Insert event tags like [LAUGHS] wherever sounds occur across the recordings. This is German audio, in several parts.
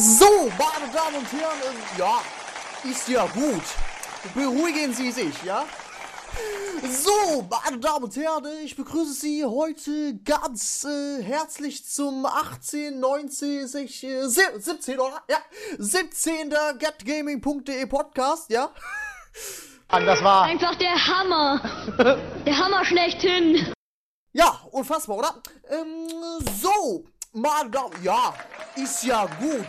So, meine Damen und Herren, äh, ja, ist ja gut. Beruhigen Sie sich, ja? So, meine Damen und Herren, ich begrüße Sie heute ganz äh, herzlich zum 18, 19, 16, 17, oder? Ja, 17. getgaming.de Podcast, ja? Mann, das war. Einfach der Hammer. der Hammer schlechthin. Ja, unfassbar, oder? Ähm, so, meine Damen, ja, ist ja gut.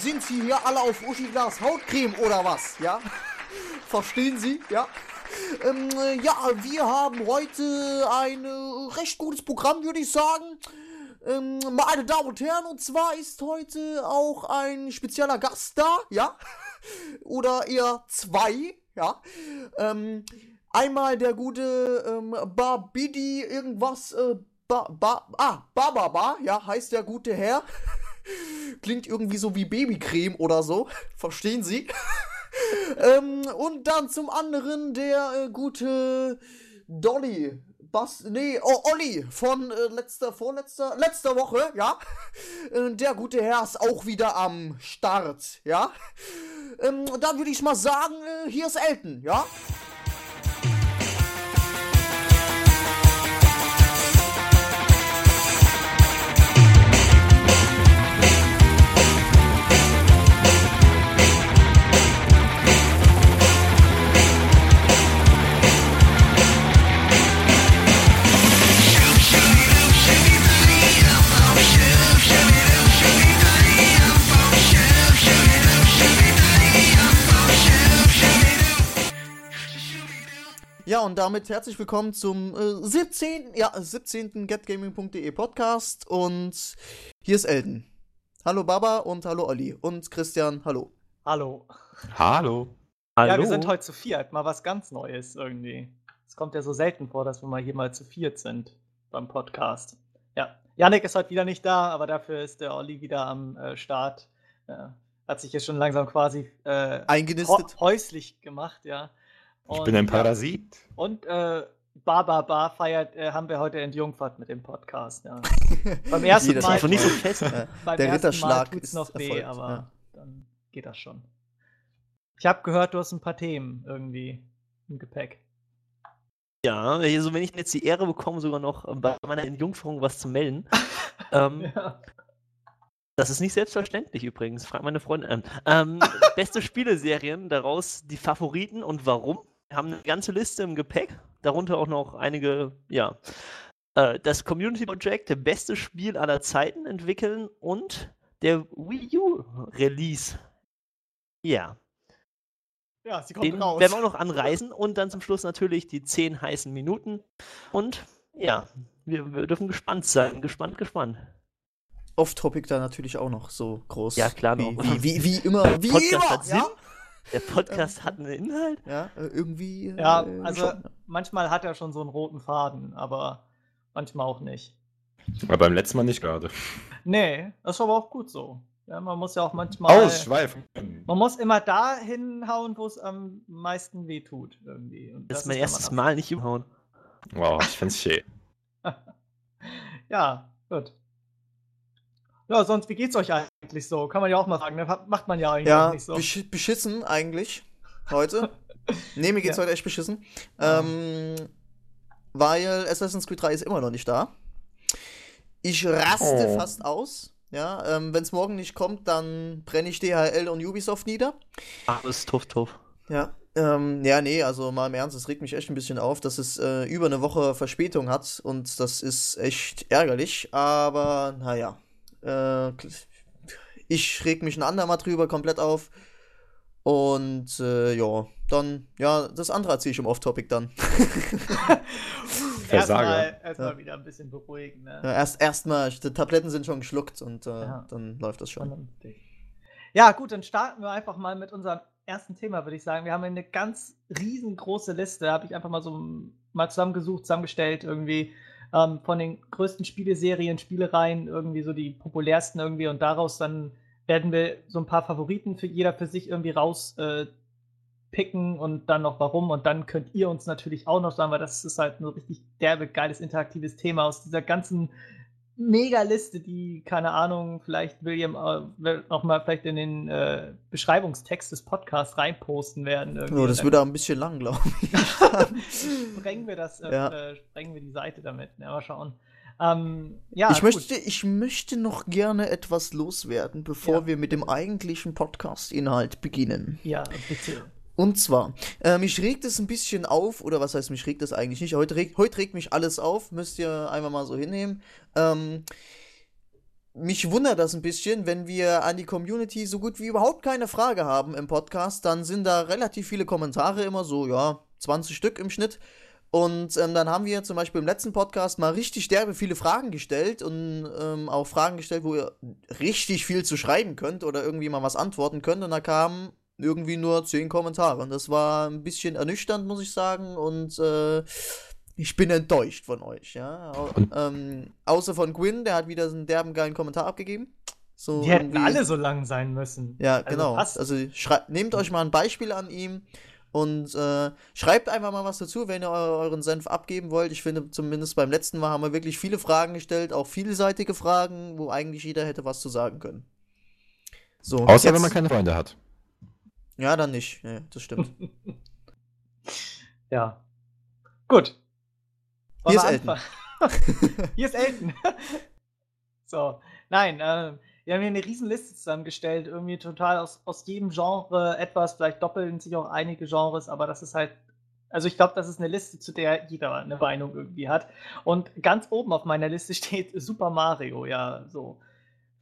Sind Sie hier alle auf Uschi-Glas Hautcreme oder was, ja? [LAUGHS] Verstehen Sie, ja? Ähm, äh, ja, wir haben heute ein äh, recht gutes Programm, würde ich sagen. Ähm, meine Damen und Herren, und zwar ist heute auch ein spezieller Gast da, ja? [LAUGHS] Oder eher zwei, ja? Ähm, einmal der gute ähm, Babidi irgendwas, äh, ba, ba, ah, Bababa, ja, heißt der gute Herr. [LAUGHS] Klingt irgendwie so wie Babycreme oder so. Verstehen Sie? [LAUGHS] ähm, und dann zum anderen der äh, gute Dolly. Bas, nee, oh, Olli von äh, letzter, vorletzter, letzter Woche, ja. [LAUGHS] Äh, der gute Herr ist auch wieder am Start, ja. Ähm, dann würde ich mal sagen, äh, hier ist Elton, ja. Ja, und damit herzlich willkommen zum äh, 17. Ja, 17. getgaming.de Podcast. Und hier ist Elden. Hallo Baba und hallo Olli. Und Christian, hallo. Hallo. Hallo. Ja, wir sind heute zu viert. Mal was ganz Neues irgendwie. Es kommt ja so selten vor, dass wir mal hier mal zu viert sind beim Podcast. Ja. Janik ist heute wieder nicht da, aber dafür ist der Olli wieder am äh, Start. Äh, hat sich jetzt schon langsam quasi äh, Eingenistet. häuslich gemacht, ja. Ich bin ein Parasit. Ja. Und äh, Baba Bar feiert, äh, haben wir heute entjungfert mit dem Podcast. Ja. [LAUGHS] beim ersten das Mal. schon nicht so fest. [LAUGHS] Beim Der ersten Ritterschlag Mal tut's ist noch weh, erfolgt, aber ja. dann geht das schon. Ich habe gehört, du hast ein paar Themen irgendwie im Gepäck. Ja, also wenn ich jetzt die Ehre bekomme, sogar noch bei meiner Entjungferung was zu melden. [LAUGHS] ähm, Ja. Das ist nicht selbstverständlich übrigens, frag meine Freundin an. Ähm, beste Spieleserien, daraus die Favoriten und warum. Wir haben eine ganze Liste im Gepäck, darunter auch noch einige, ja. Äh, das Community Project, der beste Spiel aller Zeiten entwickeln und der Wii U Release. Ja, ja, sie kommt den raus. werden wir auch noch anreißen und dann zum Schluss natürlich die zehn heißen Minuten. Und ja, wir, wir dürfen gespannt sein. Gespannt, gespannt. Off-Topic da natürlich auch noch so groß. Ja, klar wie, noch. Wie, wie, wie immer. Wie Podcast immer. hat Sinn. ja? Der Podcast hat einen Inhalt. ja, äh, irgendwie. äh, Ja, also schon. manchmal hat er schon so einen roten Faden, aber manchmal auch nicht. Aber beim letzten Mal nicht gerade. Nee, das ist aber auch gut so. Ja, man muss ja auch manchmal. Ausschweifen. Man muss immer da hinhauen, wo es am meisten weh tut, irgendwie. Und Das ist mein erstes Mal nicht umhauen. Wow, ich find's schön. [LAUGHS] Ja, gut. Ja, sonst, wie geht's euch eigentlich so? Kann man ja auch mal sagen, ne? Macht man ja eigentlich Ja, nicht so. besch beschissen eigentlich heute. [LAUGHS] nee, mir geht's Ja. heute echt beschissen. Ähm, weil Assassin's Creed 3 ist immer noch nicht da. Ich raste Oh. fast aus. Ja, ähm, wenn es morgen nicht kommt, dann brenne ich DHL und Ubisoft nieder. Alles tuff, tuff. Ja, ähm, ja, nee, also mal im Ernst, es regt mich echt ein bisschen auf, dass es äh, über eine Woche Verspätung hat und das ist echt ärgerlich, aber naja. Äh, ich reg mich ein andermal drüber komplett auf und äh, ja, dann, ja, das andere erzähle ich im Off-Topic dann. [LAUGHS] Erstmal erst mal Ja. wieder ein bisschen beruhigen, ne? ja, erst erstmal, die Tabletten sind schon geschluckt und äh, Ja. dann läuft das schon. Vernünftig. Ja, gut, dann starten wir einfach mal mit unserem ersten Thema, würde ich sagen. Wir haben eine ganz riesengroße Liste, habe ich einfach mal so mal zusammengesucht, zusammengestellt, irgendwie ähm, von den größten Spieleserien, Spielereien, irgendwie so die populärsten irgendwie und daraus dann werden wir so ein paar Favoriten für jeder für sich irgendwie raus äh, und dann noch warum und dann könnt ihr uns natürlich auch noch sagen, weil das ist halt ein richtig derbe, geiles, interaktives Thema aus dieser ganzen Mega-Liste, die, keine Ahnung, vielleicht William äh, nochmal vielleicht in den äh, Beschreibungstext des Podcasts reinposten werden. Oh, das würde auch ein bisschen lang, glaube ich. [LAUGHS] sprengen wir das, äh, Ja. sprengen wir die Seite damit. Ja, mal schauen. Ähm, ja, ich, gut. möchte, ich möchte noch gerne etwas loswerden, bevor Ja. wir mit dem eigentlichen Podcast-Inhalt beginnen. Ja, bitte. Und zwar, äh, mich regt es ein bisschen auf, oder was heißt, mich regt es eigentlich nicht. Heute regt, heute regt mich alles auf, müsst ihr einfach mal so hinnehmen. Ähm, mich wundert das ein bisschen, wenn wir an die Community so gut wie überhaupt keine Frage haben im Podcast, dann sind da relativ viele Kommentare immer so, ja, 20 Stück im Schnitt. Und ähm, dann haben wir zum Beispiel im letzten Podcast mal richtig derbe viele Fragen gestellt und ähm, auch Fragen gestellt, wo ihr richtig viel zu schreiben könnt oder irgendwie mal was antworten könnt. Und da kamen irgendwie nur 10 Kommentare. Und das war ein bisschen ernüchternd, muss ich sagen. Und äh, ich bin enttäuscht von euch, ja. Ähm, außer von Gwyn, der hat wieder so einen derben geilen Kommentar abgegeben. So Die hätten alle so lang sein müssen. ja, Also genau. passt. Also nehmt euch mal ein Beispiel an ihm und äh, schreibt einfach mal was dazu, wenn ihr eu- euren Senf abgeben wollt. Ich finde, zumindest beim letzten Mal haben wir wirklich viele Fragen gestellt, auch vielseitige Fragen, wo eigentlich jeder hätte was zu sagen können. So, Außer jetzt- wenn man keine Freunde hat. Ja, dann nicht. Ja, das stimmt. [LAUGHS] Ja. Gut. Hier wir ist Elton. [LAUGHS] hier ist Elton. [LAUGHS] so. Nein, äh, wir haben hier eine Riesenliste zusammengestellt, irgendwie total aus, aus jedem Genre etwas, vielleicht doppeln sich auch einige Genres, aber das ist halt, also ich glaube, das ist eine Liste, zu der jeder eine Meinung irgendwie hat. Und ganz oben auf meiner Liste [LAUGHS] steht Super Mario, ja, so.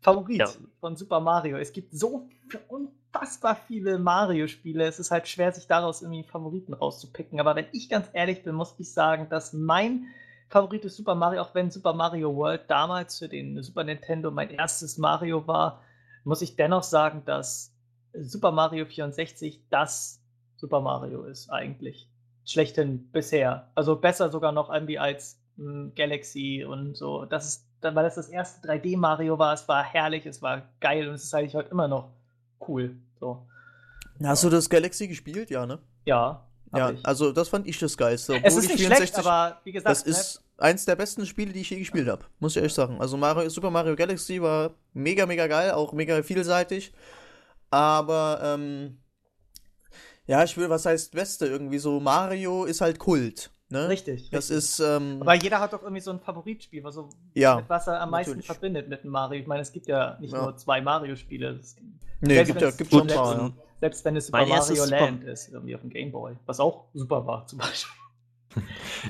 Favorit Ja. von Super Mario. Es gibt so unfassbar viele Mario-Spiele. Es ist halt schwer, sich daraus irgendwie Favoriten rauszupicken. Aber wenn ich ganz ehrlich bin, muss ich sagen, dass mein Favorit ist Super Mario, auch wenn Super Mario World damals für den Super Nintendo mein erstes Mario war, muss ich dennoch sagen, dass Super Mario 64 das Super Mario ist eigentlich. Schlechthin bisher. Also besser sogar noch irgendwie als mh, Galaxy und so. Das ist, weil das das erste 3D Mario war. Es war herrlich, es war geil und es ist eigentlich heute immer noch cool. So. Hast du das Galaxy gespielt? Ja, ne? Ja. Ja, ich. also das fand ich das Geilste. es obwohl ist ich nicht schlecht, aber wie gesagt, Das ist eins der besten Spiele, die ich je gespielt habe. Muss ich ehrlich sagen. Also Mario, Super Mario Galaxy war mega, mega geil, auch mega vielseitig. Aber, ähm, ja, ich will, was heißt Beste? Irgendwie so, Mario ist halt Kult. Ne? ne? richtig. Das richtig. ist, ähm, Aber jeder hat doch irgendwie so ein Favoritspiel, was, so, ja. mit was er am meisten natürlich. verbindet mit einem Mario. Ich meine, es gibt ja nicht Ja. nur zwei Mario-Spiele. Es- Nee, selbst gibt ja, gibt schon ein paar. Selbst wenn es Super Mein Mario Super- Land ist, irgendwie auf dem Game Boy. Was auch super war, zum Beispiel. [LAUGHS]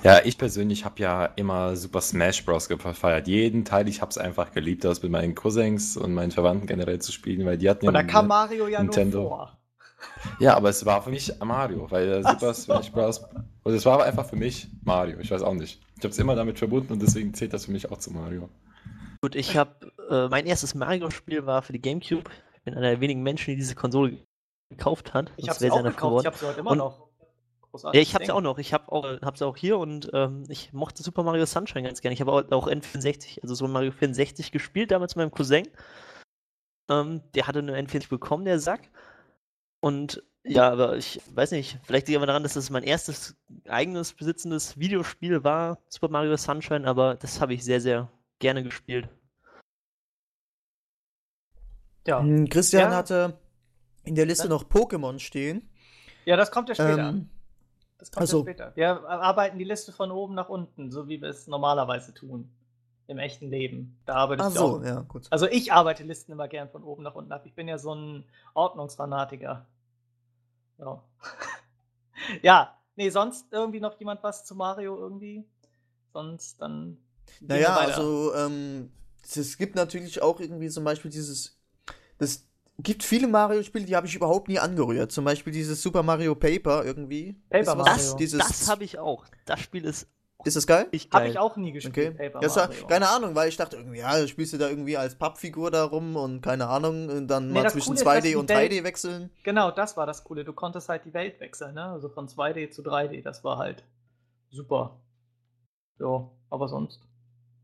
Ja, ich persönlich habe ja immer Super Smash Bros. gefeiert. Jeden Teil, ich habe es einfach geliebt, das mit meinen Cousins und meinen Verwandten generell zu spielen, weil die hatten Und da eine- kam Mario ja Nintendo. nur vor. Ja, aber es war für mich Mario, weil äh, Super Smash Bros. Und es war einfach für mich Mario. Ich weiß auch nicht. Ich habe es immer damit verbunden und deswegen zählt das für mich auch zu Mario. Gut, ich habe äh, mein erstes Mario-Spiel war für die GameCube. Ich bin einer der wenigen Menschen, die diese Konsole gekauft hat. Ich habe sie auch gekauft, geworden. ich habe sie heute immer Und- noch. Großartig. Ja, ich habe sie auch noch. Ich habe auch, hab sie auch hier und ähm, ich mochte Super Mario Sunshine ganz gerne. Ich habe auch, auch N64, also Super Mario 64 gespielt, damals mit meinem Cousin. Ähm, der hatte eine N64 bekommen, der Sack. Und ja, aber ich weiß nicht, vielleicht liegt aber daran, dass das mein erstes eigenes besitzendes Videospiel war, Super Mario Sunshine, aber das habe ich sehr, sehr gerne gespielt. Ja. Hm, Christian Ja. hatte in der Liste noch Pokémon stehen. ja, das kommt ja später. Ähm, das kommt ach so. ja später. Wir arbeiten die Liste von oben nach unten, so wie wir es normalerweise tun. Im echten Leben. Da arbeitest ach du so, auch. ja, gut. Also ich arbeite Listen immer gern von oben nach unten ab. Ich bin ja so ein Ordnungsfanatiker. Ja. [LAUGHS] ja, nee, sonst irgendwie noch jemand was zu Mario irgendwie? Sonst dann. Naja, also ähm, es gibt natürlich auch irgendwie zum Beispiel dieses. Das gibt viele Mario-Spiele, die habe ich überhaupt nie angerührt. Zum Beispiel dieses Super Mario Paper irgendwie. Paper Mario. ist? Das, Dieses, das habe ich auch. Das Spiel ist ist das geil? richtig Habe ich auch nie gespielt, Okay. Paper Das war, Mario. keine Ahnung, weil ich dachte irgendwie, ja, spielst du da irgendwie als Pappfigur da rum und keine Ahnung, und dann Nee, mal zwischen Coole ist, dass 2D die und Welt- 3D wechseln. Genau, das war das Coole. Du konntest halt die Welt wechseln, ne? Also von 2D zu 3D. Das war halt super. Ja, aber sonst.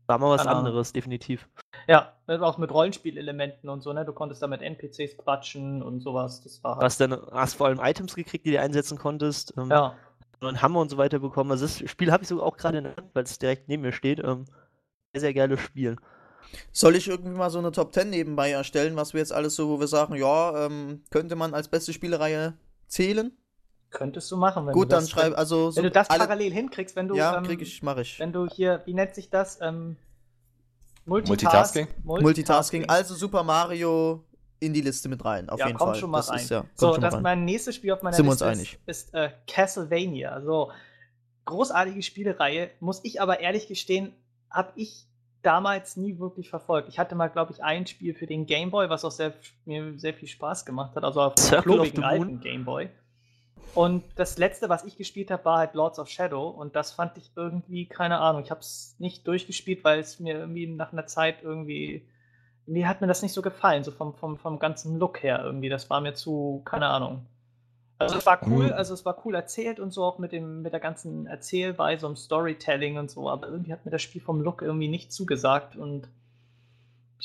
War mal was Keine Ahnung. anderes, definitiv. Ja, auch mit Rollenspielelementen und so, ne? Du konntest da mit NPCs quatschen und sowas. Das war Du halt. hast dann hast vor allem Items gekriegt, die du einsetzen konntest. Ähm, Ja. und einen Hammer und so weiter bekommen. Also das Spiel habe ich sogar auch gerade in der Hand, weil es direkt neben mir steht. Ähm, sehr, sehr geiles Spiel. Soll ich irgendwie mal so eine Top 10 nebenbei erstellen, was wir jetzt alles so, wo wir sagen, ja, ähm, könnte man als beste Spielereihe zählen? Könntest du machen, wenn Gut, du dann das, schreib, also so wenn du das alle, parallel hinkriegst, wenn du Ja, ähm, krieg ich, mach ich. wenn du hier, wie nennt sich das? Ähm, Multitasking? Multitasking, also Super Mario in die Liste mit rein, auf ja, jeden komm Fall. schon mal das rein. ist ja, kommt so, das mein nächstes Spiel auf meiner Sind Liste einig. ist, ist äh, Castlevania. Also großartige Spielereihe, muss ich aber ehrlich gestehen, habe ich damals nie wirklich verfolgt. Ich hatte mal, glaube ich, ein Spiel für den Game Boy, was auch sehr, mir sehr viel Spaß gemacht hat, also auf dem Circle of klobigen the alten Moon? Game Boy. Und das letzte, was ich gespielt habe, war halt Lords of Shadow und das fand ich irgendwie, keine Ahnung, ich habe es nicht durchgespielt, weil es mir irgendwie nach einer Zeit irgendwie, mir hat mir das nicht so gefallen, so vom, vom, vom ganzen Look her irgendwie, das war mir zu, keine Ahnung. Also es war cool, Hm. also es war cool erzählt und so auch mit dem mit der ganzen Erzählweise und Storytelling und so, aber irgendwie hat mir das Spiel vom Look irgendwie nicht zugesagt und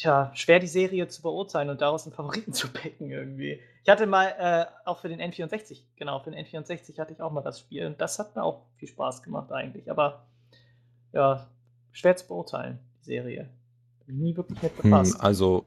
tja, schwer die Serie zu beurteilen und daraus einen Favoriten [LAUGHS] zu picken irgendwie. Ich hatte mal äh, auch für den N64, genau, für den N64 hatte ich auch mal das Spiel und das hat mir auch viel Spaß gemacht eigentlich, aber ja, schwer zu beurteilen, die Serie. Nie wirklich mit Hm, befasst. also,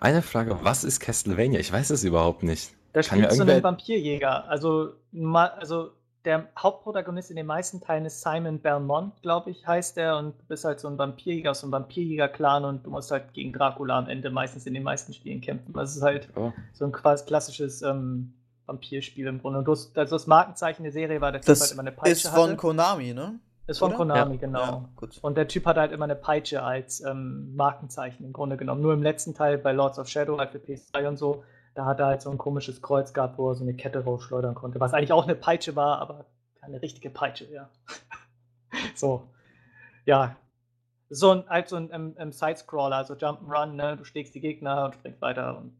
eine Frage, was ist Castlevania? Ich weiß es überhaupt nicht. Da Kann spielst du einen Vampirjäger. Also, also der Hauptprotagonist in den meisten Teilen ist Simon Belmont, glaube ich, heißt er. Und du bist halt so ein Vampirjäger aus so einem Vampirjäger-Clan und du musst halt gegen Dracula am Ende meistens in den meisten Spielen kämpfen. Das ist halt Oh. so ein quasi klassisches ähm, Vampirspiel im Grunde. Und du hast, also das Markenzeichen der Serie war, der Typ Das halt immer eine Peitsche ist von hatte. Konami, ne? Ist von oder? Konami, Ja. genau. Ja, gut. Und der Typ hat halt immer eine Peitsche als ähm, Markenzeichen im Grunde genommen. Nur im letzten Teil bei Lords of Shadow, halt für PS3 und so, da hat er halt so ein komisches Kreuz gehabt, wo er so eine Kette rausschleudern konnte. Was eigentlich auch eine Peitsche war, aber keine richtige Peitsche, ja. [LAUGHS] so. Ja. So ein, halt so ein ähm, ähm, Sidescroller, also Jump'n'Run, ne? Du schlägst die Gegner und springst weiter und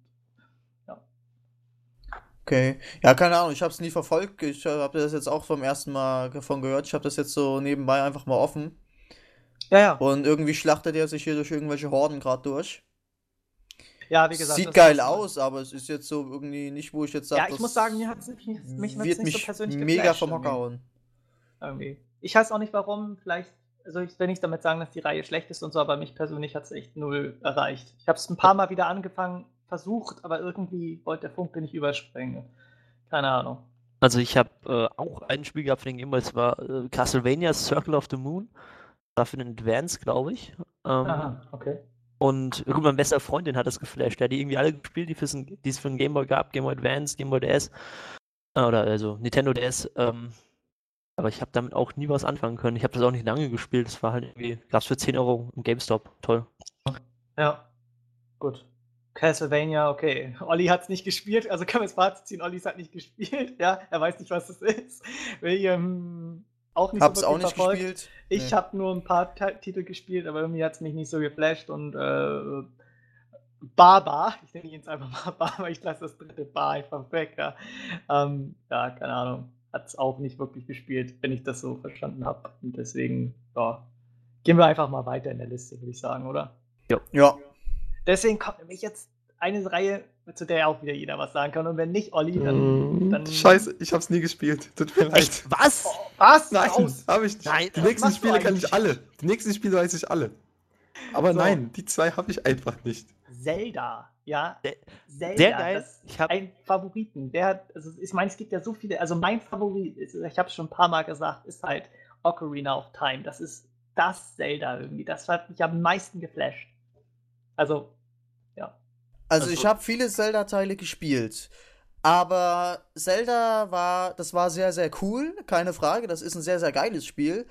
Okay. Ja, keine Ahnung, ich habe es nie verfolgt. Ich habe das jetzt auch vom ersten Mal davon gehört. Ich habe das jetzt so nebenbei einfach mal offen. Ja, ja. Und irgendwie schlachtet er sich hier durch irgendwelche Horden gerade durch. Ja, wie gesagt. Sieht geil aus, aber es ist jetzt so irgendwie nicht, wo ich jetzt sage, Ja, ich muss sagen, mir hat es mich, mich hat's wird nicht mich so persönlich mega geflasht vom Hocker irgendwie. hauen. irgendwie. Ich weiß auch nicht warum, vielleicht, also ich will nicht damit sagen, dass die Reihe schlecht ist und so, aber mich persönlich hat es echt null erreicht. Ich habe es ein paar Mal wieder angefangen, versucht, aber irgendwie wollte der Funke nicht überspringen. Keine Ahnung. Also ich habe äh, auch ein Spiel gehabt den Game Boy, es war äh, Castlevania Circle of the Moon. War für den Advance, glaube ich. Ähm, Aha, okay. Und gut, mein bester Freundin hat das geflasht. Der hat die irgendwie alle gespielt, die, die es für den Game Boy gab. Game Boy Advance, Game Boy DS. Äh, Oder also Nintendo DS. Ähm, aber ich habe damit auch nie was anfangen können. Ich habe das auch nicht lange gespielt. Das war halt irgendwie, gab es für 10 Euro im GameStop. Toll. Ja. Gut. Castlevania, okay. Olli hat es nicht gespielt, also können wir das Fazit ziehen, Olli hat nicht gespielt, [LAUGHS] ja, er weiß nicht, was das ist. William auch nicht Hab's so auch nicht verfolgt. gespielt. Ich Nee. habe nur ein paar Ti- Titel gespielt, aber irgendwie hat es mich nicht so geflasht und äh, Baba, ich nenne ihn jetzt einfach mal [LAUGHS] Baba, ich lasse das dritte Bar einfach weg. Ja, ähm, ja keine Ahnung, hat es auch nicht wirklich gespielt, wenn ich das so verstanden habe. Und deswegen, ja, gehen wir einfach mal weiter in der Liste, würde ich sagen, oder? Ja, Deswegen kommt nämlich jetzt eine Reihe, zu der auch wieder jeder was sagen kann. Und wenn nicht Olli, dann. dann Mm, Scheiße, ich hab's nie gespielt. Tut mir leid. Echt? Was? Was? Nein, habe ich nicht. Nein, die nächsten Spiele kann ich alle. Die nächsten Spiele weiß ich alle. Aber So. nein, die zwei habe ich einfach nicht. Zelda, ja. Sehr- Zelda, Sehr das Ich habe ein Favoriten. Der hat, also ich meine, es gibt ja so viele, also mein Favorit, ist, ich habe es schon ein paar Mal gesagt, ist halt Ocarina of Time. Das ist das Zelda irgendwie. Das hat mich am meisten geflasht. Also, ja. also, Also- ich habe viele Zelda-Teile gespielt. Aber Zelda war, das war sehr, sehr cool, keine Frage. Das ist ein sehr, sehr geiles Spiel.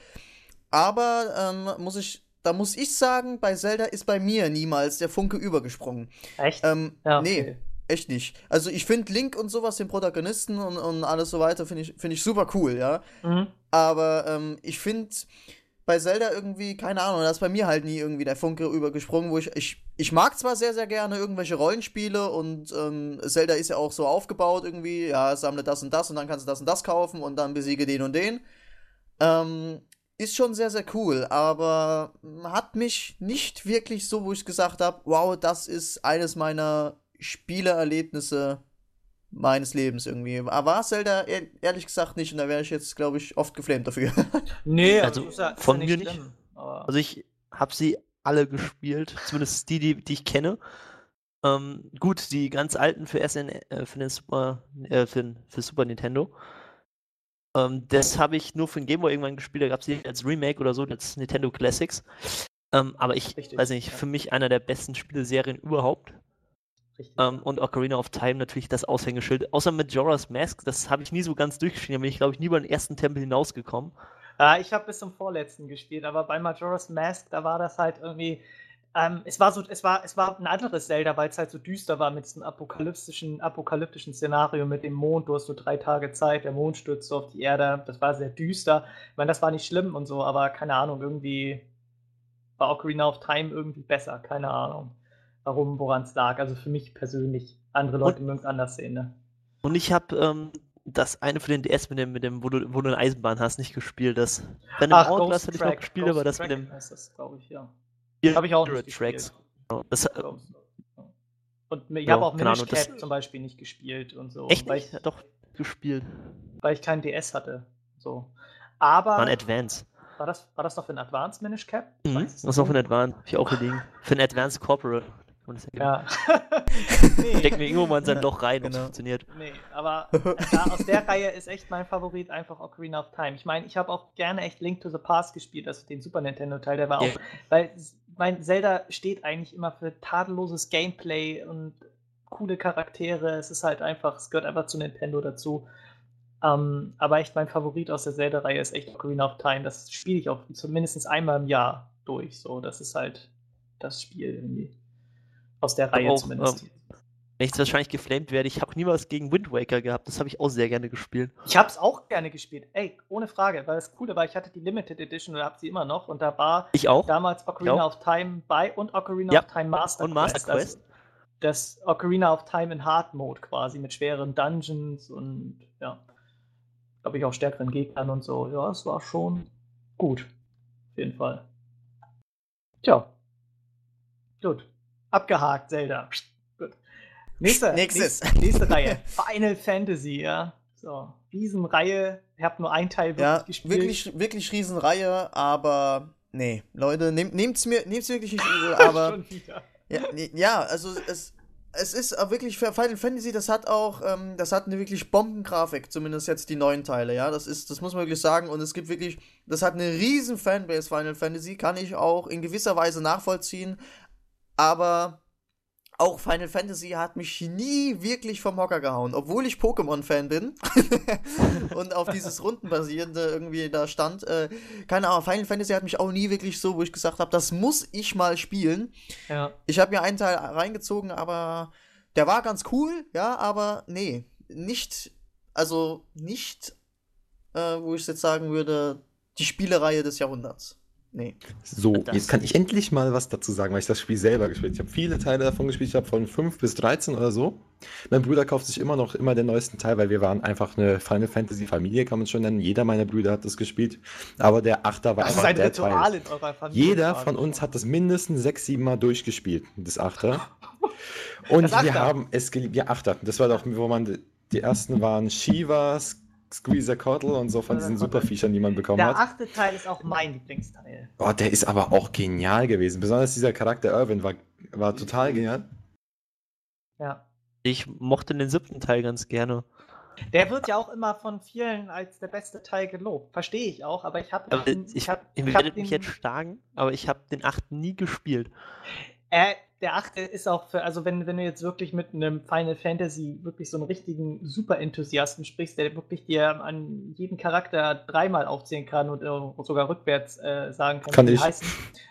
Aber ähm, muss ich, da muss ich sagen, bei Zelda ist bei mir niemals der Funke übergesprungen. Echt? Ähm, ja, nee, okay. echt nicht. Also ich finde Link und sowas, den Protagonisten und, und alles so weiter, finde ich, find ich super cool, ja. Mhm. Aber ähm, ich finde bei Zelda irgendwie, keine Ahnung, da ist bei mir halt nie irgendwie der Funke übergesprungen, wo ich, ich, ich mag zwar sehr, sehr gerne irgendwelche Rollenspiele und ähm, Zelda ist ja auch so aufgebaut irgendwie, ja, sammle das und das und dann kannst du das und das kaufen und dann besiege den und den. Ähm, ist schon sehr, sehr cool, aber hat mich nicht wirklich so, wo ich gesagt habe, wow, das ist eines meiner Spieleerlebnisse meines Lebens irgendwie. Aber war Zelda ehr- ehrlich gesagt nicht und da wäre ich jetzt, glaube ich, oft geflamed dafür. [LAUGHS] Nee, Also, ja, von ja mir nicht. schlimm, aber- Also ich habe sie alle gespielt, zumindest die, die, die ich kenne. Ähm, gut, die ganz alten für SN, äh, für den Super, äh, für, für Super Nintendo. Ähm, das habe ich nur für den Game Boy irgendwann gespielt, da gab es die als Remake oder so, als Nintendo Classics. Ähm, aber ich Richtig, weiß nicht, ja. für mich einer der besten Spieleserien überhaupt. Ähm, und Ocarina of Time natürlich das Aushängeschild. Außer Majora's Mask, das habe ich nie so ganz durchgespielt. Da bin ich, glaube ich, nie über den ersten Tempel hinausgekommen. Ja, ich habe bis zum vorletzten gespielt, aber bei Majora's Mask, da war das halt irgendwie. Ähm, es war so, es war, es war ein anderes Zelda, weil es halt so düster war mit diesem apokalyptischen, apokalyptischen Szenario mit dem Mond. Du hast so drei Tage Zeit, der Mond stürzt so auf die Erde. Das war sehr düster. Ich meine, das war nicht schlimm und so, aber keine Ahnung, irgendwie war Ocarina of Time irgendwie besser. Keine Ahnung, warum, woran es lag. Also für mich persönlich. Andere Leute mögen es anders sehen, ne? Und ich habe ähm, das eine für den DS mit dem, mit dem wo, du, wo du eine Eisenbahn hast, nicht gespielt. Das Random Ach, Hourglass Ghost hatte ich noch Track, gespielt, Ghost aber das Track mit dem heißt das, glaube ich, ja. Habe ich auch nicht Tracks. gespielt. Genau. Das, äh. Und ich Ja, habe auch Minish Cap zum Beispiel nicht gespielt und so. echt weil nicht? ich, Ja, doch, gespielt. weil ich keinen DS hatte. So. Aber War ein Advance. war das, war das noch für ein Advanced Minish Cap? Mhm. Das ist noch für ein Advance. Hab ich auch gelegen. Für ein Advanced Corporate. Man das ja. Ja. [LAUGHS] Steck mir irgendwo mal in sein Loch rein, und es Genau. funktioniert. Nee, aber da, aus der Reihe ist echt mein Favorit einfach Ocarina of Time. Ich meine, ich habe auch gerne echt Link to the Past gespielt, also den Super Nintendo-Teil, der war Ja. auch, weil mein Zelda steht eigentlich immer für tadelloses Gameplay und coole Charaktere. Es ist halt einfach, es gehört einfach zu Nintendo dazu. Ähm, aber echt mein Favorit aus der Zelda-Reihe ist echt Ocarina of Time. Das spiele ich auch zumindest einmal im Jahr durch. So, das ist halt das Spiel irgendwie. Aus der Reihe auch, zumindest. ähm, Wenn ich jetzt wahrscheinlich geflamed werde, ich habe nie was gegen Wind Waker gehabt. Das habe ich auch sehr gerne gespielt. Ich habe es auch gerne gespielt. Ey, ohne Frage, weil das Coole war, ich hatte die Limited Edition oder habe sie immer noch und da war Ich auch. damals Ocarina auch. of Time bei und Ocarina Ja, of Time Master und Master Quest. Also das Ocarina of Time in Hard Mode quasi mit schweren Dungeons und ja, glaube ich auch stärkeren Gegnern und so. Ja, es war schon gut. Auf jeden Fall. Tja. Gut. Abgehakt, Zelda. Gut. Nächste, Nächstes. Nächste, nächste Reihe. [LAUGHS] Final Fantasy, ja. So. Riesenreihe. Ich habe nur einen Teil wirklich Ja, gespielt. wirklich, wirklich Riesenreihe, aber nee, Leute, nehmt, nehmt's mir, nehmt's wirklich nicht übel, [LAUGHS] aber ja, nee, ja, also es, es ist wirklich für Final Fantasy, das hat auch, ähm, das hat eine wirklich Bombengrafik, zumindest jetzt die neuen Teile, ja, das ist, das muss man wirklich sagen und es gibt wirklich, das hat eine riesen Fanbase Final Fantasy, kann ich auch in gewisser Weise nachvollziehen, aber auch Final Fantasy hat mich nie wirklich vom Hocker gehauen, obwohl ich Pokémon-Fan bin [LAUGHS] und auf dieses Rundenbasierende irgendwie da stand. Äh, keine Ahnung, Final Fantasy hat mich auch nie wirklich so, wo ich gesagt habe, das muss ich mal spielen. Ja. Ich habe mir einen Teil reingezogen, aber der war ganz cool, ja, aber nee, nicht, also nicht, äh, wo ich jetzt sagen würde, die Spielereihe des Jahrhunderts. Nee. So, Das- jetzt kann ich endlich mal was dazu sagen, weil ich das Spiel selber gespielt habe. Ich habe viele Teile davon gespielt, ich habe von 5 bis 13 oder so. Mein Bruder kauft sich immer noch immer den neuesten Teil, weil wir waren einfach eine Final Fantasy Familie, kann man schon nennen. Jeder meiner Brüder hat das gespielt. Aber der Achter war Das ist einfach ein der Ritual Teil. in eurer Familie. Jeder von uns hat das mindestens sechs, sieben Mal durchgespielt, das Achter. [LAUGHS] Und Das Achter? wir haben es geliebt. Ja, Achter. Das war doch, wo man, die ersten waren Shiva, Squeezer Cottle und so von diesen Superviechern, die man bekommen Der hat. achte Teil ist auch mein Lieblingsteil. Boah, der ist aber auch genial gewesen. Besonders dieser Charakter Irwin war, war total genial. Ja. Ich mochte den siebten Teil ganz gerne. Der wird ja auch immer von vielen als der beste Teil gelobt. Verstehe ich auch, aber ich habe Aber ich, hab, ihr ich hab werdet mich den- jetzt schlagen, aber ich habe den achten nie gespielt. Äh, der achte ist auch für, also wenn, wenn du jetzt wirklich mit einem Final Fantasy wirklich so einen richtigen Super-Enthusiasten sprichst, der wirklich dir an jeden Charakter dreimal aufzählen kann und äh, sogar rückwärts äh, sagen kann, Kann wie ich. heißen.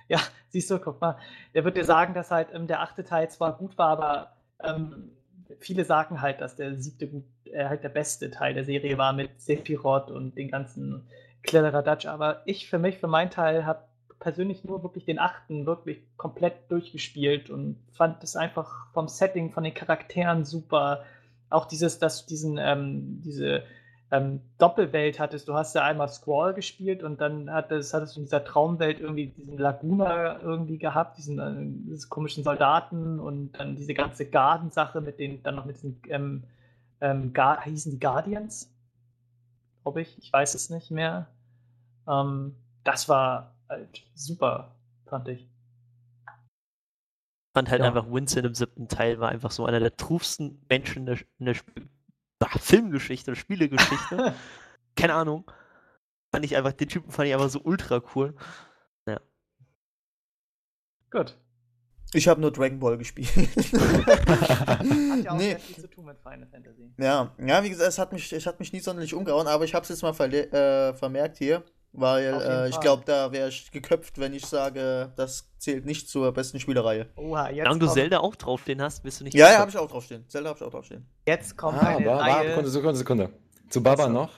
Ja, siehst du, guck mal. Der wird dir sagen, dass halt ähm, der achte Teil zwar gut war, aber ähm, viele sagen halt, dass der siebte gut, äh, halt der beste Teil der Serie war mit Sephiroth und den ganzen Kladderadatsch. Aber ich für mich, für meinen Teil, habe persönlich nur wirklich den achten wirklich komplett durchgespielt und fand es einfach vom Setting, von den Charakteren super. Auch dieses, dass diesen, ähm, diese ähm, Doppelwelt hattest. Du hast ja einmal Squall gespielt und dann hattest, hattest du in dieser Traumwelt irgendwie diesen Laguna irgendwie gehabt, diesen, äh, diese komischen Soldaten und dann diese ganze Garden-Sache mit den, dann noch mit diesen, ähm, ähm, Gar hießen die Guardians? Glaube ich. Ich weiß es nicht mehr. Ähm, das war halt super, fand ich. fand halt Ja. einfach Winston im siebten Teil war einfach so einer der trufsten Menschen in der, in der Sp Filmgeschichte, Spielegeschichte. [LAUGHS] Keine Ahnung. Fand ich einfach, den Typen fand ich einfach so ultra cool. Gut. Ich habe nur Dragon Ball gespielt. Hat ja auch nee. sehr viel zu tun mit Final Fantasy. Ja, ja, wie gesagt, es hat mich, es hat mich nie sonderlich umgehauen, aber ich habe es jetzt mal äh, vermerkt hier, weil äh, ich glaube, da wäre ich geköpft, wenn ich sage, das zählt nicht zur besten Spielereihe. Oha, jetzt Solange du Zelda auch draufstehen hast, bist du nicht Ja, ja, habe ich auch draufstehen. Zelda habe ich auch draufstehen. jetzt kommt Ah, eine wa- wa- Reihe. Sekunde, Sekunde, Sekunde. Zu Baba Achso. noch.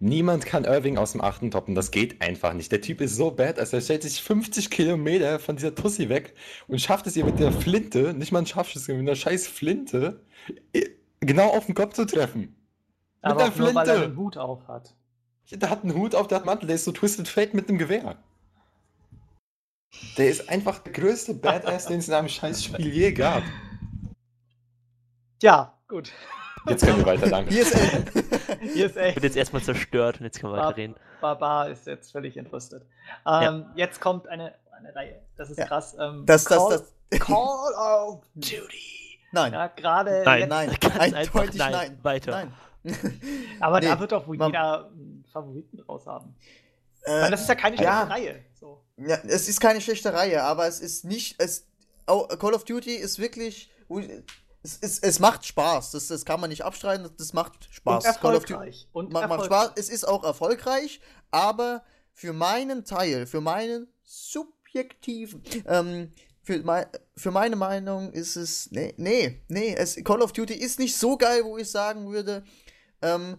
Niemand kann Irving aus dem achten toppen. Das geht einfach nicht. Der Typ ist so bad, als er stellt sich 50 Kilometer von dieser Tussi weg und schafft es ihr mit der Flinte, nicht mal ein Scharfschütze, mit einer scheiß Flinte, genau auf den Kopf zu treffen. Mit aber der auch nur, weil er Flinte. den Hut auf hat. Der hat einen Hut auf, der hat einen Mantel, der ist so Twisted Fate mit einem Gewehr. Der ist einfach der größte Badass, den es in einem scheiß Spiel je gab. Ja, gut. Jetzt können wir weiter, danke. Hier ist Elden. Hier ist echt. Wird jetzt erstmal zerstört und jetzt können wir Bab- weiterreden. Barbar ist jetzt völlig entrüstet. Ähm, Jetzt kommt eine, eine Reihe. Das ist Ja. krass. Ähm, Das, das, Call, das. Call of [LAUGHS] Duty. Nein. Ja, gerade Nein. jetzt. Nein, [LAUGHS] Ganz eindeutig einfach nein. nein. Weiter. Nein. Aber Nee, da wird doch wohl jeder Favoriten draus haben. Äh, Weil das ist ja keine schlechte ja. Reihe. So. Ja, es ist keine schlechte Reihe, aber es ist nicht. Es, oh, Call of Duty ist wirklich. Es, es, es macht Spaß. Das, das kann man nicht abstreiten. Das macht Spaß. Und Call of Duty erfolgreich. Und macht, erfolgreich. Spaß. Es ist auch erfolgreich, aber für meinen Teil, für meinen subjektiven, ähm, für, mei für meine Meinung ist es. Nee, nee, nee. Es, Call of Duty ist nicht so geil, wo ich sagen würde. Ähm,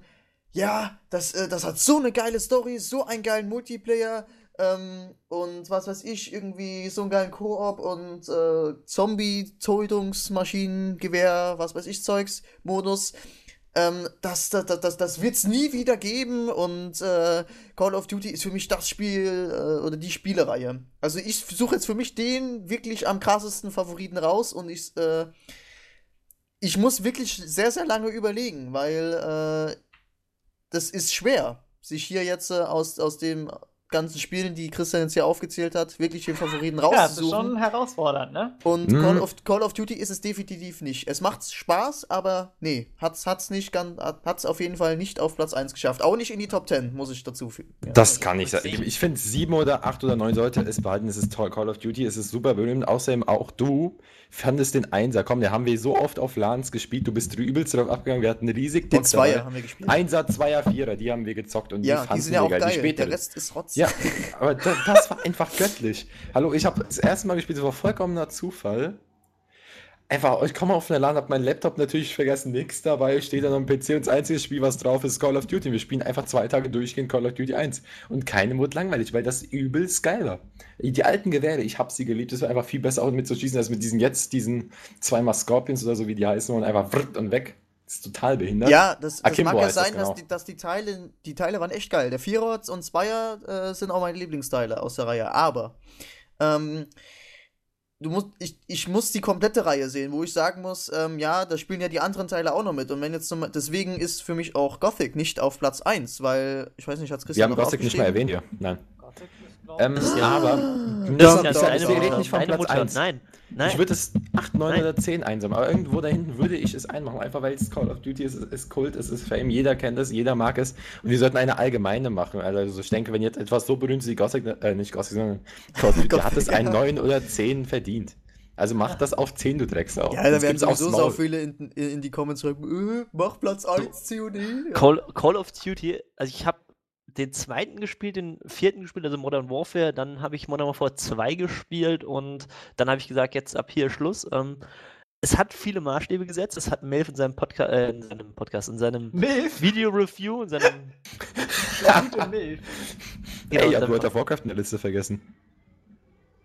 ja, das, äh, das hat so eine geile Story, so einen geilen Multiplayer ähm, und was weiß ich, irgendwie so einen geilen Koop und äh, Zombie-Tötungsmaschinengewehr, was weiß ich, Zeugs, Modus. Ähm, das das, das, das, wird es nie wieder geben und äh, Call of Duty ist für mich das Spiel äh, oder die Spielereihe. Also ich suche jetzt für mich den wirklich am krassesten Favoriten raus und ich, äh, ich muss wirklich sehr, sehr lange überlegen, weil äh, das ist schwer, sich hier jetzt äh, aus, aus den ganzen Spielen, die Christian jetzt hier aufgezählt hat, wirklich den Favoriten Ja, das ist rauszusuchen. schon herausfordernd, ne? Und Mhm. Call, of, Call of Duty ist es definitiv nicht. Es macht Spaß, aber nee, hat's, hat's nicht ganz, hat's auf jeden Fall nicht auf Platz 1 geschafft. Auch nicht in die Top 10, muss ich dazu fügen. Ja. Das kann nicht sein. Ich, ich finde, sieben oder acht oder neun sollte es behalten. Es ist toll. Call of Duty, es ist super berühmt. Außerdem auch du fandest den Einser. Komm, den haben wir so oft auf LANs gespielt. Du bist übelst drauf abgegangen. Wir hatten riesig Den Zweier haben wir gespielt. Einser, Zweier, Vierer, die haben wir gezockt und ja, die die fanden sind ja wir auch geil. geil. Die. Der Rest ist Rotz. Ja, aber das, das war einfach göttlich. Hallo, ich habe das erste Mal gespielt, das war vollkommener Zufall. Einfach, ich komme auf eine LAN, hab meinen Laptop natürlich vergessen, nix dabei, steht dann am PC und das einzige Spiel, was drauf ist, Call of Duty. Wir spielen einfach zwei Tage durchgehend Call of Duty 1. Und keinem wurde langweilig, weil das übelst geil war. Die alten Gewehre, ich hab sie geliebt, es war einfach viel besser auch mit zu schießen, als mit diesen jetzt, diesen zweimal Scorpions oder so, wie die heißen, und einfach und weg. Das ist total behindert. Ja, das, das mag ja heißt das, sein, dass, genau. die, dass die Teile, die Teile waren echt geil. Der Vierer und Zweier äh, sind auch meine Lieblingsteile aus der Reihe. Aber ähm, du musst, ich, ich muss die komplette Reihe sehen, wo ich sagen muss, ähm, ja, da spielen ja die anderen Teile auch noch mit. Und wenn jetzt zum, deswegen ist für mich auch Gothic nicht auf Platz 1, weil, ich weiß nicht, hat Wir Christian haben noch Gothic nicht mal erwähnt hier. Nein. Gothic ist, Ähm, ich- aber Das Das ist ja wir reden Mutter. nicht von Platz Mutter. 1. Nein, nein. Ich würde es 8, 9 Nein. oder 10 einsammeln, aber irgendwo da hinten würde ich es einmachen, einfach weil es Call of Duty ist, es ist Kult, es ist Fame, jeder kennt es, jeder mag es und wir sollten eine allgemeine machen. Also ich denke, wenn jetzt etwas so berühmt ist wie Gothic, äh, nicht Gothic, sondern Call of [LAUGHS] Duty, hat es einen 9 oder 10 verdient. Also mach das auf 10, du Drecksau. Ja, da werden sowieso so viele in, in, in die Comments schreiben, äh, mach Platz 1, COD. Ja. Call, Call of Duty, also ich habe den zweiten gespielt, den vierten gespielt, also Modern Warfare, dann habe ich Modern Warfare 2 gespielt und dann habe ich gesagt, jetzt ab hier Schluss. Ähm, es hat viele Maßstäbe gesetzt, es hat Melf in seinem Podcast, äh, in seinem Podcast, in seinem Milf. Video-Review, in seinem [LAUGHS] Der gute Milf. genau, Ey, ich hab seinem- World of Warcraft in der Liste vergessen.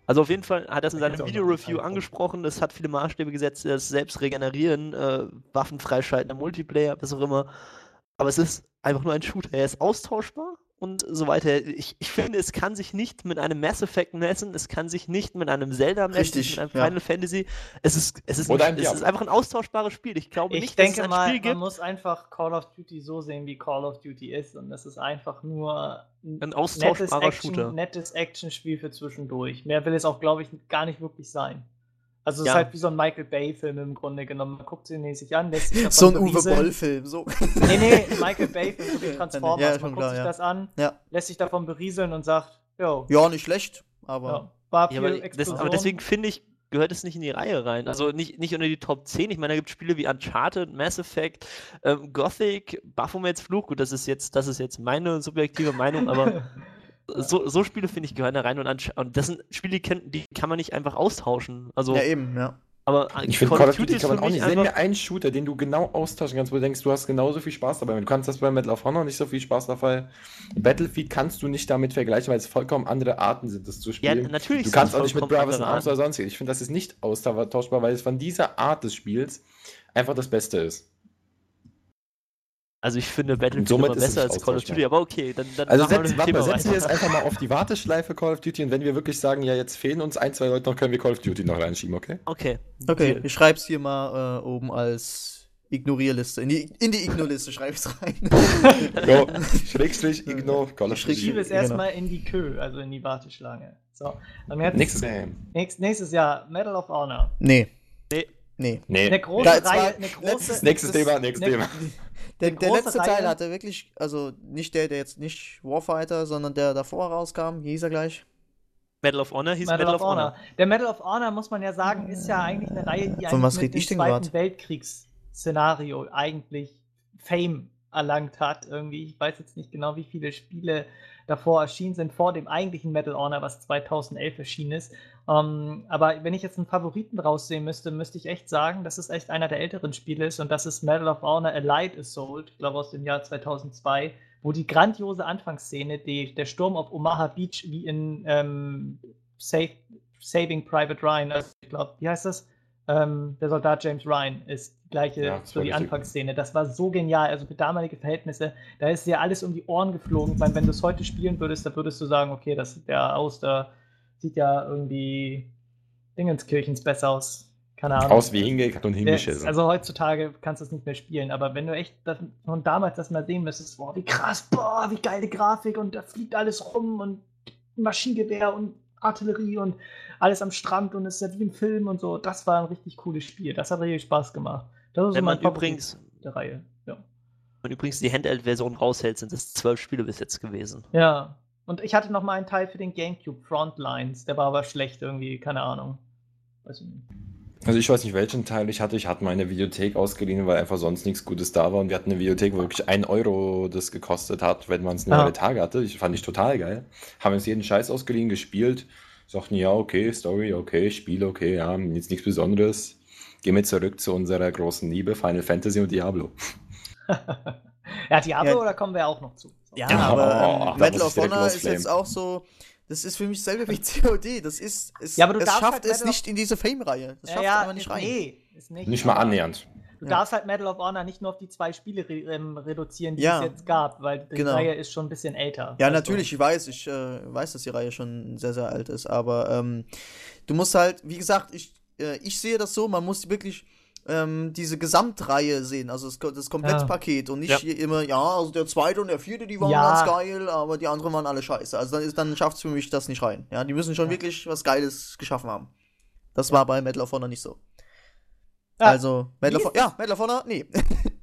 Also auf jeden Fall hat er es in seinem Video-Review angesprochen, das hat viele Maßstäbe gesetzt, das selbst regenerieren, äh, Waffen freischalten im Multiplayer, was auch immer. Aber es ist einfach nur ein Shooter. Er ist austauschbar und so weiter. Ich, ich finde, es kann sich nicht mit einem Mass Effect messen, es kann sich nicht mit einem Zelda messen, Richtig, mit einem ja. Final Fantasy. Es ist, es ist, ein, ein es ist einfach ein austauschbares Spiel. Ich glaube Ich nicht, dass es denke ein mal, Spiel man gibt. muss einfach Call of Duty so sehen, wie Call of Duty ist. Und das ist einfach nur Ein nettes, austauschbarer Action, Shooter. nettes Actionspiel für zwischendurch. Mehr will es auch, glaube ich, gar nicht wirklich sein. Also es Ja. ist halt wie so ein Michael Bay-Film im Grunde genommen. Man guckt ihn sich an, lässt sich [LAUGHS] davon So ein Uwe. Boll-Film. So. Nee, nee, Michael Bay-Film, so wie [LAUGHS] Transformers. Ja, Man guckt klar, sich ja. das an, Ja. lässt sich davon berieseln und sagt, jo, ja, nicht schlecht, aber. ja, war Ja, viel aber, das, aber deswegen finde ich, gehört es nicht in die Reihe rein. Also nicht, nicht unter die Top 10. Ich meine, da gibt es Spiele wie Uncharted, Mass Effect, ähm, Gothic, Baphomets Fluch. Gut, das ist jetzt, das ist jetzt meine subjektive Meinung, aber [LAUGHS] so, so Spiele, finde ich, gehören da rein. Und, und das sind Spiele, die, kann man nicht einfach austauschen. Also, Ja, eben, ja. aber Ich finde, Call of Duty kann man auch nicht. Nenn mir einen Shooter, den du genau austauschen kannst, wo du denkst, du hast genauso viel Spaß dabei. Du kannst das bei Medal of Honor nicht so viel Spaß dabei. Battlefield kannst du nicht damit vergleichen, weil es vollkommen andere Arten sind, das zu Ja, spielen. natürlich. du kannst auch nicht mit in andere Arms oder sonstiges. Ich finde, das ist nicht austauschbar, weil es von dieser Art des Spiels einfach das Beste ist. Also ich finde Battlefield somit immer besser als Call of. Duty, aber okay, dann, dann Also machen wir setz, warte mal, setzen wir jetzt einfach mal auf die Warteschleife Call of Duty und wenn wir wirklich sagen, ja, jetzt fehlen uns ein, zwei Leute noch, können wir Call of Duty noch reinschieben, okay? Okay. Okay, Deal. ich schreib's hier mal äh, oben als Ignorierliste. In die, in die Ignorliste schreibe ich's rein. [LAUGHS] Go. [LAUGHS] Schrägstrich, Igno, Call of Schräg- Schiebe Duty. es erstmal in die Kö, also in die Warteschlange. So, und jetzt Nächstes nächstes Jahr Medal of Honor. nee. Nee. Nee. Nee. Eine große Da- Reihe, eine große. letztes- Nächstes das- Thema, nächstes Thema. Der, der letzte Reihe. Teil hatte wirklich, also nicht der, der jetzt nicht Warfighter, sondern der davor rauskam. Wie hieß er gleich? Medal of Honor hieß Medal, of Honor. Der Medal of Honor, muss man ja sagen, ist ja eigentlich eine Reihe, die Von eigentlich mit dem Zweiten grad? Weltkriegsszenario eigentlich Fame erlangt hat. Irgendwie, ich weiß jetzt nicht genau, wie viele Spiele davor erschienen sind, vor dem eigentlichen Medal of Honor, was 2011 erschienen ist. Ähm, aber wenn ich jetzt einen Favoriten raussehen müsste, müsste ich echt sagen, dass es echt einer der älteren Spiele ist und das ist Medal of Honor Allied Assault, ich glaube aus dem Jahr 2002, wo die grandiose Anfangsszene, die, der Sturm auf Omaha Beach, wie in ähm, Save, Saving Private Ryan, also ich glaube, wie heißt das? Ähm, der Soldat James Ryan ist die gleiche, Ja, so die. Anfangsszene. Das war so genial, also für damalige Verhältnisse, da ist dir alles um die Ohren geflogen. Ich meine, wenn du es heute spielen würdest, da würdest du sagen, okay, das sieht ja aus, da sieht ja irgendwie Dingenskirchens besser aus. Keine Ahnung. Aus wie hingekackt und hingeschissen. Also heutzutage kannst du es nicht mehr spielen, aber wenn du echt das, von damals das mal sehen müsstest, boah, wie krass, boah, wie geile Grafik und da fliegt alles rum und Maschinengewehr und Artillerie und alles am Strand und es ist ja wie im Film und so, das war ein richtig cooles Spiel. Das hat richtig Spaß gemacht. Das ist Wenn so man Favorit übrigens, der Reihe. Ja. wenn man übrigens die Handheld-Version raushält, sind es zwölf Spiele bis jetzt gewesen. ja. Und ich hatte noch mal einen Teil für den GameCube, Frontlines, der war aber schlecht irgendwie, keine Ahnung. Weiß ich nicht. Also ich weiß nicht, welchen Teil ich hatte. Ich hatte meine Videothek ausgeliehen, weil einfach sonst nichts Gutes da war. Und wir hatten eine Videothek, wo wirklich ein Euro das gekostet hat, wenn man es nur Ah. alle Tage hatte. Ich fand ich total geil. Haben uns jeden Scheiß ausgeliehen, gespielt. Sagten, ja, okay, Story, okay, Spiel, okay, ja, jetzt nichts Besonderes. Gehen wir zurück zu unserer großen Liebe, Final Fantasy und Diablo. [LAUGHS] ja, Diablo, Ja. da kommen wir auch noch zu. Ja, Ja, aber oh, ähm, of Honor ist jetzt auch so. Das ist für mich selber wie COD. Das ist. Es, Ja, aber du es schafft halt es nicht in diese Fame-Reihe. Das schafft ja, einfach nicht ist- rein. Nee, ist nicht. Nicht mal annähernd. Du Ja. darfst halt Medal of Honor nicht nur auf die zwei Spiele re ähm, reduzieren, die Ja. es jetzt gab, weil die Genau. Reihe ist schon ein bisschen älter. Ja, Also, natürlich, ich weiß, ich äh, weiß, dass die Reihe schon sehr, sehr alt ist, aber ähm, du musst halt, wie gesagt, ich, äh, ich sehe das so, man muss wirklich ähm, diese Gesamtreihe sehen, also das, das Komplettpaket und nicht Ja. hier immer, ja, also der zweite und der vierte, die waren Ja. ganz geil, aber die anderen waren alle scheiße. Also dann, ist- dann schafft es für mich das nicht rein. Ja, die müssen schon Ja. wirklich was Geiles geschaffen haben. Das war bei Medal of Honor nicht so. Ja, Also, Medal of ja, Medal of Honor, nee.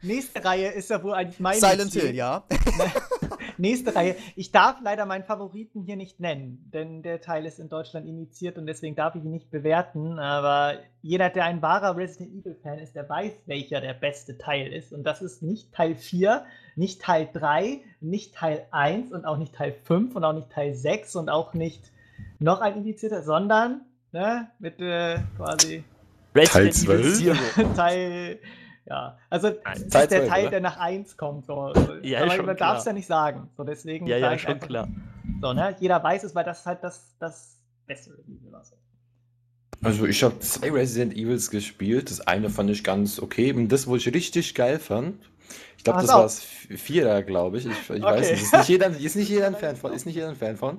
Nächste Reihe ist ja wohl eigentlich meine. Silent Ziel. Hill, ja. [LAUGHS] Nächste Reihe. Ich darf leider meinen Favoriten hier nicht nennen, denn der Teil ist in Deutschland initiiert und deswegen darf ich ihn nicht bewerten. Aber jeder, der ein wahrer Resident Evil-Fan ist, der weiß, welcher der beste Teil ist. Und das ist nicht Teil 4, nicht Teil 3, nicht Teil 1 und auch nicht Teil 5 und auch nicht Teil 6 und auch nicht noch ein indizierter, sondern ne, mit äh, quasi Resident Teil Evil 12? Zero. [LAUGHS] Teil. Ja, also das ist der 12, Teil, oder? der nach 1 kommt. So. Ja, Aber schon man darf es ja nicht sagen. So, deswegen Ja, ja, ich schon einfach- klar. So, ne? Jeder weiß es, weil das halt das, das beste. Also ich habe zwei Resident Evils gespielt. Das eine fand ich ganz okay. Und das, wo ich richtig geil fand, ich glaube, das war das Vierer, glaube ich. Ich, ich Okay. weiß nicht. Ist nicht, jeder, [LAUGHS] ist nicht jeder ein Fan von. Ist nicht jeder ein Fan von.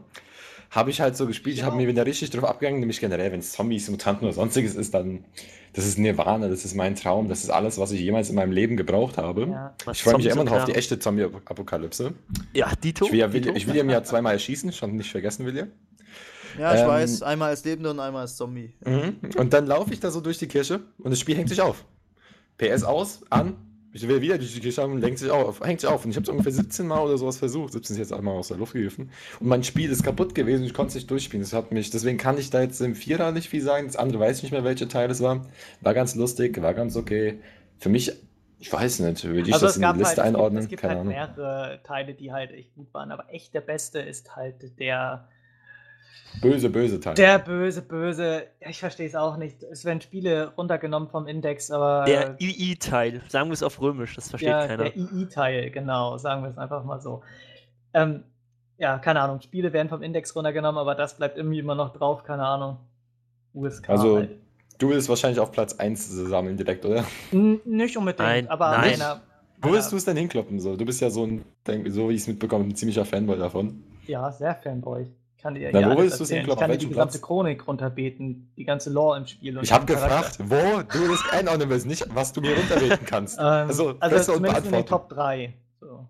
Habe ich halt so gespielt. Ich habe mir wieder richtig drauf abgegangen, nämlich generell, wenn es Zombies, Mutanten oder sonstiges ist, dann das ist Nirvana, das ist mein Traum, das ist alles, was ich jemals in meinem Leben gebraucht habe. Ja. Ich freue mich immer noch auf die echte Zombie-Apokalypse. Ja, Dito. Ich will, ja, Dito. Willi- ich will ja [LAUGHS] zweimal erschießen, schon nicht vergessen, William. Ja, ich Ähm, weiß. Einmal als Lebender und einmal als Zombie. Mhm. Und dann laufe ich da so durch die Kirche und das Spiel hängt sich auf. PS aus, an. Ich will wieder durch die Kirche und lenkt sich auf, hängt sich auf. Und ich habe es ungefähr 17 Mal oder sowas versucht. 17 ist jetzt einmal aus der Luft gegriffen. Und mein Spiel ist kaputt gewesen ich konnte es nicht durchspielen. Das hat mich, deswegen kann ich da jetzt im Vierer nicht viel sagen. Das andere weiß ich nicht mehr, welche Teil es war. War ganz lustig, war ganz okay. Für mich, ich weiß nicht, würde ich Also das in die Liste halt, einordnen? es gibt, es gibt halt mehrere Teile, die halt echt gut waren, aber echt der beste ist halt der, Böse, böse Teil. der böse, böse, ja, ich verstehe es auch nicht. Es werden Spiele runtergenommen vom Index, aber Der II-Teil, sagen wir es auf Römisch, das versteht ja, keiner. der II-Teil, genau, sagen wir es einfach mal so. Ähm, ja, keine Ahnung, Spiele werden vom Index runtergenommen, aber das bleibt irgendwie immer noch drauf, keine Ahnung. USK Also, halt. Du willst wahrscheinlich auf Platz 1 sammeln direkt, oder? N nicht unbedingt, Nein, aber nein. meiner- Wo willst du es denn hinkloppen? So? Du bist ja so ein, denk- so wie ich es mitbekomme, ein ziemlicher Fanboy davon. Ja, sehr Fanboy. Ich kann dir Na, ja wo willst erzählen. Ich kann dir die gesamte Platz? Chronik runterbeten, die ganze Lore im Spiel. und Ich habe gefragt, wo du das einordnen willst, nicht was du mir runterbeten kannst. [LAUGHS] Ähm, also, also Fresse und in den. Top 3. So.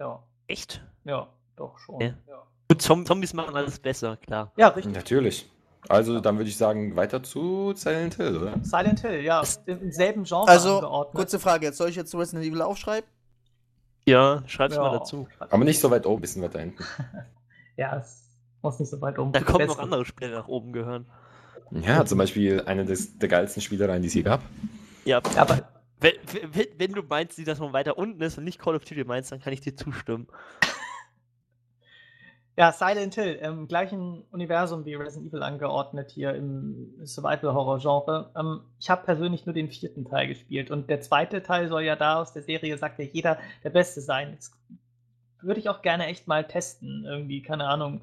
Ja, Echt? ja, doch schon. Ja. Ja, Gut, Zom Zombies machen alles besser, klar. ja richtig. Natürlich. Also, dann würde ich sagen, weiter zu Silent Hill, oder? Silent Hill, ja, im selben Genre Also, angeordnet. kurze Frage, jetzt soll ich jetzt Resident Evil aufschreiben? Ja, schreib's Ja. mal dazu. Aber nicht so weit oben, bisschen weiter hinten. [LAUGHS] Ja, es muss nicht so weit um. Da kommen noch andere Spiele nach oben gehören. Ja, zum Beispiel eine des, der geilsten Spielereien, die es hier gab. Ja, aber wenn, wenn, wenn du meinst, dass man weiter unten ist und nicht Call of Duty meinst, dann kann ich dir zustimmen. [LAUGHS] Ja, Silent Hill, im gleichen Universum wie Resident Evil angeordnet hier im Survival-Horror-Genre. Ähm, ich habe persönlich nur den vierten Teil gespielt und der zweite Teil soll ja da aus der Serie, sagt ja jeder, der beste sein. Das würde ich auch gerne echt mal testen, irgendwie, keine Ahnung.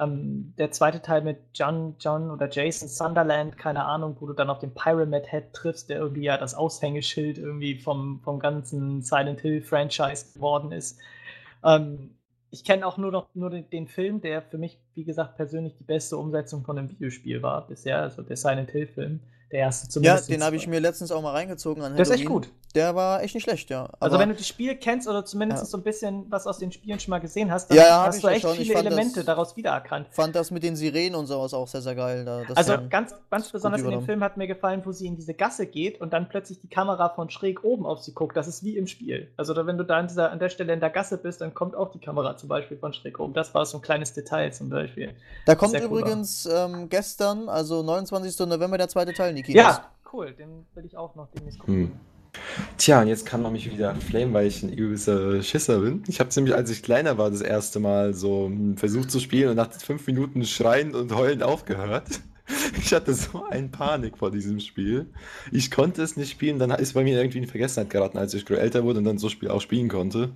Ähm, der zweite Teil mit John, John oder Jason Sunderland, keine Ahnung, wo du dann auf den Pyramid Head triffst, der irgendwie ja das Aushängeschild irgendwie vom, vom ganzen Silent Hill-Franchise geworden ist. Ähm, ich kenne auch nur noch nur den, den Film, der für mich, wie gesagt, persönlich die beste Umsetzung von einem Videospiel war bisher, also der Silent Hill-Film. Der erste Ja, zumindest. den habe ich mir letztens auch mal reingezogen an Der ist echt gut. Der war echt nicht schlecht, ja. Also wenn du das Spiel kennst oder zumindest Ja. so ein bisschen was aus den Spielen schon mal gesehen hast, dann Ja, ja, hast du ja echt schon. Viele fand das- Elemente daraus wiedererkannt. fand das mit den Sirenen und sowas auch sehr, sehr geil. Da, das Also ganz, ganz besonders in dem. Film hat mir gefallen, wo sie in diese Gasse geht und dann plötzlich die Kamera von schräg oben auf sie guckt. Das ist wie im Spiel. Also da, wenn du da an, dieser, an der Stelle in der Gasse bist, dann kommt auch die Kamera zum Beispiel von schräg oben. Das war so ein kleines Detail zum Beispiel. da kommt cool übrigens ähm, gestern, also 29. November, der zweite Teil Kinos. Ja, cool. Den will ich auch noch demnächst gucken. Hm. Tja, und jetzt kann man mich wieder flamen, weil ich ein übelster Schisser bin. Ich habe ziemlich, als ich kleiner war, das erste Mal so hm, versucht zu spielen und nach fünf Minuten schreiend und heulend aufgehört. [LAUGHS] Ich hatte so eine Panik vor diesem Spiel. Ich konnte es nicht spielen, dann ist bei mir irgendwie in Vergessenheit geraten, als ich älter wurde und dann so Spiel auch spielen konnte.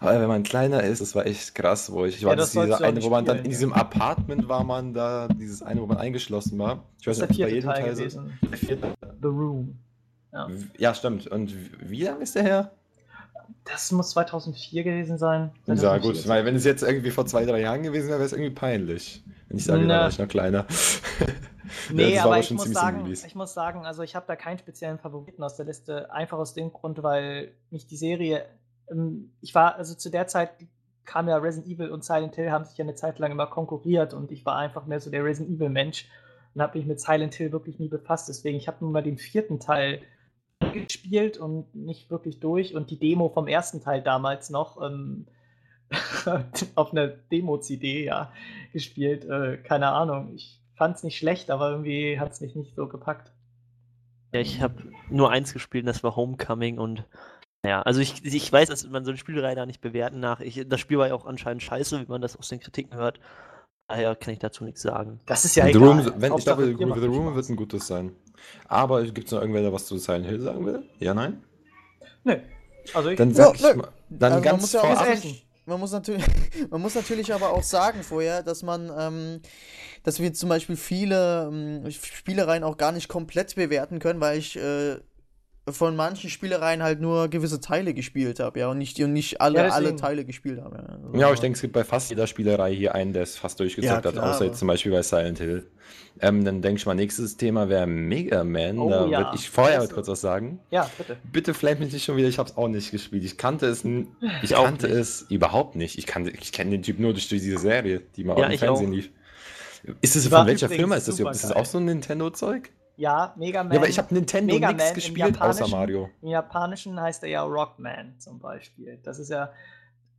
Aber wenn man kleiner ist, das war echt krass, wo ich, ich Ja, war das das auch eine, wo man dann spielen, in ja. diesem Apartment war man da, dieses eine, wo man eingeschlossen war. Ich Das weiß ist der nicht, ob es bei jedem Teil Teil so. Der vierte. The Room. Ja. Ja, stimmt. Und wie lange ist der her? Das muss 2004 gewesen sein. Ja, 2004. gut, weil wenn es jetzt irgendwie vor zwei, drei Jahren gewesen wäre, wäre es irgendwie peinlich. Wenn ich sage, da Na. war ich noch kleiner. [LAUGHS] Nee, war aber ich muss, sagen, ich muss sagen, also ich habe da keinen speziellen Favoriten aus der Liste, einfach aus dem Grund, weil mich die Serie, ähm, ich war, also zu der Zeit kam ja Resident Evil und Silent Hill haben sich ja eine Zeit lang immer konkurriert und ich war einfach mehr so der Resident Evil Mensch und habe mich mit Silent Hill wirklich nie befasst. Deswegen, ich habe nur mal den vierten Teil gespielt und nicht wirklich durch und die Demo vom ersten Teil damals noch ähm, [LAUGHS] auf einer Demo-CD ja gespielt. Äh, keine Ahnung. Ich fand es nicht schlecht, aber irgendwie hat es mich nicht so gepackt. Ja, ich habe nur eins gespielt, und das war Homecoming und ja, also ich, ich weiß, dass man so eine Spielreihe da nicht bewerten nach. Ich, das Spiel war ja auch anscheinend scheiße, wie man das aus den Kritiken hört. Daher kann ich dazu nichts sagen. Das ist ja The egal. Room, wenn, ich glaube, The Room wird ein gutes sein. Aber gibt es noch irgendwer, der was zu Silent Hill sagen will? Ja, nein? Nö. Also ich. Dann Ja, sag ich nö. mal. Dann Also ganz muss ja man muss natürlich, [LAUGHS] man muss natürlich aber auch sagen vorher, dass man, ähm, dass wir zum Beispiel viele ähm, Spielereien auch gar nicht komplett bewerten können, weil ich äh, von manchen Spielereien halt nur gewisse Teile gespielt habe, ja, und nicht, und nicht alle, Ja, alle Teile gespielt habe. Ja, Also, Ja, aber ich denke, es gibt bei fast jeder Spielerei hier einen, der es fast durchgezockt Ja, hat, außer jetzt zum Beispiel bei Silent Hill. Ähm, dann denke ich mal, nächstes Thema wäre Mega Man. Oh, da ja. würde ich vorher Also. kurz was sagen. Ja, bitte. Bitte flame mich nicht schon wieder, ich habe es auch nicht gespielt. Ich kannte es, [LAUGHS] ich kannte es überhaupt nicht. Ich, kannte- ich kenne den Typ nur durch, diese Serie, die mal Ja, auf dem ich Fernsehen auch. lief. Ist es von welcher Firma ist das überhaupt? Ist das auch so ein Nintendo-Zeug? Ja, Mega Man. Ja, aber ich habe Nintendo Mega nichts Man gespielt außer Mario. Im Japanischen heißt er ja Rockman zum Beispiel. Das ist ja,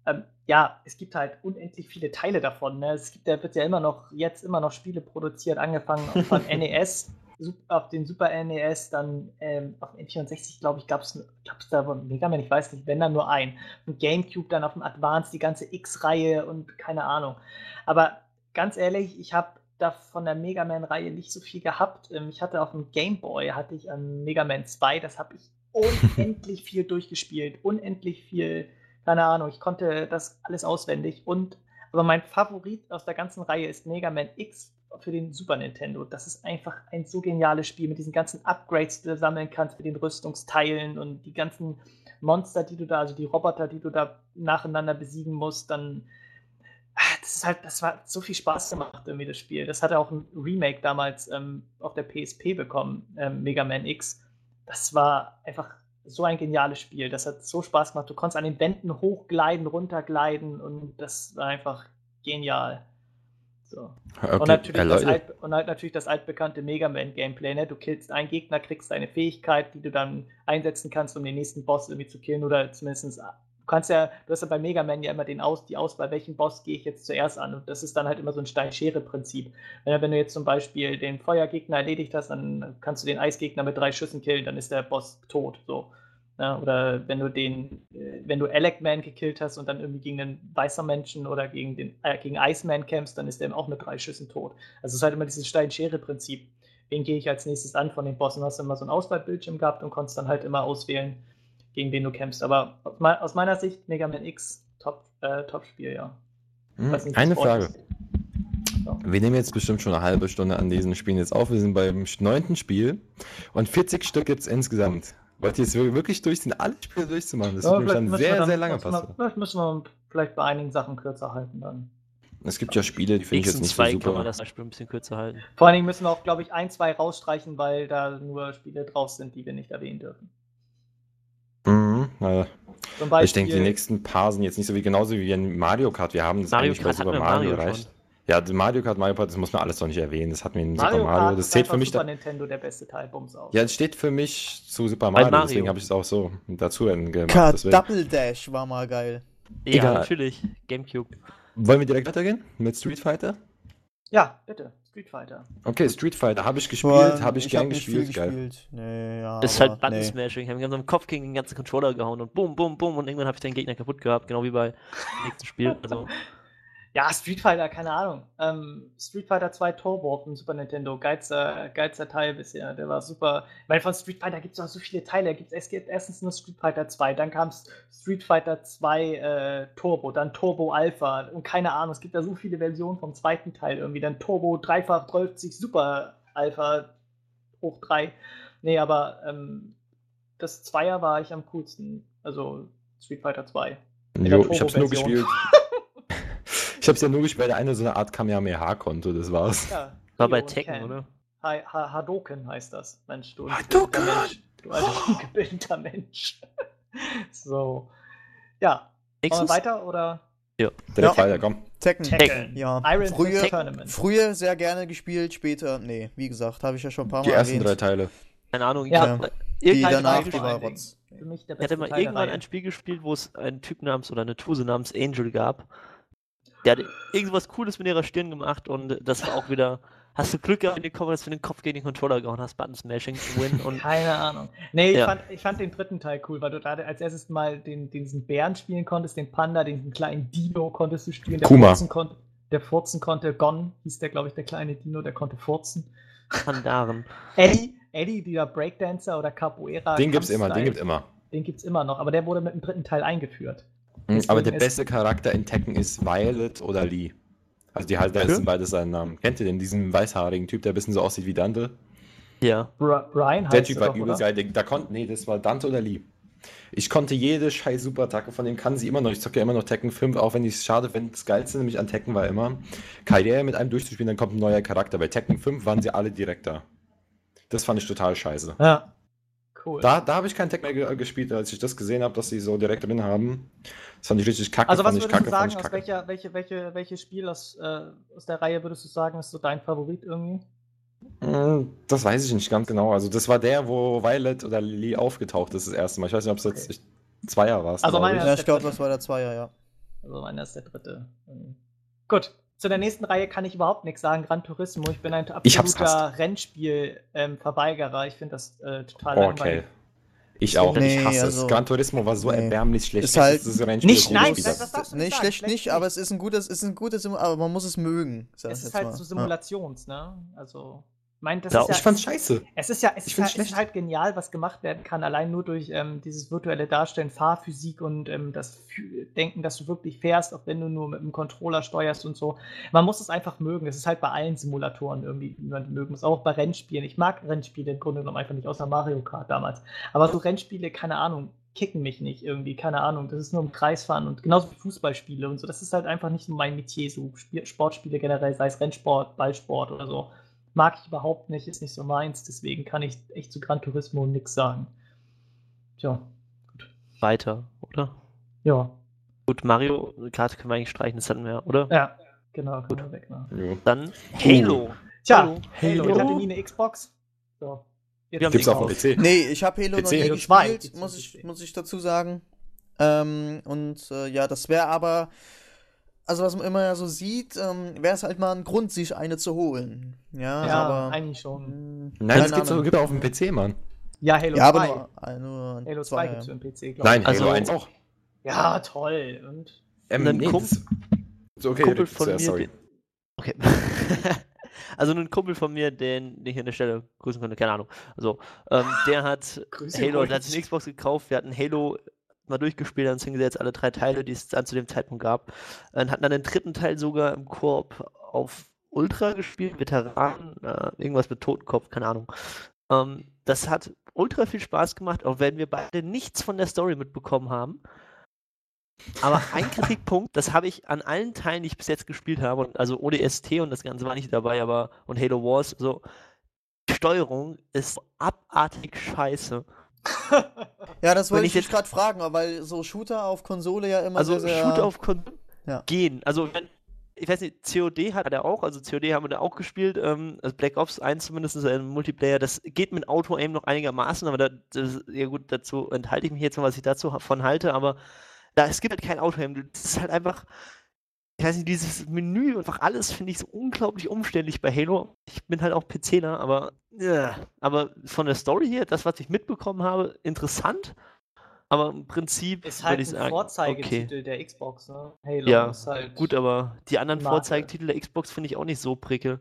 ähm, ja, es gibt halt unendlich viele Teile davon. Ne? Es gibt, da wird ja immer noch, jetzt immer noch Spiele produziert, angefangen von [LAUGHS] NES, auf den Super NES, dann ähm, auf dem N64, glaube ich, gab es da Mega Man, ich weiß nicht, wenn dann nur ein. Und Gamecube dann auf dem Advance, die ganze X-Reihe und keine Ahnung. Aber ganz ehrlich, ich habe da von der Mega Man-Reihe nicht so viel gehabt. Ähm, Ich hatte auf dem Game Boy, hatte ich an Mega Man 2, das habe ich [LAUGHS] unendlich viel durchgespielt, unendlich viel, keine Ahnung, ich konnte das alles auswendig. Und aber mein Favorit aus der ganzen Reihe ist Mega Man X für den Super Nintendo. Das ist einfach ein so geniales Spiel mit diesen ganzen Upgrades, die du sammeln kannst, mit den Rüstungsteilen und die ganzen Monster, die du da, also die Roboter, die du da nacheinander besiegen musst, dann das ist halt, das war so viel Spaß gemacht, irgendwie das Spiel. Das hatte auch ein Remake damals ähm, auf der PSP bekommen, ähm, Mega Man X. Das war einfach so ein geniales Spiel. Das hat so Spaß gemacht. Du konntest an den Wänden hochgleiten, runtergleiten und das war einfach genial. So. Okay, Und, natürlich das alt, und halt natürlich das altbekannte Mega Man Gameplay. Ne? Du killst einen Gegner, kriegst eine Fähigkeit, die du dann einsetzen kannst, um den nächsten Boss irgendwie zu killen oder zumindest. Du kannst ja, du hast ja bei Mega Man ja immer den Aus, die Auswahl, welchen Boss gehe ich jetzt zuerst an. Und das ist dann halt immer so ein Stein-Schere-Prinzip. Wenn, wenn du jetzt zum Beispiel den Feuergegner erledigt hast, dann kannst du den Eisgegner mit drei Schüssen killen, dann ist der Boss tot. So. Ja, oder wenn du den, äh, wenn du Alec Man gekillt hast und dann irgendwie gegen einen weißer Menschen oder gegen den äh, gegen Iceman kämpfst, dann ist der auch mit drei Schüssen tot. Also es ist halt immer dieses Stein-Schere-Prinzip. Wen gehe ich als nächstes an von den Bossen? Hast du immer so ein Auswahlbildschirm gehabt und konntest dann halt immer auswählen, gegen wen du kämpfst. Aber aus, mei- aus meiner Sicht Mega Man X Top, äh, Top-Spiel, ja. hm, eine Frage. So. Wir nehmen jetzt bestimmt schon eine halbe Stunde an diesen Spielen jetzt auf. Wir sind beim neunten Spiel und 40 Stück gibt es insgesamt. Wollt ihr jetzt wirklich durchziehen, alle Spiele durchzumachen? Das Ja, vielleicht dann sehr, dann- sehr lange passieren. Vielleicht müssen wir vielleicht bei einigen Sachen kürzer halten dann. Es gibt ja Spiele, die finde ich jetzt nicht so zwei kann man super. das Beispiel ein bisschen kürzer halten. Vor allen Dingen müssen wir auch, glaube ich, ein, zwei rausstreichen, weil da nur Spiele drauf sind, die wir nicht erwähnen dürfen. Mhm, naja. Zum Beispiel, Ich denke, die nächsten paar sind jetzt nicht so wie genauso wie in Mario Kart. Wir haben das Mario eigentlich bei Kart Super hatten wir Mario Mario erreicht. Ja, Mario Kart, Mario Kart, das muss man alles doch nicht erwähnen. Das hatten wir in Mario Super Mario. Kart Das zählt für mich Super da. Nintendo der beste Teil, Bums aus. Ja, es steht für mich zu Super Mario, Mario. deswegen habe ich es auch so dazu gemacht. Cut Deswegen. Double Dash war mal geil. Ja, Egal. natürlich. Gamecube. Wollen wir direkt weitergehen mit Street Fighter? Ja, bitte. Street Fighter. Okay, Street Fighter habe ich gespielt, habe ich, gern hab nicht viel gespielt, geil. gespielt. Nee, ja. Das ist halt Button nee. Smashing. Ich habe mir am Kopf gegen den ganzen Controller gehauen und bum, bum, bum und irgendwann habe ich den Gegner kaputt gehabt, genau wie bei dem nächsten Spiel. Also, [LAUGHS] Ja, Street Fighter, keine Ahnung. Ähm, Street Fighter 2 Turbo auf dem Super Nintendo, geilster, geilster Teil bisher. Der war super. Weil von Street Fighter gibt es auch so viele Teile. Gibt's, es gibt erstens nur Street Fighter 2, dann kam Street Fighter 2 äh, Turbo, dann Turbo Alpha und keine Ahnung. Es gibt da so viele Versionen vom zweiten Teil irgendwie. Dann Turbo dreifach 12 Super Alpha hoch 3. Nee, aber ähm, das Zweier war ich am coolsten. Also Street Fighter 2. In der Jo, ich habe es nur gespielt. [LAUGHS] ich habe es ja nur gespielt, weil der eine so eine Art Kamehameha-Konto, das war's. Ja, war bei Tekken, Ken. oder? Ha ha Hadoken heißt das. Mensch, du Hadoken! Du alter ungebildeter Mensch. [LAUGHS] so. Ja. Machen wir Nächstes? weiter oder? Direkt Ja. weiter, komm. Tekken. Tekken. Ja, Iron früher, Tournament. früher sehr gerne gespielt, später, nee, wie gesagt, habe ich ja schon ein paar Die Mal ersten erwähnt. drei Teile. Keine Ahnung. Ja. Die danach, die war. Rotz. Für mich der Ich hatte mal Teil der irgendwann ein Spiel gespielt, wo es einen Typ namens oder eine Tuse namens Angel gab. Der hat irgendwas Cooles mit ihrer Stirn gemacht und das war auch wieder. Hast du Glück gehabt, wenn du den Kopf, hast du den Kopf gegen den Controller gehauen hast, Button Smashing, Win und [LAUGHS] Keine Ahnung. Nee, ich, Ja. fand, ich fand den dritten Teil cool, weil du da als erstes mal den, diesen Bären spielen konntest, den Panda, den kleinen Dino konntest du spielen, der Kuma. furzen konnte. Der furzen konnte, Gon hieß der, glaube ich, der kleine Dino, der konnte furzen. Pandaren. Eddie, Eddie, dieser Breakdancer oder Capoeira. Den gibt's immer, den gibt's immer. Den gibt's immer noch, aber der wurde mit dem dritten Teil eingeführt. Mhm, Aber der beste Charakter in Tekken ist Violet oder Lee. Also die halt, da Okay. sind beides seinen Namen. Kennt ihr den, diesen weißhaarigen Typ, der ein bisschen so aussieht wie Dante? Ja. Bri- Brian Der heißt Typ er war doch, übelst geil. Der- Da konnte, nee, das war Dante oder Lee. Ich konnte jede scheiß Superattacke von dem kann sie immer noch. Ich zocke ja immer noch Tekken 5, auch wenn ich es schade finde. Das Geilste nämlich an Tekken war immer, Karriere mit einem durchzuspielen, dann kommt ein neuer Charakter. Bei Tekken 5 waren sie alle direkt da. Das fand ich total scheiße. Ja. Cool. Da, da habe ich kein Tech mehr ge gespielt, als ich das gesehen habe, dass sie so direkt drin haben. Das fand ich richtig kacke. also was fand ich würdest du kacke, fand sagen, ich aus welcher, welche, welche, welches Spiel aus, äh, aus der Reihe würdest du sagen, ist so dein Favorit irgendwie? Mm, Das weiß ich nicht ganz genau. Also das war der, wo Violet oder Lily aufgetaucht ist das erste Mal. Ich weiß nicht, ob es jetzt Okay. ich, Zweier war. Also glaub meine- ich. Ja, ich glaube, das war der Zweier, ja. Also meiner ist der dritte. Gut. Zu der nächsten Reihe kann ich überhaupt nichts sagen. Gran Turismo. Ich bin ein absoluter Rennspiel-Verweigerer. ich finde das äh, total Okay. langweilig. Ich auch. Nee, ich hasse also- es. Gran Turismo war so nee. erbärmlich schlecht. Ist halt Schlechtes Rennspiel, Nicht- nein, das- das- du Nee, nicht sagen, schlecht schlecht nicht, aber es ist ein gutes, ist ein gutes, aber man muss es mögen. Es ist jetzt halt mal. so Ja. Simulations, ne? Also, mein, das Ja, ist ja, Ich fand's scheiße. Es ist ja, es Ich ist, halt, es ist halt genial, was gemacht werden kann, allein nur durch ähm, dieses virtuelle Darstellen, Fahrphysik und ähm, das Denken, dass du wirklich fährst, auch wenn du nur mit dem Controller steuerst und so. Man muss es einfach mögen. Es ist halt bei allen Simulatoren irgendwie, wie man die mögen muss. Auch bei Rennspielen. Ich mag Rennspiele im Grunde genommen einfach nicht, außer Mario Kart damals. Aber so Rennspiele, keine Ahnung, kicken mich nicht irgendwie, keine Ahnung. Das ist nur im Kreisfahren und genauso wie Fußballspiele und so. Das ist halt einfach nicht so mein Metier, so Spiel, Sportspiele generell, sei es Rennsport, Ballsport oder so mag ich überhaupt nicht, ist nicht so meins, deswegen kann ich echt zu Gran Turismo nichts sagen. Tja, Weiter, oder? ja, Gut, Mario, Kart können wir eigentlich streichen, das hatten wir, oder? ja, genau, man weg. Ne? Dann Halo. Tja. Halo, Halo. ich hatte nie eine Xbox. So. Jetzt Gibt's auf dem. PC? Nee, ich habe Halo noch PC? nie Halo 2 gespielt, muss ich, muss ich dazu sagen. Ähm, und äh, ja, das wäre aber, also was man immer ja so sieht, ähm, wäre es halt mal ein Grund, sich eine zu holen. Ja, Ja, aber. eigentlich schon. mh, Nein, das gibt's gibt auch auf dem PC, Mann. Ja, Halo Ja, 2. aber nur, äh, nur Halo 2 zwei, gibt es ja. für den PC, glaube Nein, ich. Also- Halo 1 auch. Ja, toll. Und Ähm, Ein nee, Kump- das, so, okay, Kumpel von zuerst, mir, sorry. den- Okay. [LAUGHS] also ein Kumpel von mir, den, den ich an der Stelle grüßen könnte, keine Ahnung. Also, ähm, der hat [LAUGHS] Grüße Halo, der hat eine Xbox gekauft, wir hatten Halo mal durchgespielt, haben uns hingesetzt, alle drei Teile, die es dann zu dem Zeitpunkt gab. Und hatten dann den dritten Teil sogar im Koop auf Ultra gespielt, Veteran, äh, irgendwas mit Totenkopf, keine Ahnung. Ähm, das hat ultra viel Spaß gemacht, auch wenn wir beide nichts von der Story mitbekommen haben. Aber ein [LAUGHS] Kritikpunkt, das habe ich an allen Teilen, die ich bis jetzt gespielt habe, also ODST und das Ganze war nicht dabei, aber und Halo Wars, so, die Steuerung ist abartig scheiße. Ja, das wollte ich ich dich jetzt- gerade fragen, weil so Shooter auf Konsole ja immer Also sehr, sehr. Shooter auf Kon Ja. gehen. Also wenn, ich weiß nicht, COD hat er auch, also COD haben wir da auch gespielt, ähm, also Black Ops 1 zumindest ist ein Multiplayer, das geht mit Auto-Aim noch einigermaßen, aber da, das, ja gut, dazu enthalte ich mich jetzt noch, was ich dazu von halte, aber da, es gibt halt kein Auto-Aim, das ist halt einfach, ich weiß nicht, dieses Menü, einfach alles finde ich so unglaublich umständlich bei Halo. Ich bin halt auch PCler, aber, ja, aber von der Story her, das, was ich mitbekommen habe, interessant, aber im Prinzip ist halt ein sagen, okay. Vorzeigetitel der Xbox, ne? Halo Ja, ist halt. Gut, aber die anderen Marke. Vorzeigetitel der Xbox finde ich auch nicht so prickel.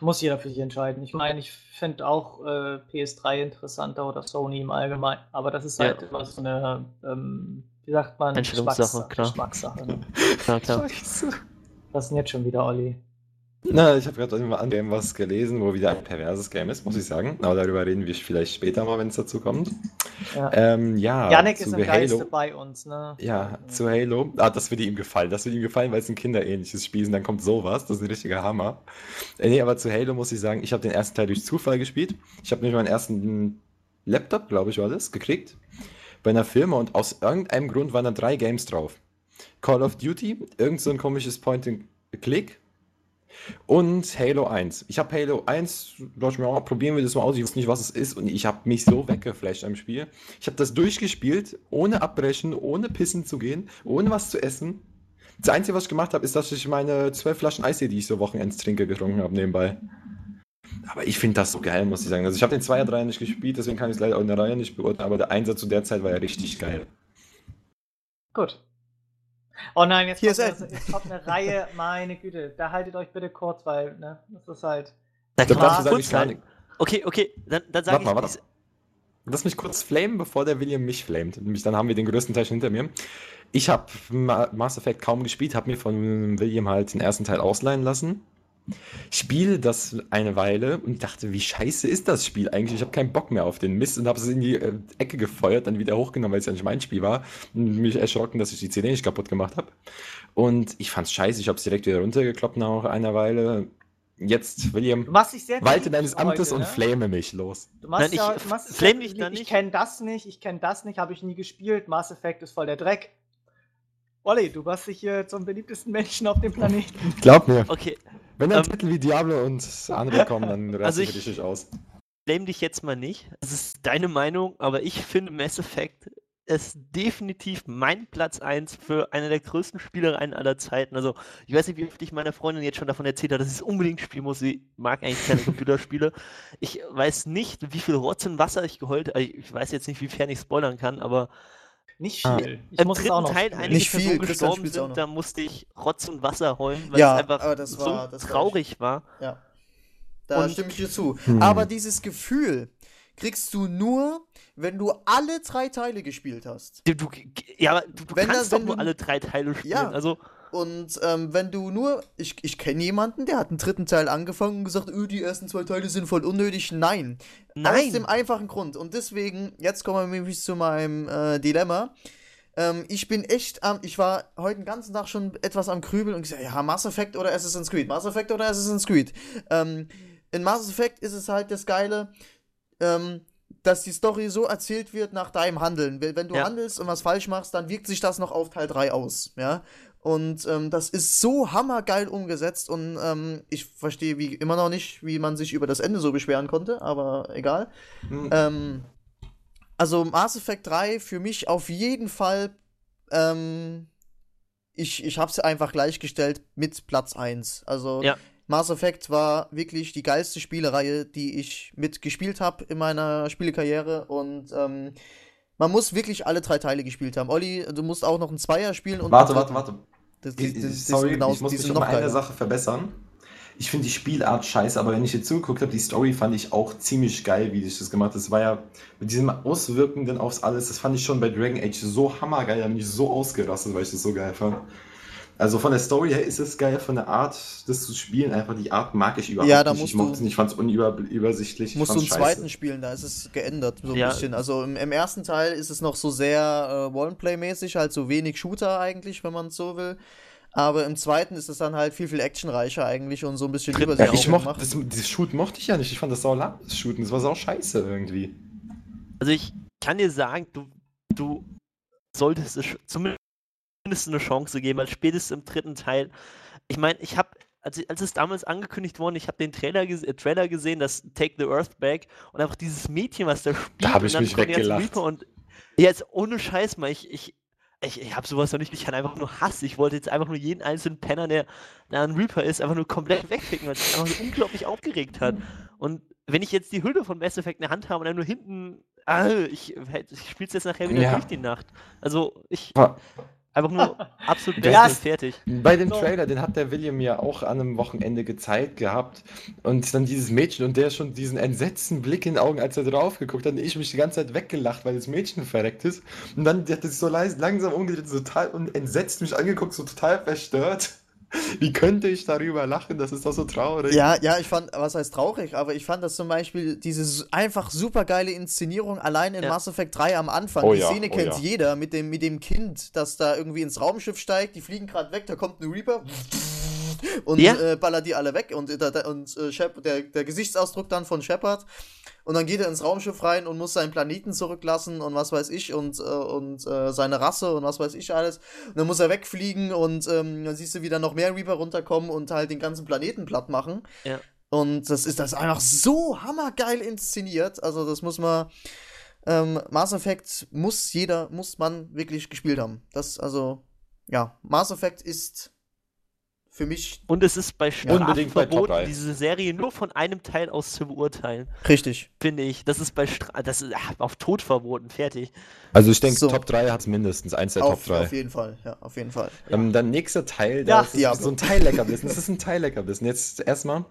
Muss jeder für sich entscheiden. Ich meine, ich finde auch äh, PS3 interessanter oder Sony im Allgemeinen. Aber das ist Ja. halt immer so eine, ähm, wie sagt man, Einstellungssache, klar. Geschmackssache. Ne? Ja, [LAUGHS] klar. Was ist denn jetzt schon wieder, Olli? Na, ich habe gerade immer an Game was gelesen, wo wieder ein perverses Game ist, muss ich sagen. Aber darüber reden wir vielleicht später mal, wenn es dazu kommt. Ja. Ähm, ja, Janik zu ist im Geiste Halo. bei uns, ne? Ja, zu Halo. Ah, das würde ihm gefallen. Das würde ihm gefallen, weil es ein kinderähnliches Spiel ist. Und dann kommt sowas. Das ist ein richtiger Hammer. Äh, nee, aber zu Halo muss ich sagen, ich habe den ersten Teil durch Zufall gespielt. Ich habe nämlich meinen ersten Laptop, glaube ich, war das, gekriegt. Bei einer Firma und aus irgendeinem Grund waren da drei Games drauf. Call of Duty, irgend so ein komisches Point-and-Click und Halo 1. Ich habe Halo 1, dachte mir, oh, probieren wir das mal aus. Ich wusste nicht, was es ist und ich habe mich so weggeflasht am Spiel. Ich habe das durchgespielt, ohne abbrechen, ohne pissen zu gehen, ohne was zu essen. Das Einzige, was ich gemacht habe, ist, dass ich meine zwölf Flaschen Eistee, die ich so Wochenends trinke, getrunken habe nebenbei. Aber ich finde das so geil, muss ich sagen. Also ich habe den 2er, 3er nicht gespielt, deswegen kann ich es leider auch in der Reihe nicht beurteilen, aber der Einsatz zu der Zeit war ja richtig geil. Gut. Oh nein, jetzt Hier kommt, ist eine, jetzt kommt eine Reihe, meine Güte. Da haltet euch bitte kurz, weil, ne, das ist halt. Da kann man kurz sagen. Okay, okay, dann, dann sage Warte ich. mal, warte. Lass mich kurz flamen, bevor der William mich flamet. Nämlich dann haben wir den größten Teil schon hinter mir. Ich habe Mass Effect kaum gespielt, habe mir von William halt den ersten Teil ausleihen lassen. Spiele das eine Weile und dachte, wie scheiße ist das Spiel eigentlich? Ich habe keinen Bock mehr auf den Mist und habe es in die äh, Ecke gefeuert, dann wieder hochgenommen, weil es ja nicht mein Spiel war. Und mich erschrocken, dass ich die CD nicht kaputt gemacht habe. Und ich fand's scheiße, ich habe es direkt wieder runtergekloppt nach einer Weile. jetzt, William, machst dich sehr walte deines Amtes heute, und ne? flame mich los. Du machst Nein, ich ja, machst es flame sehr dich da beliebt. Ich nicht. kenne das nicht, ich kenne das nicht, habe ich nie gespielt. Mass Effect ist voll der Dreck. Olli, du machst dich hier zum beliebtesten Menschen auf dem Planeten. Glaub mir, Okay, wenn dann Ähm, Titel wie Diablo und andere [LAUGHS] kommen, dann Also raste ich ich- richtig aus. blame dich jetzt mal nicht. Das ist deine Meinung, aber ich finde Mass Effect ist definitiv mein Platz 1 für eine der größten Spielereien aller Zeiten. Also, ich weiß nicht, wie oft ich meiner Freundin jetzt schon davon erzählt habe, dass ich es unbedingt spielen muss. Sie mag eigentlich keine Computerspiele. Ich weiß nicht, wie viel Rotz und Wasser ich geheult habe. Ich weiß jetzt nicht, wiefern ich spoilern kann, aber Nicht Ah. viel. Ich im muss es dritten auch noch Teil spielen. einige Nicht viel, Personen Christian gestorben sind, da musste ich Rotz und Wasser heulen, weil Ja, es einfach aber das war- so das war traurig war. Ja. Da Und- stimme ich dir zu. Hm. Aber dieses Gefühl kriegst du nur, wenn du alle drei Teile gespielt hast. Du, du, ja, aber du, du kannst doch wenn nur du- alle drei Teile spielen. Ja. Also, Und ähm, wenn du nur, ich, ich kenne jemanden, der hat einen dritten Teil angefangen und gesagt, öh, die ersten zwei Teile sind voll unnötig. Nein. nein. Aus dem einfachen Grund. Und deswegen, jetzt kommen wir nämlich zu meinem äh, Dilemma. Ähm, ich bin echt am, ich war heute den ganzen Tag schon etwas am Grübeln und gesagt, ja, Mass Effect oder Assassin's Creed, Mass Effect oder Assassin's Creed. Ähm, in Mass Effect ist es halt das Geile, ähm, dass die Story so erzählt wird nach deinem Handeln. Wenn wenn du Ja. handelst und was falsch machst, dann wirkt sich das noch auf Teil 3 aus, ja. Und ähm, das ist so hammergeil umgesetzt und ähm, ich verstehe wie immer noch nicht, wie man sich über das Ende so beschweren konnte, aber egal. Hm, Ähm, also Mass Effect 3 für mich auf jeden Fall, ähm, ich, ich hab's einfach gleichgestellt mit Platz 1. Also Ja. Mass Effect war wirklich die geilste Spielereihe, die ich mitgespielt habe in meiner Spielekarriere und ähm, man muss wirklich alle drei Teile gespielt haben. Olli, du musst auch noch einen Zweier spielen und Warte, warte, warte. Das, die, die Sorry, genau, ich muss mich sind um noch eine. Sache verbessern. Ich finde die Spielart scheiße, aber wenn ich hier zugeguckt habe, die Story fand ich auch ziemlich geil, wie ich das gemacht habe. Das war ja mit diesem Auswirkenden aufs Alles, das fand ich schon bei Dragon Age so hammergeil, da bin ich so ausgerastet, weil ich das so geil fand. Also von der Story her ist es geil, von der Art, das zu spielen, einfach die Art mag ich überhaupt Ja, da nicht. musst ich mochte du- es nicht, ich fand es unübersichtlich. Musst ich du einen fand's zweiten spielen, da ist es geändert, so ein Ja. bisschen. Also im, im ersten Teil ist es noch so sehr äh, One-Play-mäßig, halt so wenig Shooter eigentlich, wenn man es so will. Aber im zweiten ist es dann halt viel, viel actionreicher eigentlich und so ein bisschen Dritten Ja, übersichtlicher ich mochte, das, dieses Shoot mochte ich ja nicht. Ich fand das sau lang, das Shooten. Das war sau scheiße irgendwie. Also ich kann dir sagen, du, du solltest es sch- zumindest eine Chance geben, weil spätestens im dritten Teil. Ich meine, ich habe, als, ich- als es damals angekündigt worden, ich habe den Trailer, äh, Trailer gesehen, das Take the Earth Back und einfach dieses Mädchen, was da spielt. hab ich und dann mich weggelacht. Reaper Und jetzt ohne Scheiß mal, ich, ich, ich, ich habe sowas noch nicht, ich hatte einfach nur Hass. Ich wollte jetzt einfach nur jeden einzelnen Penner, der da ein Reaper ist, einfach nur komplett wegficken, weil es einfach so unglaublich aufgeregt hat. Und wenn ich jetzt die Hülle von Mass Effect in der Hand habe und dann nur hinten, ah, ich, ich spiele es jetzt nachher wieder Ja. durch die Nacht. Also ich Aber einfach nur [LAUGHS] absolut es- fertig. Bei dem So. Trailer, den hat der William ja auch an einem Wochenende gezeigt gehabt. Und dann dieses Mädchen und der schon diesen entsetzten Blick in den Augen, als er drauf geguckt hat. Und ich mich die ganze Zeit weggelacht, weil das Mädchen verreckt ist. Und dann hat er sich so leis, langsam umgedreht, so total und entsetzt mich angeguckt, so total verstört. Wie könnte ich darüber lachen? Das ist doch so traurig. Ja, ja, ich fand, was heißt traurig, aber ich fand das zum Beispiel, diese einfach super geile Inszenierung allein in Ja. Mass Effect 3 am Anfang. Oh die ja, Szene oh kennt ja. jeder mit dem, mit dem Kind, das da irgendwie ins Raumschiff steigt, die fliegen gerade weg, da kommt ein Reaper und Ja. äh, ballert die alle weg und, äh, und äh, Shep der, der Gesichtsausdruck dann von Shepard und dann geht er ins Raumschiff rein und muss seinen Planeten zurücklassen und was weiß ich und, äh, und äh, seine Rasse und was weiß ich alles. Und dann muss er wegfliegen und ähm, dann siehst du wieder noch mehr Reaper runterkommen und halt den ganzen Planeten platt machen. Ja. Und das ist das einfach so hammergeil inszeniert. Also das muss man. Ähm, Mass Effect muss jeder, muss man wirklich gespielt haben. Das, also, ja, Mass Effect ist für mich Und es ist bei Strafen Unbedingt bei Top verboten, drei. diese Serie nur von einem Teil aus zu beurteilen, richtig. finde ich. Das ist bei Stra das ist ah, auf Tod verboten, fertig. Also ich denke, So. Top 3 hat es mindestens, eins der Auf, Top 3. auf jeden Fall, ja, auf jeden Fall. Ähm, dann nächster Teil, Ja, das ist Diablo. so ein Teilleckerbissen. Das ist ein Teilleckerbissen. Jetzt erstmal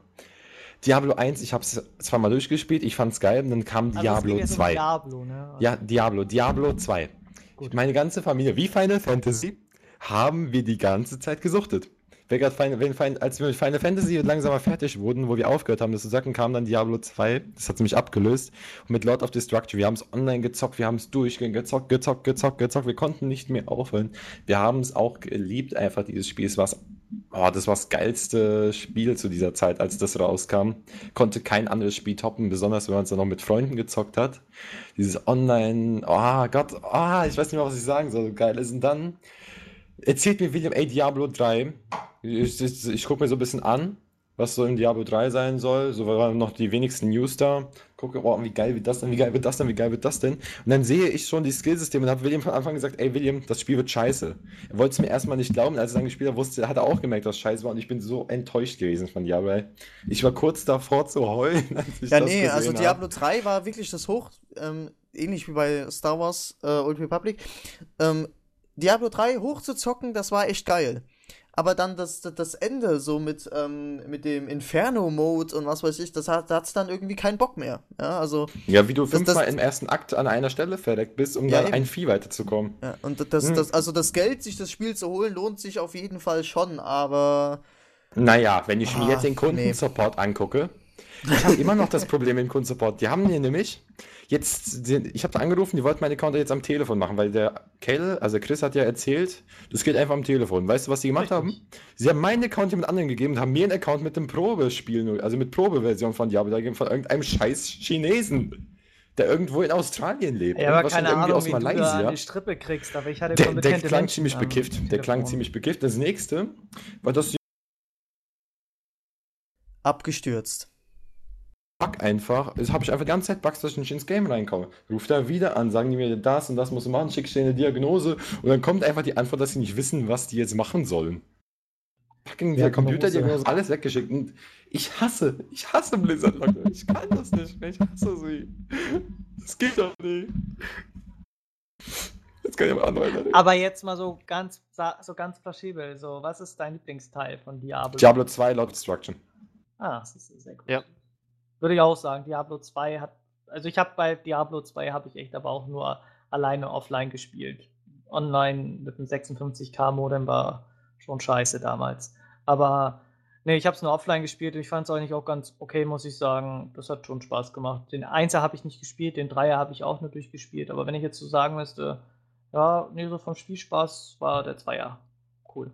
Diablo 1, ich habe es zweimal durchgespielt, ich fand's geil, und dann kam Also es Diablo ging jetzt um 2. Diablo, ne? Ja, Diablo, Diablo 2. Gut. Meine ganze Familie, wie Final Fantasy, haben wir die ganze Zeit gesuchtet. Grad Final, wenn als wir mit Final Fantasy langsam mal fertig wurden, wo wir aufgehört haben, das zu sagen, kam dann Diablo 2. Das hat mich abgelöst. Und mit Lord of Destruction, wir haben es online gezockt, wir haben es durchgehend gezockt, gezockt, gezockt, gezockt. Wir konnten nicht mehr aufhören. Wir haben es auch geliebt, einfach dieses Spiel. Es war oh, das war das geilste Spiel zu dieser Zeit, als das rauskam. Konnte kein anderes Spiel toppen, besonders wenn man es dann noch mit Freunden gezockt hat. Dieses Online, oh Gott, oh, ich weiß nicht mehr, was ich sagen soll, so geil ist. Und dann erzählt mir William, ey, Diablo 3. Ich, ich, ich gucke mir so ein bisschen an, was so in Diablo 3 sein soll. So waren noch die wenigsten News da. Gucke, oh, wie geil wird das denn, wie geil wird das denn, wie geil wird das denn? Und dann sehe ich schon die Skillsysteme und habe William von Anfang gesagt, ey William, das Spiel wird scheiße. Er wollte es mir erstmal nicht glauben, als er dann gespielt hat, wusste, hat er auch gemerkt, dass es scheiße war und ich bin so enttäuscht gewesen von Diablo. ey. Ich war kurz davor zu heulen, [LAUGHS] als ich Ja, das nee, also. Diablo 3 war wirklich das Hoch, ähm, ähnlich wie bei Star Wars äh, Old Republic. Ähm, Diablo 3 hochzuzocken, das war echt geil. Aber dann das, das, das Ende, so mit, ähm, mit dem Inferno-Mode und was weiß ich, das hat es dann irgendwie keinen Bock mehr. Ja, also, Ja, wie du Das- fünfmal das- im ersten Akt an einer Stelle verreckt bist, um Ja, dann eben. ein Vieh weiterzukommen. ja, und das, Hm. das, also das Geld, sich das Spiel zu holen, lohnt sich auf jeden Fall schon, aber Naja, wenn ich mir Ah, jetzt den Kundensupport angucke, ich habe immer noch das Problem dem Kundensupport. Die haben mir nämlich jetzt, ich habe da angerufen, die wollten meinen Account jetzt am Telefon machen, weil der Kell, also Chris hat ja erzählt, das geht einfach am Telefon. Weißt du, was die gemacht haben? Sie haben meinen Account jemand anderen gegeben und haben mir einen Account mit dem Probespiel, also mit Probeversion von Diablo gegeben, von irgendeinem scheiß Chinesen, der irgendwo in Australien lebt. Ja, aber keine Ahnung, wie du da an die Strippe kriegst, aber ich hatte Der, der klang Menschen ziemlich bekifft. Der klang ziemlich bekifft. Das nächste war, dass die abgestürzt. Bug einfach. Das habe ich einfach die ganze Zeit Bugs, dass ich nicht ins Game reinkomme. Ruft da wieder an, sagen die mir, das und das musst du machen, schickst dir eine Diagnose und dann kommt einfach die Antwort, dass sie nicht wissen, was die jetzt machen sollen. Fucking Ja, der Computerdiagnose, alles weggeschickt. Und ich hasse, ich hasse Blizzard, Leute. Ich kann das nicht mehr. Ich hasse sie. Das geht doch nicht. Jetzt kann ich aber anhören. Aber jetzt mal so ganz, so ganz plausibel, so, was ist dein Lieblingsteil von Diablo? Diablo 2 Lord Destruction. Ah, das ist sehr gut. Ja. Würde ich auch sagen, Diablo 2 hat, also ich habe bei Diablo 2 habe ich echt aber auch nur alleine offline gespielt. Online mit einem 56k Modem war schon scheiße damals. Aber nee, ich habe es nur offline gespielt und ich fand es eigentlich auch ganz okay, muss ich sagen. Das hat schon Spaß gemacht. Den 1er habe ich nicht gespielt, den 3er habe ich auch nur durchgespielt. Aber wenn ich jetzt so sagen müsste, ja, nee, so vom Spielspaß war der 2er cool.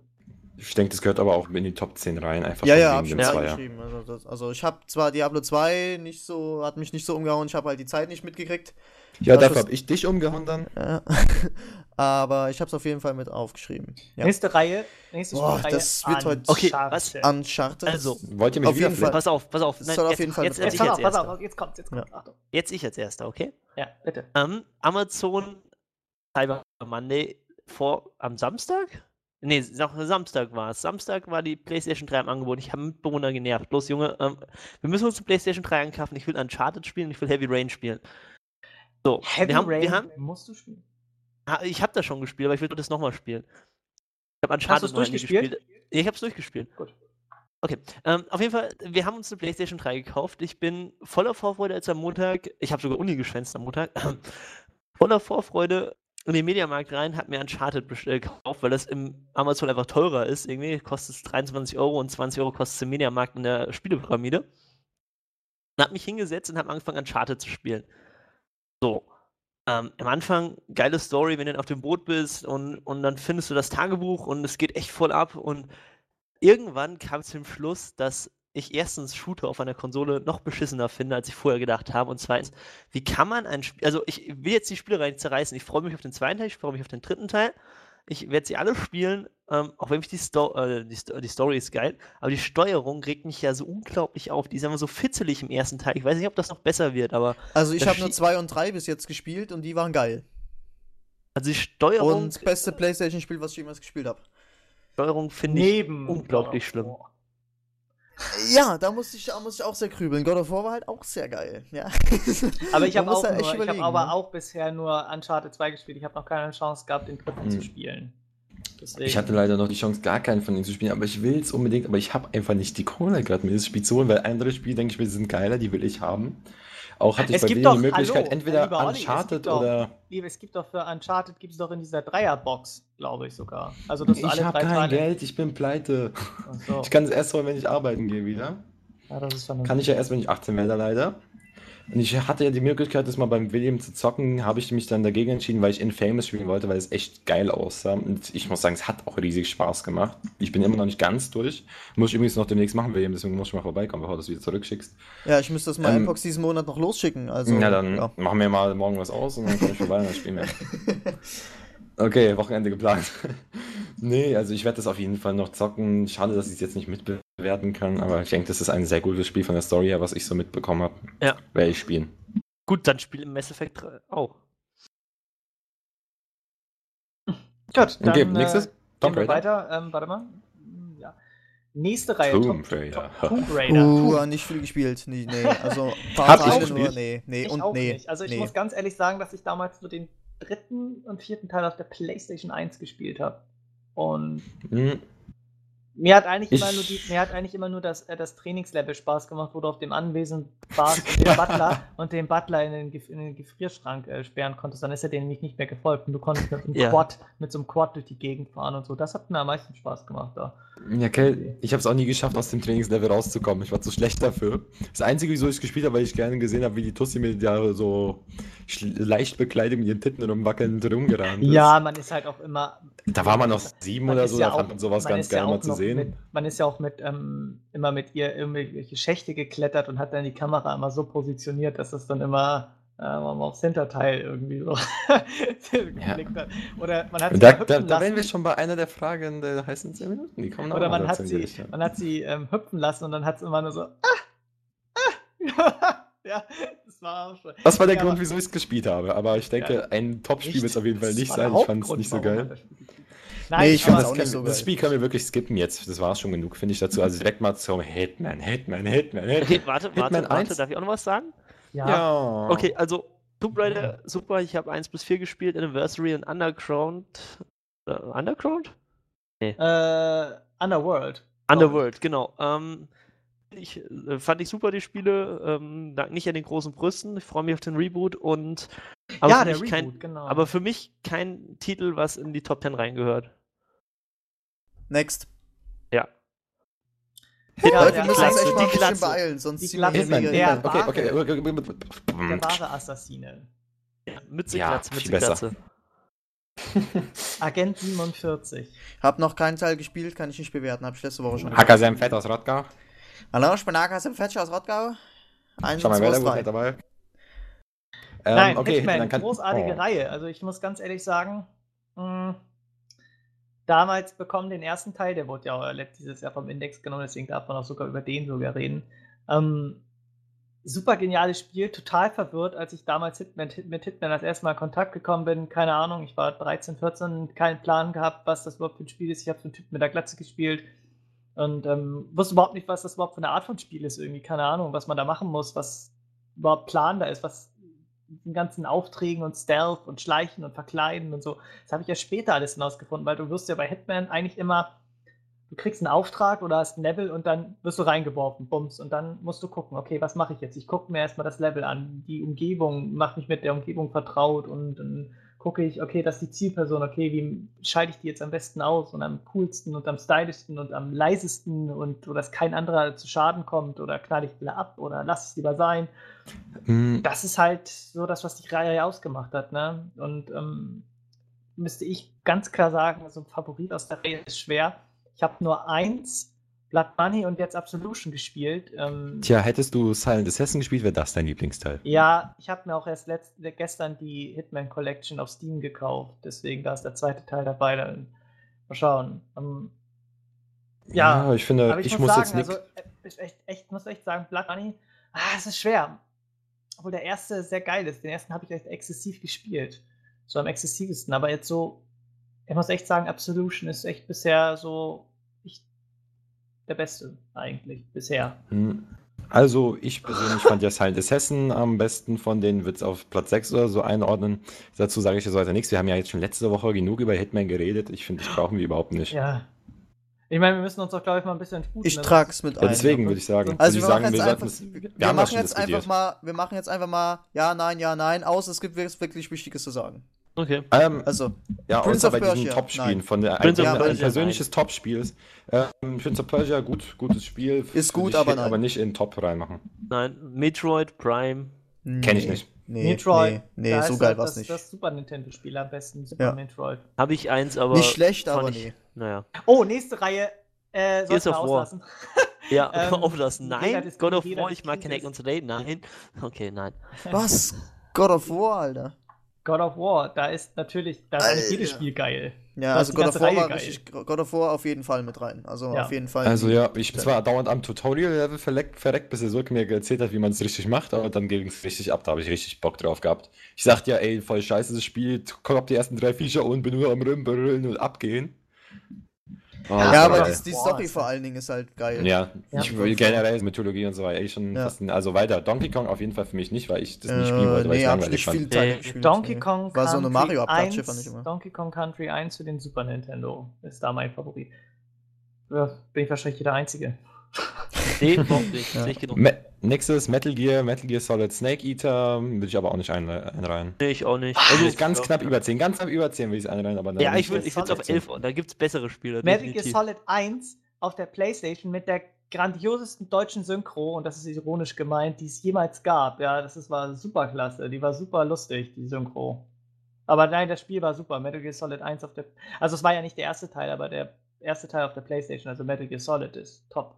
Ich denke, das gehört aber auch in die Top 10 rein, einfach Ja, ja, wegen Zweier. geschrieben. Also, das, also ich habe zwar Diablo 2 nicht so, hat mich nicht so umgehauen, ich habe halt die Zeit nicht mitgekriegt. Ja, Das dafür habe ich dich umgehauen dann. Ja. [LAUGHS] Aber ich habe es auf jeden Fall mit aufgeschrieben. Ja. Nächste Reihe, nächste Boah, Spielreihe. das wird heute- Okay, was- Uncharted. Also, Wollt ihr mich Auf jeden Fall. pass auf, pass auf. Das soll auf jeden Fall jetzt, jetzt, Jetzt ich pass als auf, pass Erster. auf, jetzt kommt, jetzt kommt. Achtung. Jetzt ich als Erster, okay? Ja, bitte. Ähm, Amazon Cyber Monday vor am Samstag? Nee, noch Samstag war es. Samstag war die PlayStation 3 im Angebot. Ich habe Mitbewohner genervt. Bloß, Junge, ähm, wir müssen uns eine PlayStation 3 ankaufen. Ich will Uncharted spielen, ich will Heavy Rain spielen. So, Heavy haben, Rain haben, musst du spielen. ich habe das schon gespielt, aber ich will das nochmal spielen. Ich habe Hast Uncharted du's noch nie durchgespielt? gespielt. Ja, ich habe es durchgespielt. Gut. Okay, ähm, auf jeden Fall, wir haben uns eine PlayStation 3 gekauft. Ich bin voller Vorfreude, als am Montag, ich habe sogar Uni geschwänzt am Montag, [CLEARS THROAT] voller Vorfreude in den Mediamarkt rein, habe mir Uncharted äh, gekauft, weil das im Amazon einfach teurer ist. Irgendwie kostet es 23 Euro und 20 Euro kostet es im Mediamarkt in der Spielepyramide. Und habe mich hingesetzt und habe angefangen, Uncharted zu spielen. So. Ähm, am Anfang, geile Story, wenn du auf dem Boot bist und, und dann findest du das Tagebuch und es geht echt voll ab. Und irgendwann kam es zum Schluss, dass ich erstens Shooter auf einer Konsole noch beschissener finde, als ich vorher gedacht habe. Und zweitens, wie kann man ein Spiel, also ich will jetzt die Spiele rein zerreißen. Ich freue mich auf den zweiten Teil, ich freue mich auf den dritten Teil. Ich werde sie alle spielen, ähm, auch wenn mich die, Sto äh, die, Sto die Story ist geil, aber die Steuerung regt mich ja so unglaublich auf. Die ist immer so fitzelig im ersten Teil. Ich weiß nicht, ob das noch besser wird, aber Also ich habe nur 2 und 3 bis jetzt gespielt und die waren geil. also die Steuerung, Und das beste Playstation-Spiel, was ich jemals gespielt habe. Steuerung finde ich Neben. unglaublich schlimm. Ja, da musste ich, da musste ich auch sehr grübeln. God of War war halt auch sehr geil. Ja. [LAUGHS] Aber ich habe auch, nur, ich hab aber ne? auch bisher nur Uncharted 2 gespielt. Ich habe noch keine Chance gehabt, den dritten zu Hm. spielen. Deswegen. Ich hatte leider noch die Chance, gar keinen von denen zu spielen, aber ich will es unbedingt, aber ich habe einfach nicht die Kohle gerade, mir das Spiel zu holen, weil andere Spiele, denke ich mir, sind geiler, die will ich haben. Auch hatte ich Es bei doch- die Möglichkeit, hallo, entweder lieber Olli, Uncharted doch- oder. Liebe, es gibt doch für Uncharted gibt es doch in dieser Dreierbox, glaube ich sogar. Also dass Ich habe kein Teile. Geld, ich bin pleite. So. Ich kann es erst holen, wenn ich arbeiten gehe wieder. ja, das ist vernünftig. Kann ich ja erst, wenn ich 18 werde, leider. Und ich hatte ja die Möglichkeit, das mal beim William zu zocken, habe ich mich dann dagegen entschieden, weil ich Infamous spielen wollte, weil es echt geil aussah. Und ich muss sagen, es hat auch riesig Spaß gemacht. Ich bin immer noch nicht ganz durch. Muss ich übrigens noch demnächst machen, William, deswegen muss ich mal vorbeikommen, bevor du das wieder zurückschickst. Ja, ich müsste das mal Ähm, Xbox diesen Monat noch losschicken. Also, ja, dann ja. machen wir mal morgen was aus und dann komme ich vorbei und dann spielen wir. [LAUGHS] Okay, Wochenende geplant. [LAUGHS] nee, also ich werde das auf jeden Fall noch zocken. Schade, dass ich es jetzt nicht mitbewerten kann, aber ich denke, das ist ein sehr gutes Spiel von der Story her, was ich so mitbekommen habe. Ja. Werde ich spielen. Gut, dann spiel im Mass Effect 3 auch. Gut, dann Okay, äh, nächstes? gehen Tomb Raider. weiter. Ähm, warte mal. Hm, Ja. Nächste Reihe. Tomb Tom- Raider. Tom- Tomb [LAUGHS] Raider. Uh, nicht viel gespielt. Nee, nee. Also, ein [LAUGHS] paar Hab ich Teile gespielt. nur. Nee, nee ich und auch nee. nicht. Also ich nee. muss ganz ehrlich sagen, dass ich damals so den dritten und vierten Teil auf der PlayStation 1 gespielt habe. Und Hm, mir hat eigentlich Ich- immer nur die, mir hat eigentlich immer nur das, äh, das Trainingslevel Spaß gemacht, wo du auf dem Anwesen warst und [LAUGHS] den Butler und den Butler in den, in den Gefrierschrank äh, sperren konntest, dann ist er dir nämlich nicht mehr gefolgt und du konntest mit einem Ja. Quad, mit so einem Quad durch die Gegend fahren und so. Das hat mir am meisten Spaß gemacht da. Ja, okay. Ich habe es auch nie geschafft, aus dem Trainingslevel rauszukommen. Ich war zu schlecht dafür. Das Einzige, wieso ich es gespielt habe, weil ich gerne gesehen habe, wie die Tussi mit der so leicht bekleidet mit ihren Titten rumwackelnd rumgerannt ist. Ja, man ist halt auch immer. Da war man noch sieben man oder so, ja da fand man sowas ganz ist ja mal zu noch sehen. Mit, man ist ja auch mit ähm, immer mit ihr irgendwelche Schächte geklettert und hat dann die Kamera immer so positioniert, dass das dann immer äh, aufs Hinterteil irgendwie so [LAUGHS] geklickt hat. Oder man hat sie Da, da, da wären wir schon bei einer der Fragen der heißen 10 Minuten. Die kommen Oder man hat sie, man hat sie ähm, hüpfen lassen und dann hat es immer nur so. Ah, ah. [LAUGHS] ja, das war auch schon. Das war der Ja, Grund, wieso ich es gespielt habe. Aber ich denke, Ja. ein Top-Spiel wird es auf jeden Fall nicht sein. Ich fand es nicht so geil. Das hat. Nee, Nein, ich fand Das, auch nicht kann, so das. Spiel können wir wirklich skippen jetzt. Das war schon genug, finde ich dazu. Also direkt mal zum Hitman, Hitman, Hitman, Hitman. Okay, warte, Hitman warte, warte, 1? darf ich auch noch was sagen? Ja, Ja. Okay, also Tomb Raider, super, ich habe 1 bis 4 gespielt, Anniversary und Underground. Äh, Underground? äh, Underworld. Underworld, genau. Ähm, ich, äh, fand ich super, die Spiele. Ähm, nicht an den großen Brüsten. Ich freue mich auf den Reboot und. Aber ja, für der mich Reboot, kein, genau. Aber für mich kein Titel, was in die Top 10 reingehört. Next. Ja. Ja, Leute, der- wir müssen uns Glatze, echt mal die ein bisschen Glatze. beeilen, sonst Die Glatze, mega- der Hitman. Okay, okay, der wahre Assassine. Mütze, Ja, Glatze, Mütze. Glatze. [LAUGHS] Agent 47. Hab noch keinen Teil gespielt, kann ich nicht bewerten. Hab ich letzte Woche schon Hacker Fett aus Rottgau. Hallo, ich bin im Fetsch aus Rottgau. Eins Schau mal, wer ist Ähm, Nein, okay, Hitman, kann- großartige oh. Reihe. Also ich muss ganz ehrlich sagen, mh, damals bekommen den ersten Teil, der wurde ja auch letzt- dieses Jahr vom Index genommen, deswegen darf man auch sogar über den sogar reden. Ähm, super geniales Spiel, total verwirrt, als ich damals Hitman, Hit- mit Hitman das erste Mal in Kontakt gekommen bin. Keine Ahnung, ich war 13, 14, keinen Plan gehabt, was das überhaupt für ein Spiel ist. Ich habe so einen Typ mit der Glatze gespielt und ähm, wusste überhaupt nicht, was das überhaupt für eine Art von Spiel ist. Irgendwie, keine Ahnung, was man da machen muss, was überhaupt Plan da ist, was den ganzen Aufträgen und Stealth und Schleichen und Verkleiden und so. Das habe ich ja später alles hinausgefunden, weil du wirst ja bei Hitman eigentlich immer, du kriegst einen Auftrag oder hast ein Level und dann wirst du reingeworfen, bums, und dann musst du gucken, okay, was mache ich jetzt? Ich gucke mir erstmal das Level an, die Umgebung, mache mich mit der Umgebung vertraut und dann gucke ich, okay, das ist die Zielperson, okay, wie scheide ich die jetzt am besten aus und am coolsten und am stylischsten und am leisesten und wo dass kein anderer zu Schaden kommt oder knall ich wieder ab oder lass es lieber sein Hm, das ist halt so das, was die Reihe ausgemacht hat, ne? Und ähm, müsste ich ganz klar sagen, so ein Favorit aus der Reihe ist schwer. Ich habe nur eins, Blood Money und jetzt Absolution gespielt. Ähm, Tja, hättest du Silent Assassin gespielt, wäre das dein Lieblingsteil. ja, ich habe mir auch erst letzt, gestern die Hitman Collection auf Steam gekauft, deswegen da ist der zweite Teil dabei. Dann mal schauen. Ähm, ja, ich finde, aber ich, ich, muss, muss jetzt sagen, nicht. also äh, ich echt, echt, muss echt sagen, Blood Money, ah, es ist schwer. Obwohl der erste sehr geil ist. Den ersten habe ich echt exzessiv gespielt. So am exzessivsten. Aber jetzt so, ich muss echt sagen, Absolution ist echt bisher so der beste eigentlich bisher. Hm. Also, ich persönlich fand ja Silent Assassin am besten von denen, wird es auf Platz 6 oder so einordnen. Dazu sage ich jetzt weiter nichts. Wir haben ja jetzt schon letzte Woche genug über Hitman geredet. Ich finde, das brauchen wir überhaupt nicht. Ja. Ich meine, wir müssen uns doch, glaube ich, mal ein bisschen sputen. Ich ne? trag's mit Ja, ein. deswegen würde ich sagen. Also ich wir machen sagen, jetzt wir einfach, es- wir, wir machen mal, wir machen jetzt einfach mal ja, nein, ja, nein, aus. Es gibt wirklich Wichtiges zu sagen. Okay. Ähm, Also, ja, Prince außer of bei diesen Top-Spielen von der Prince of ein, ein persönliches Top-Spiel ist. Ähm, Prince of Persia, gut, gutes Spiel. Ist gut, aber nein. aber nicht in Top reinmachen. Nein, Metroid Prime. Kenn ich nicht. Nee, Metroid. nee, nee so geil halt war's das, nicht. Das Super Nintendo-Spiel am besten, Super Ja. Metroid. Habe ich eins, aber. nicht schlecht, aber ich, nee. Naja. Oh, nächste Reihe. Äh, sollten wir of War. auslassen. [LAUGHS] Ja, Ähm, [LAUGHS] auflassen. Nein. God of War, ich mag. Connect und Today. Nein. [LAUGHS] Okay, nein. Was? God of War, Alter. God of War, da ist natürlich, da ist Alter. jedes Spiel geil. Ja, also God of War Reihe war geil. richtig, God of War auf jeden Fall mit rein. Also Ja. auf jeden Fall. Also ja, ich bin zwar dauernd am Tutorial-Level verleckt, verreckt, bis er so mir erzählt hat, wie man es richtig macht, aber dann ging es richtig ab, da habe ich richtig Bock drauf gehabt. Ich sagte ja, ey, voll scheiße das Spiel, kommt die ersten drei Viecher und bin nur am Rümbeln und abgehen. Oh, Ja, aber geil. die Boah, Story ist vor allen Dingen ist halt geil. Ja, Ja. ich will generell Mythologie und so weiter, eh schon Ja. faszinierend. Also weiter, Donkey Kong auf jeden Fall für mich nicht, weil ich das nicht spielen Äh, wollte, weil nee, ich hab ich langweilig nicht fand. viel Teile Nee. gespielt. Donkey. Kong War so eine Country Mario-Abklatsche, 1, fand ich immer. Donkey Kong Country 1 für den Super Nintendo ist da mein Favorit. Ja, bin ich wahrscheinlich der Einzige. [LAUGHS] Nee, [LAUGHS] überhaupt nicht. Ja. Sehe ich genug. Me nächstes Metal Gear, Metal Gear Solid Snake Eater, würde ich aber auch nicht einre- einreihen. Nee, ich auch nicht. Also ganz knapp über 10, ganz knapp über 10 will ich es einreihen, aber dann Ja, ich würde ich würd's auf 11. Da gibt es bessere Spiele. Metal Gear. Solid 1 auf der Playstation mit der grandiosesten deutschen Synchro, und das ist ironisch gemeint, die es jemals gab. Ja, das ist, war super klasse. Die war super lustig, die Synchro. Aber nein, das Spiel war super. Metal Gear Solid 1 auf der. Also, es war ja nicht der erste Teil, aber der erste Teil auf der Playstation, also Metal Gear Solid, ist top.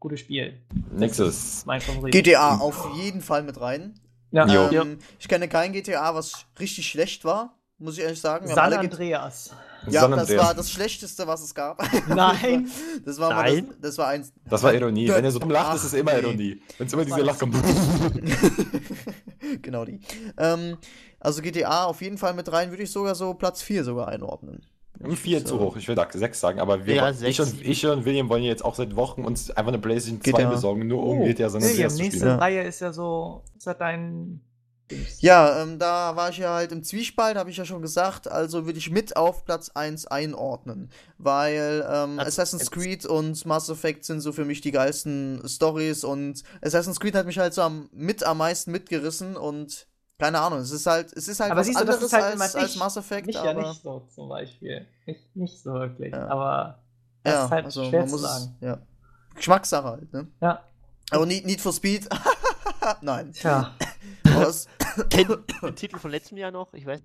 Gutes Spiel. Nächstes. GTA auf jeden Fall mit rein. Ja. Jo. Ähm, Ja. Ich kenne kein GTA, was richtig schlecht war, muss ich ehrlich sagen. Wir San Andreas. ja, San das Andreas. war das Schlechteste, was es gab. [LAUGHS] Nein. [LAUGHS] Das war mal Nein. das, das war eins. Das war Ironie. Wenn er so dumm lacht, Ach, ist es immer. Ironie. Wenn es immer Das diese war Lacht kommt. [LAUGHS] genau die. Ähm, also GTA auf jeden Fall mit rein, würde ich sogar so Platz 4 sogar einordnen. Vier zu hoch, ich will da sechs sagen, aber wir, Ja, ich, sechs, und, sieben. ich und William wollen jetzt auch seit Wochen uns einfach eine PlayStation 2 GTA. besorgen, nur um Oh, GTA San William, Andreas zu nächste spielen. Ja. Reihe ist ja so. Ist ja dein. Ja, ähm, da war ich ja halt im Zwiespalt, habe ich ja schon gesagt. Also würde ich mit auf Platz 1 einordnen. Weil ähm, Assassin's. Creed und Mass Effect sind so für mich die geilsten Stories. Und Assassin's Creed hat mich halt so am, mit am meisten mitgerissen. Und keine Ahnung, es ist halt, es ist halt Aber was siehst du, das anderes ist halt als, als. Mass Effect. Mich aber, ja nicht so zum Beispiel. Nicht, nicht so wirklich. Ja. Aber das Ja, ist halt also schwer man zu muss sagen. es, ja. Geschmackssache halt, ne? Ja. Aber Need, Need for Speed, [LAUGHS] nein. Tja. [LAUGHS] Es, Kennt den Titel von letztem Jahr noch? Ich weiß.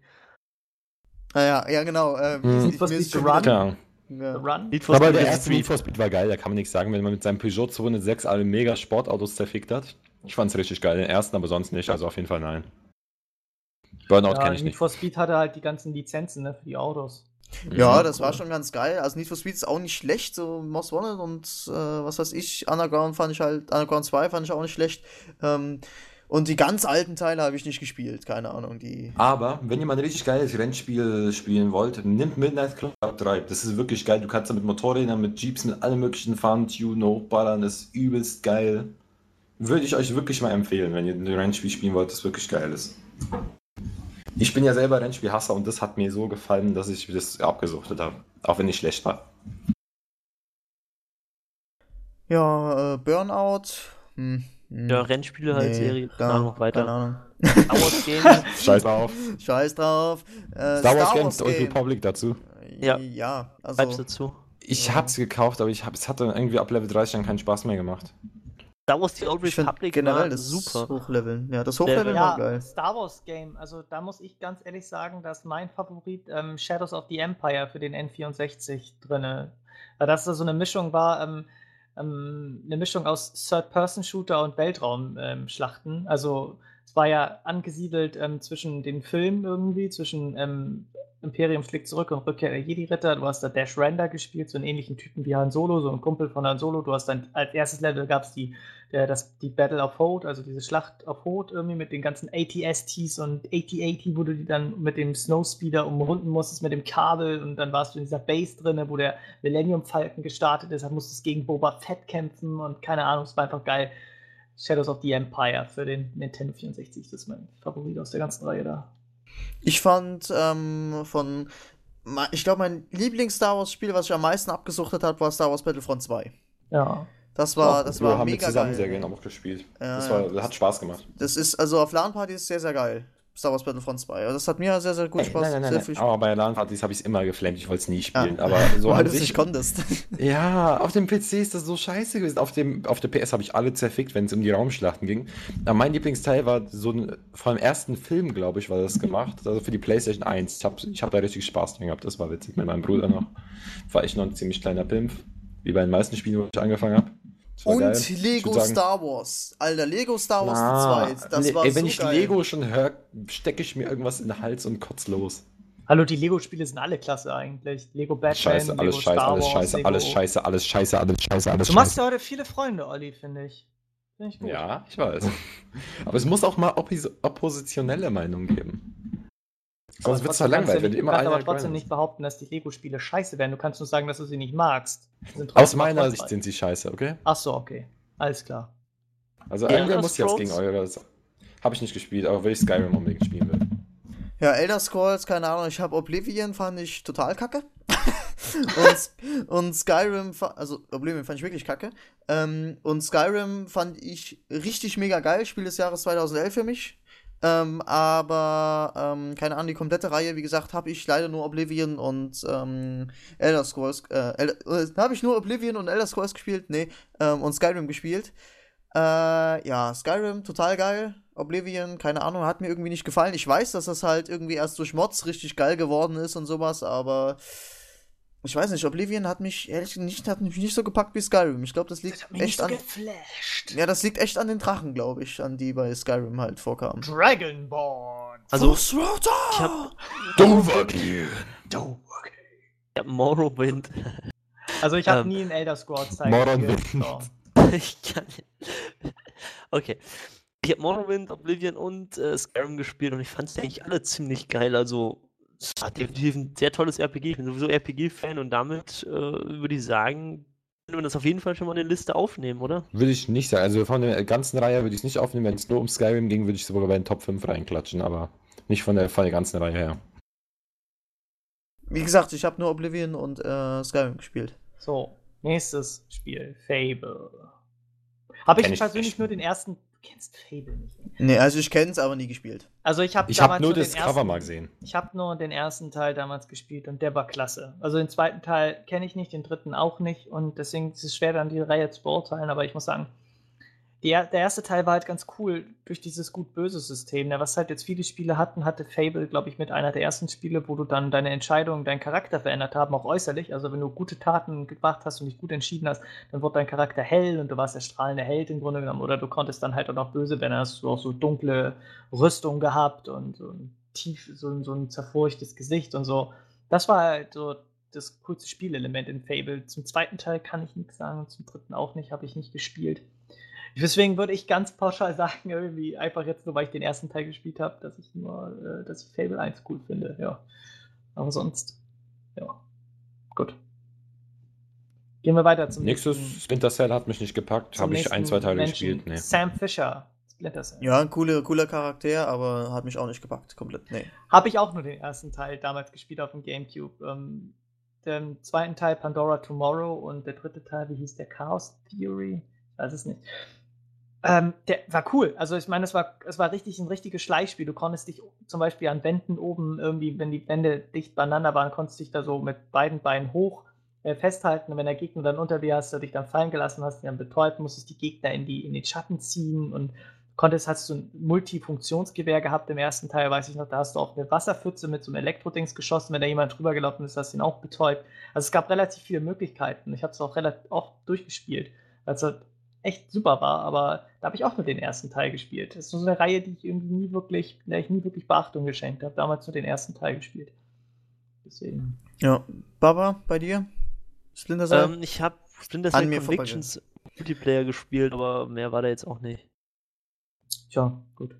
naja, ja, genau. Äh, Hm. Need for Speed Run? Ja. Ja. The Run. Need for Aber Speed der ist erste Need Street. for Speed war geil, da kann man nichts sagen, wenn man mit seinem Peugeot 206 alle mega Sportautos zerfickt hat. Ich fand's richtig geil, den ersten, aber sonst nicht, also auf jeden Fall nein. Burnout Ja, kenne ich Need nicht. for Speed hatte halt die ganzen Lizenzen ne, für die Autos. Ja, Mhm. das war schon ganz geil. Also Need for Speed ist auch nicht schlecht, so Most Wanted und äh, was weiß ich, Underground fand ich halt, Underground 2 fand ich auch nicht schlecht. Ähm, und die ganz alten Teile habe ich nicht gespielt, keine Ahnung, die. Aber wenn ihr mal ein richtig geiles Rennspiel spielen wollt, nimmt Midnight Club 3. Das ist wirklich geil. Du kannst da mit Motorrädern, mit Jeeps, mit allem möglichen fahren, tunen, hochballern. Das ist übelst geil. Würde ich euch wirklich mal empfehlen, wenn ihr ein Rennspiel spielen wollt, das wirklich geil ist. Ich bin ja selber Rennspielhasser und das hat mir so gefallen, dass ich das abgesuchtet habe. Auch wenn ich schlecht war. Ja, äh, Burnout. Hm, hm, Ja, Rennspiele halt, nee, Serie, da- keine Ahnung, weiter. Keine Ahnung. Star Wars [LAUGHS] Games. Scheiß drauf. Scheiß drauf. Äh, Star Wars Games und Republic dazu. Ja. Ja, also. Schreib's dazu. Ich Ja. hab's gekauft, aber ich hab, es hat dann irgendwie ab Level 30 dann keinen Spaß mehr gemacht. Star Wars The Old Republic generell war das super. Hochleveln. Ja, das Hochleveln Ja, war geil. Star Wars Game. Also da muss ich ganz ehrlich sagen, dass mein Favorit ähm, Shadows of the Empire für den N64 drinne, weil das so eine Mischung war, ähm, ähm, eine Mischung aus Third-Person-Shooter und Weltraumschlachten. also es war ja angesiedelt ähm, zwischen den Filmen irgendwie, zwischen ähm, Imperium schlägt zurück und Rückkehr der Jedi-Ritter. Du hast da Dash Render gespielt, so einen ähnlichen Typen wie Han Solo, so ein Kumpel von Han Solo. Du hast dann als erstes Level gab es die, das, die Battle of Hoth, also diese Schlacht auf Hoth irgendwie mit den ganzen ATSTs und AT-AT, wo du die dann mit dem Snowspeeder umrunden musstest, mit dem Kabel und dann warst du in dieser Base drin, wo der Millennium Falcon gestartet ist, dann musstest du gegen Boba Fett kämpfen und keine Ahnung, es war einfach geil. Shadows of the Empire für den Nintendo 64, das ist mein Favorit aus der ganzen Reihe da. Ich fand ähm, von. Ich glaube, mein Lieblings-Star Wars-Spiel, was ich am meisten abgesuchtet habe, war Star Wars Battlefront 2. Ja. Das war, das wir war haben mega mit zusammen geil. sehr gerne auch gespielt. Ja, das war, hat Spaß gemacht. Das ist, also auf LAN-Partys sehr, sehr geil. Star Wars Battlefront 2. Also das hat mir sehr, sehr gut Ey, Spaß. nein, nein, nein, sehr nein. viel Spaß. Aber bei LAN-Partys habe ich es immer geflammt. Ich wollte es nie spielen. Ah. Aber [LAUGHS] so Weil du es nicht konntest. [LAUGHS] Ja, auf dem PC ist das so scheiße gewesen. Auf, dem, auf der PS habe ich alle zerfickt, wenn es um die Raumschlachten ging. Aber mein Lieblingsteil war so ein, vor dem ersten Film, glaube ich, war das gemacht. Also für die PlayStation 1. Ich habe ich hab da richtig Spaß dran gehabt. Das war witzig mit meinem Bruder noch. War ich noch ein ziemlich kleiner Pimp. Wie bei den meisten Spielen, wo ich angefangen habe. Und geil. Lego sagen, Star Wars. Alter, Lego Star Wars na, 2. Das Le- war ey, wenn so ich geil. Lego schon höre, stecke ich mir irgendwas in den Hals und kotz los. Hallo, die Lego-Spiele sind alle klasse eigentlich. Lego Batman, Scheiße, Lego alles scheiße, Star alles Wars, scheiße, Lego. alles scheiße, alles scheiße, alles scheiße, alles Du machst scheiße. ja heute viele Freunde, Olli, finde ich. Finde ich gut. Ja, ich weiß. [LAUGHS] Aber es muss auch mal oppos oppositionelle Meinungen geben. Sonst wird es kannst langweilig, wenn du immer Du kannst aber trotzdem nicht behaupten, dass die Lego-Spiele scheiße wären. Du kannst nur sagen, dass du sie nicht magst. Aus meiner. Sicht sind sie scheiße, okay? Ach so, okay. Alles klar. Also irgendwer das muss jetzt gegen eure. Habe ich nicht gespielt, aber will ich Skyrim unbedingt spielen will. Ja, Elder Scrolls, keine Ahnung, ich habe Oblivion, fand ich total kacke. [LAUGHS] und, und Skyrim, also Oblivion fand ich wirklich kacke. Ähm, und Skyrim fand ich richtig mega geil, Spiel des Jahres 2011 für mich. Ähm, aber, ähm, keine Ahnung, die komplette Reihe, wie gesagt, habe ich leider nur Oblivion und ähm, Elder Scrolls, äh, äh, habe ich nur Oblivion und Elder Scrolls gespielt, nee, ähm, und Skyrim gespielt. Äh, ja, Skyrim, total geil. Oblivion, keine Ahnung, hat mir irgendwie nicht gefallen. Ich weiß, dass das halt irgendwie erst durch Mods richtig geil geworden ist und sowas, aber ich weiß nicht, Oblivion hat mich ehrlich nicht, hat mich nicht so gepackt wie Skyrim. Ich glaube, das liegt echt an. geflasht. Ja, das liegt echt an den Drachen, glaube ich, an die bei Skyrim halt vorkamen. Dragonborn. Also, ich habe Dovergear! ich hab Morrowind. Also ich habe Ähm, nie einen Elder Scrolls Teil Morrowind. [LAUGHS] ich kann [LAUGHS] Okay. Ich habe Morrowind, Oblivion und äh, Skyrim gespielt und ich fand es eigentlich alle ziemlich geil. Also, es war definitiv ein sehr tolles RPG. Ich bin sowieso RPG-Fan und damit äh, würde ich sagen, können wir das auf jeden Fall schon mal in die Liste aufnehmen, oder? Würde ich nicht sagen. Also von der ganzen Reihe würde ich es nicht aufnehmen. Wenn es nur um Skyrim ging, würde ich sogar bei den Top 5 reinklatschen, aber nicht von der, von der ganzen Reihe her. Wie gesagt, ich habe nur Oblivion und äh, Skyrim gespielt. So, nächstes Spiel, Fable. Habe ich persönlich nicht. nur den ersten. Du kennst Fable nicht. Nee, also ich kenn's, aber nie gespielt. Also ich habe Ich habe damals nur den das Cover ersten- mal gesehen. Ich habe nur den ersten Teil damals gespielt und der war klasse. Also den zweiten Teil kenne ich nicht, den dritten auch nicht und deswegen ist es schwer, dann die Reihe zu beurteilen. Aber ich muss sagen, die, er- der erste Teil war halt ganz cool durch dieses Gut-Böse-System. ne, Was halt jetzt viele Spiele hatten, hatte Fable, glaube ich, mit einer der ersten Spiele, wo du dann deine Entscheidungen, deinen Charakter verändert haben, auch äußerlich. Also wenn du gute Taten gemacht hast und dich gut entschieden hast, dann wurde dein Charakter hell und du warst der strahlende Held im Grunde genommen. Oder du konntest dann halt auch noch böse werden, hast du auch so dunkle Rüstung gehabt und so ein tief, so, ein- so ein zerfurchtes Gesicht und so. Das war halt so das coolste Spielelement in Fable. Zum zweiten Teil kann ich nichts sagen zum dritten auch nicht, habe ich nicht gespielt. Deswegen würde ich ganz pauschal sagen, [LAUGHS] irgendwie einfach jetzt nur, weil ich den ersten Teil gespielt habe, dass ich nur, äh, dass ich Fable 1 cool finde, ja. Aber sonst, ja. Gut. Gehen wir weiter zum Nächstes nächsten- Splinter Cell hat mich nicht gepackt. Habe ich ein, zwei Teile Menschen. gespielt. Nee. Sam Fisher, Splinter Cell. Ja, ein cooler, cooler Charakter, aber hat mich auch nicht gepackt, komplett. Nee. Habe ich auch nur den ersten Teil damals gespielt auf dem Gamecube. Ähm, den zweiten Teil Pandora Tomorrow und der dritte Teil, wie hieß der? Chaos Theory? Ich weiß es nicht. Ähm, der war cool. Also ich meine, es war, es war richtig ein richtiges Schleichspiel. Du konntest dich zum Beispiel an Wänden oben irgendwie, wenn die Wände dicht beieinander waren, konntest dich da so mit beiden Beinen hoch äh, festhalten. Und wenn der Gegner dann unter dir hast, du dich dann fallen gelassen hast, die dann betäubt, musstest die Gegner in, die, in den Schatten ziehen und konntest, hast du ein Multifunktionsgewehr gehabt im ersten Teil, weiß ich noch, da hast du auch eine Wasserpfütze mit so einem Elektrodings geschossen, wenn da jemand drüber gelaufen ist, hast du ihn auch betäubt. Also es gab relativ viele Möglichkeiten. Ich habe es auch relativ oft durchgespielt, halt echt super war, aber da habe ich auch nur den ersten Teil gespielt. Das ist so eine Reihe, die ich irgendwie nie wirklich, der ich nie wirklich Beachtung geschenkt habe. Damals nur den ersten Teil gespielt. Deswegen. Ja. Baba, bei dir? Splinter Cell? Ähm, ich habe Splinter Cell Convictions Multiplayer gespielt, aber mehr war da jetzt auch nicht. Tja, gut.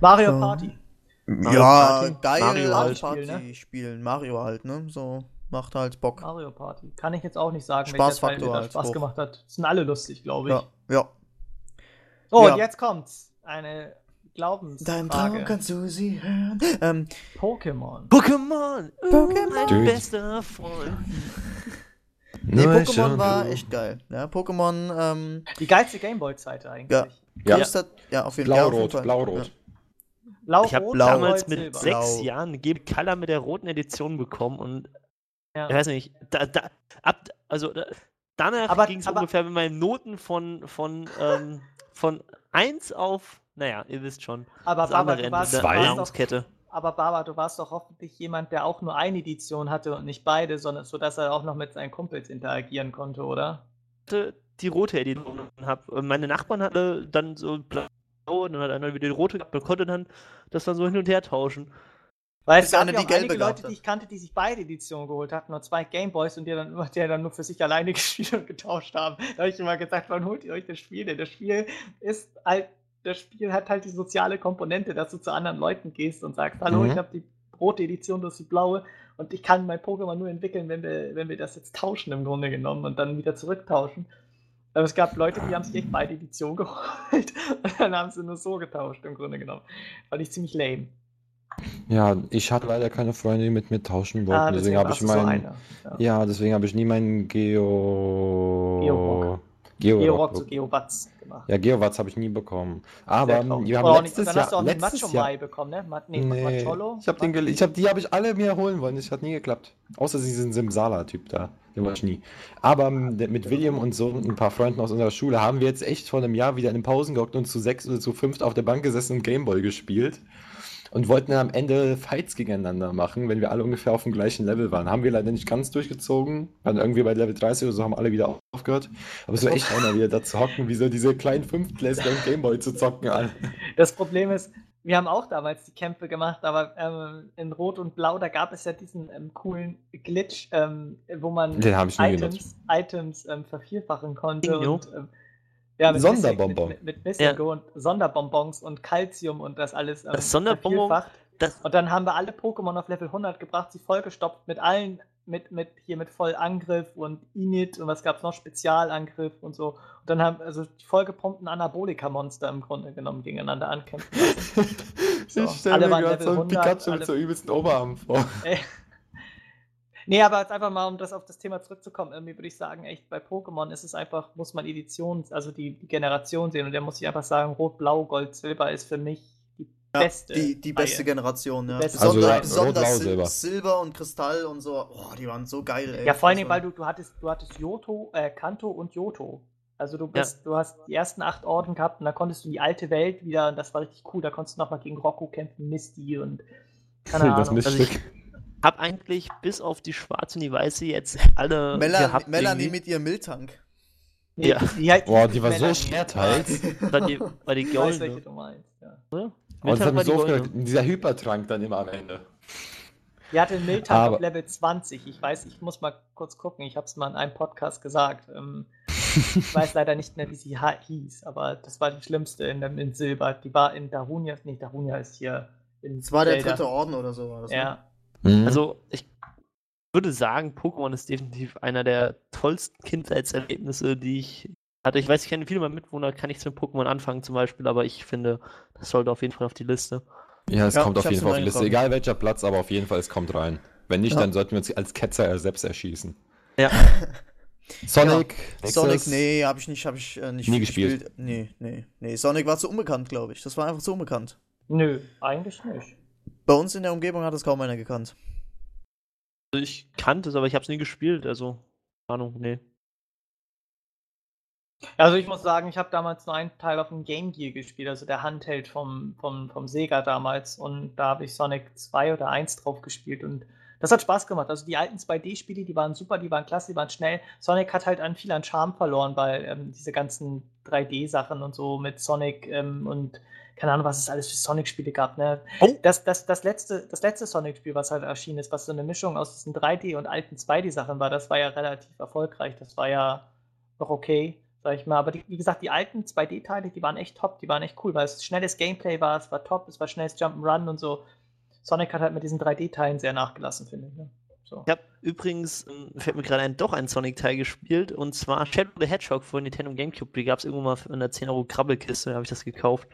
Mario So. Party. Mario ja, Party? geil, Mario Party, halt. Party spielen. Mario halt, ne? So, macht halt Bock. Mario Party. Kann ich jetzt auch nicht sagen, Spaßfaktor welcher Teil mir da halt Spaß hoch. gemacht hat. Sind alle lustig, glaube ich. Ja, ja. So, Ja. und jetzt kommt's. Eine Glaubensfrage. Dein Traum kannst du sie hören. Ähm, Pokémon. Pokémon! Pokémon. Mein Dude. bester Freund. [LAUGHS] nee, Pokémon war du. echt geil. Ja, Pokémon, ähm, Die geilste Gameboy-Zeit eigentlich. Ja. Ja. ja, auf jeden Fall. ja, auf jeden Blau-Rot, Fall. blau-rot. Blau, Ich habe damals mit Silber. sechs Blau. Jahren Game Color mit der roten Edition bekommen und Ja. ich weiß nicht, da, da, ab, also da, danach ging es ungefähr mit meinen Noten von, von, ähm, von 1 auf, naja, ihr wisst schon, Aber das Baba, andere du Ende warst, der warst Nahrungskette. aber Baba, du warst doch hoffentlich jemand, der auch nur eine Edition hatte und nicht beide, sondern so, dass er auch noch mit seinen Kumpels interagieren konnte, oder? hatte die rote Edition hab. Und Meine Nachbarn hatten dann so blau und dann hat einer wieder die rote gehabt. Man konnte dann das dann so hin und her tauschen. Weil es gab ja die auch gelbe einige Leute, die ich kannte, die sich beide Editionen geholt hatten, nur zwei Gameboys und die dann, die dann nur für sich alleine [LAUGHS] gespielt und getauscht haben. Da habe ich immer gesagt, wann holt ihr euch das Spiel? Denn das Spiel ist halt, das Spiel hat halt die soziale Komponente, dass du zu anderen Leuten gehst und sagst, hallo, Mhm. ich habe die rote Edition, das ist die blaue und ich kann mein Pokémon nur entwickeln, wenn wir, wenn wir das jetzt tauschen im Grunde genommen und dann wieder zurücktauschen. Aber es gab Leute, die haben sich echt beide Editionen [LAUGHS] geholt und dann haben sie nur so getauscht im Grunde genommen. Fand ich ziemlich lame. Ja, ich hatte leider keine Freunde, die mit mir tauschen wollten. Ah, deswegen habe ich warst du so meinen. einer. Ja. ja, deswegen habe ich nie meinen Geo. Georock. Georock Georock zu be- Geobatz gemacht. Ja, Geowatz habe ich nie bekommen. Aber Sehr traurig. wir haben auch nicht- letztes dann Jahr. hast du auch den letztes Macho Jahr Mai bekommen, ne? Ma nee, Nee, Macholo? ich habe den, gel- ich hab, die habe ich alle mir holen wollen. Das hat nie geklappt. Außer diesen Simsala-Typ da. Den wollte ich nie. Aber ähm, mit William und so und ein paar Freunden aus unserer Schule haben wir jetzt echt vor einem Jahr wieder in den Pausen gehockt und zu sechs oder zu fünft auf der Bank gesessen und Gameboy gespielt. Und wollten dann am Ende Fights gegeneinander machen, wenn wir alle ungefähr auf dem gleichen Level waren. Haben wir leider nicht ganz durchgezogen. Waren irgendwie bei Level 30 oder so, haben alle wieder aufgehört. Aber es war echt einer, wieder da zu hocken, wie so diese kleinen Fünftklässler und Gameboy zu zocken. Alle. Das Problem ist, wir haben auch damals die Kämpfe gemacht, aber ähm, in Rot und Blau, da gab es ja diesen ähm, coolen Glitch, ähm, wo man Items, Items ähm, vervielfachen konnte. Bingo. Und, ähm, ja, mit Sonderbonbon. Missing, mit, mit, mit Missing und Sonderbonbons und Calcium und das alles ähm, Das Sonderbonbon. Das, Und dann haben wir alle Pokémon auf Level 100 gebracht, sie vollgestopft mit allen, mit, mit hier mit Vollangriff und Init und was gab es noch, Spezialangriff und so. Und dann haben also die vollgepumpten Anabolika-Monster im Grunde genommen gegeneinander ankämpfen. [LAUGHS] So, Ich stelle alle mir waren gerade Level so einen 100, Pikachu alle- mit so übelsten Oberarm vor. [LAUGHS] Äh, nee, aber jetzt einfach mal, um das auf das Thema zurückzukommen, irgendwie würde ich sagen, echt bei Pokémon ist es einfach, muss man Edition, also die, die Generation sehen und da muss ich einfach sagen, Rot, Blau, Gold, Silber ist für mich die Ja, beste. die, die beste Reihe. Generation, ja. beste Besonder, Reihe. besonders Rot, Blau, Sil Silber. Silber und Kristall und so. Oh, die waren so geil, ey. Ja, vor allen Dingen, Also- weil du, du hattest, du hattest Johto, äh, Kanto und Johto. Also du bist, du hast die ersten acht Orden gehabt und dann konntest du in die alte Welt wieder, und das war richtig cool, da konntest du nochmal gegen Rocco kämpfen, Misty und keine [LAUGHS] Das Ahnung. Also Miststück. Hab eigentlich bis auf die schwarze und die weiße jetzt alle Mela gehabt. Melanie irgendwie. mit ihrem Miltank. Ja. die, halt- Boah, die war so Melanie- schwer teils. [LAUGHS] War die, war die Ich weiß, du meinst, ja. Und das Mittag hat war mich die so aufgeregt. Dieser Hypertrank dann immer am Ende. Die hatte einen Miltank auf Level 20. Ich weiß, ich muss mal kurz gucken. Ich habe es mal in einem Podcast gesagt. Ähm, ich weiß leider nicht mehr, wie sie hieß, aber das war die schlimmste in, in Silber. Die war in Darunia. Nee, Darunia ist hier in Das war der Zelda. dritte Orden oder so. War das, ne? Ja. Mhm. Also, ich würde sagen, Pokémon ist definitiv einer der tollsten Kindheitserlebnisse, die ich hatte. Ich weiß, ich kenne viele meiner Mitwohner, kann nichts mit Pokémon anfangen zum Beispiel, aber ich finde, das sollte auf jeden Fall auf die Liste. ja, es Ja, kommt auf jeden Fall auf die Liste. Egal welcher Platz, aber auf jeden Fall, es kommt rein. Wenn nicht, Ja. dann sollten wir uns als Ketzer selbst erschießen. Ja. [LAUGHS] Sonic, Sonic, Nexus? nee, habe ich nicht, habe ich äh, nicht Nie viel gespielt. Nee, nee, nee. Sonic war zu unbekannt, glaube ich. Das war einfach zu unbekannt. Nö, eigentlich nicht. Bei uns in der Umgebung hat es kaum einer gekannt. Also ich kannte es, aber ich habe es nie gespielt, also, keine Ahnung, nee. Also ich muss sagen, ich habe damals nur einen Teil auf dem Game Gear gespielt, also der Handheld vom, vom, vom Sega damals. Und da habe ich Sonic 2 oder 1 drauf gespielt und das hat Spaß gemacht. Also die alten 2D-Spiele, die waren super, die waren klasse, die waren schnell. Sonic hat halt an viel an Charme verloren, weil ähm, diese ganzen 3D-Sachen und so mit Sonic ähm, und keine Ahnung, was es alles für Sonic-Spiele gab. Ne? Oh. Das, das, das letzte, das letzte Sonic-Spiel, was halt erschienen ist, was so eine Mischung aus diesen 3D- und alten 2D-Sachen war, das war ja relativ erfolgreich. Das war ja noch okay, sag ich mal. Aber die, wie gesagt, die alten 2D-Teile, die waren echt top, die waren echt cool, weil es schnelles Gameplay war, es war top, es war schnelles Jump'n'Run und so. Sonic hat halt mit diesen 3D-Teilen sehr nachgelassen, finde ich. Ne? So. Ich habe übrigens, ähm, fällt mir gerade ein, doch einen Sonic-Teil gespielt und zwar Shadow the Hedgehog von Nintendo GameCube. Die gab es irgendwo mal für eine 10 Euro Krabbelkiste, habe ich das gekauft.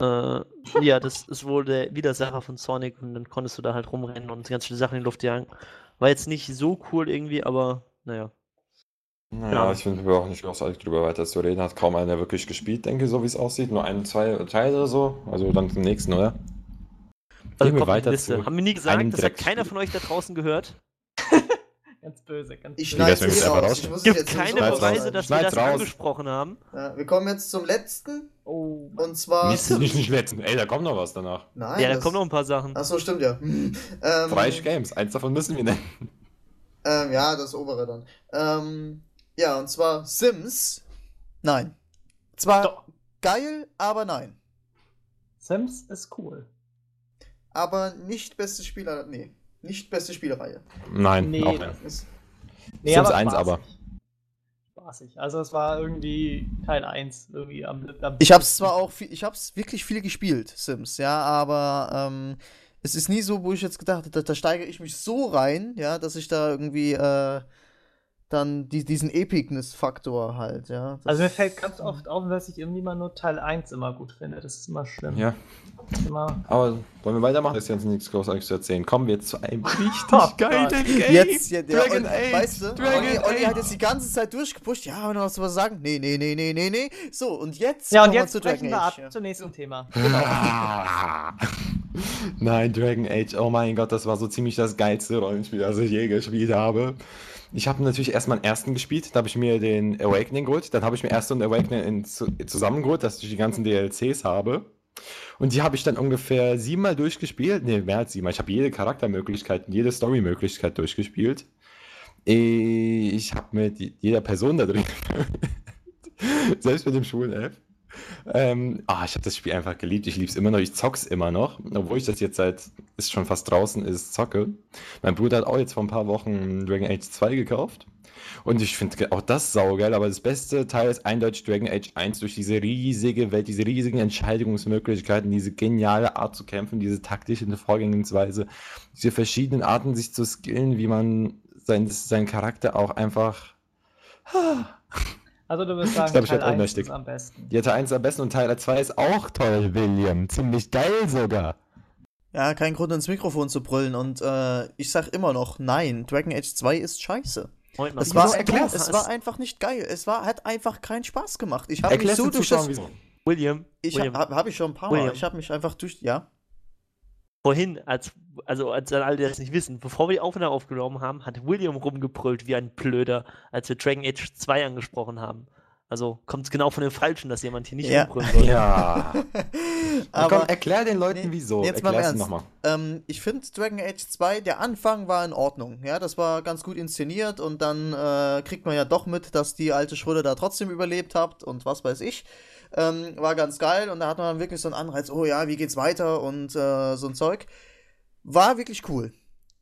Äh, ja, das ist wohl der Widersacher von Sonic und dann konntest du da halt rumrennen und ganz viele Sachen in die Luft jagen. War jetzt nicht so cool irgendwie, aber naja. Naja, ich finde, wir brauchen nicht großartig drüber weiter zu reden. Hat kaum einer wirklich gespielt, denke ich, so wie es aussieht. Nur ein, zwei Teile oder so. Also dann zum nächsten, oder? Also Gehen wir die weiter Liste. zu Haben wir nie gesagt, das hat keiner von euch da draußen gehört. [LAUGHS] Ganz böse, ganz Ich böse. Wie wär's, schneide es einfach raus. Ich es Gibt jetzt keine Beweise, dass wir das raus. angesprochen haben. Ja, wir kommen jetzt zum letzten. Oh, Und zwar. Nicht, nicht, nicht letzten. Ey, da kommt noch was danach. Nein. ja, da kommen noch ein paar Sachen. Achso, stimmt ja. Hm. Ähm, Drei Games. Eins davon müssen wir nennen. ähm, ja, das obere dann. Ähm, ja, und zwar Sims. Nein. Zwar Doch. geil, aber nein. Sims ist cool. Aber nicht beste Spieler. Nee. Nicht beste Spielereihe. Nein, Nee, auch das nicht. Ist, Nee, Sims aber 1 spaßig. aber. Spaßig. Also es war irgendwie Teil 1 irgendwie am, am ich hab's zwar auch viel, ich hab's wirklich viel gespielt, Sims, ja, aber ähm, es ist nie so, wo ich jetzt gedacht habe, da, da steige ich mich so rein, ja, dass ich da irgendwie äh, dann die, diesen Epicness-Faktor halt, ja. Das- Also mir fällt ganz oft auf, dass ich irgendwie mal nur Teil 1 immer gut finde. Das ist immer schlimm. Ja, immer aber wollen wir weitermachen? Das ist jetzt nichts großartig zu erzählen. Kommen wir jetzt zu einem [LAUGHS] richtig Oh geilen. Game. Jetzt, ja, der Dragon Olli, Age. weißt du, Dragon Olli, Olli hat jetzt die ganze Zeit durchgepusht, ja, und noch was zu sagen? Nee, nee, nee, nee, nee, nee. So, und jetzt Ja, und kommen wir jetzt zu Dragon wir ab Age. Ja. zum nächsten Thema. [LAUGHS] Nein, Dragon Age, oh mein Gott, das war so ziemlich das geilste Rollenspiel, das ich je gespielt habe. Ich habe natürlich erst meinen ersten gespielt, da habe ich mir den Awakening geholt, dann habe ich mir erst einen Awakening in, zu, zusammengeholt, dass ich die ganzen DLCs habe. Und die habe ich dann ungefähr siebenmal durchgespielt. Ne, mehr als siebenmal. Ich habe jede Charaktermöglichkeit, jede Storymöglichkeit durchgespielt. Ich habe mit jeder Person da drin, [LAUGHS] selbst mit dem Schulen-App. Ähm, ah, ich habe das Spiel einfach geliebt. Ich liebe es immer noch. Ich zock's immer noch. Obwohl ich das jetzt seit, ist schon fast draußen ist, zocke. Mein Bruder hat auch jetzt vor ein paar Wochen Dragon Age 2 gekauft. Und ich finde auch das saugeil, aber das beste Teil ist eindeutig Dragon Age 1 durch diese riesige Welt, diese riesigen Entscheidungsmöglichkeiten, diese geniale Art zu kämpfen, diese taktische Vorgehensweise, diese verschiedenen Arten, sich zu skillen, wie man sein, seinen Charakter auch einfach. Also du würdest sagen, glaub, ich Teil werd 1 ohnmächtig. ist am besten. Ja, Teil 1 am besten und Teil 2 ist auch toll, William. Ziemlich geil sogar. Ja, kein Grund ins Mikrofon zu brüllen und äh, ich sag immer noch, nein, Dragon Age 2 ist scheiße. Moment Es war, du erklärst, es war einfach nicht geil. Es war, hat einfach keinen Spaß gemacht. Ich habe mich Erklärst so du durch das. William, Ich William habe hab ich schon ein paar Mal. William. Ich habe mich einfach durch. Ja. vorhin, als, also als an alle, die das nicht wissen, bevor wir die Aufnahme aufgenommen haben, hat William rumgebrüllt wie ein Blöder, als wir Dragon Age 2 angesprochen haben. Also kommt es genau von dem Falschen, dass jemand hier nicht Ja. rumbrüllen soll. Ja. [LAUGHS] Aber Komm, erklär den Leuten, Nee, wieso. jetzt mal Erklär's Ernst. nochmal. ähm, ich finde Dragon Age 2, der Anfang war in Ordnung. Ja, das war ganz gut inszeniert und dann äh, kriegt man ja doch mit, dass die alte Schröder da trotzdem überlebt habt und was weiß ich. Ähm, war ganz geil und da hat man wirklich so einen Anreiz, oh ja, wie geht's weiter und äh, so ein Zeug. War wirklich cool.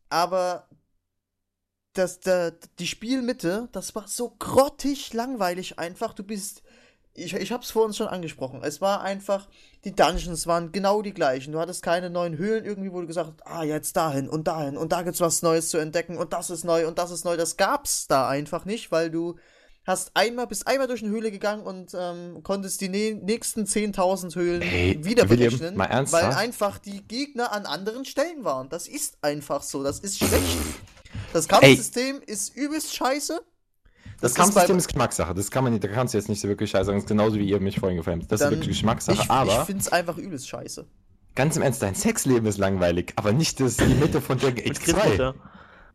Aber das, der, die Spielmitte, das war so grottig langweilig einfach. Du bist. Ich, ich hab's vor uns schon angesprochen. Es war einfach. Die Dungeons waren genau die gleichen. Du hattest keine neuen Höhlen irgendwie, wo du gesagt hast, ah, jetzt dahin und dahin und da gibt's was Neues zu entdecken und das ist neu und das ist neu. Das gab's da einfach nicht, weil du hast einmal, bist einmal durch eine Höhle gegangen und ähm, konntest die nä- nächsten 10.000 Höhlen Ey, wieder William, berechnen, mal weil einfach die Gegner an anderen Stellen waren. Das ist einfach so. Das ist schlecht. Das Kampfsystem ist übelst scheiße. Das ist Kampfsystem bei- ist Geschmackssache. Das kann man nicht, da kannst du jetzt nicht so wirklich scheiße sagen. Das ist genauso wie ihr mich vorhin geframed. Das ist wirklich Geschmackssache. Ich, ich aber find's einfach übelst scheiße. ganz im Ernst, dein Sexleben ist langweilig, aber nicht das, die Mitte von Dragon [LAUGHS] Age Mit 2. Christmutter.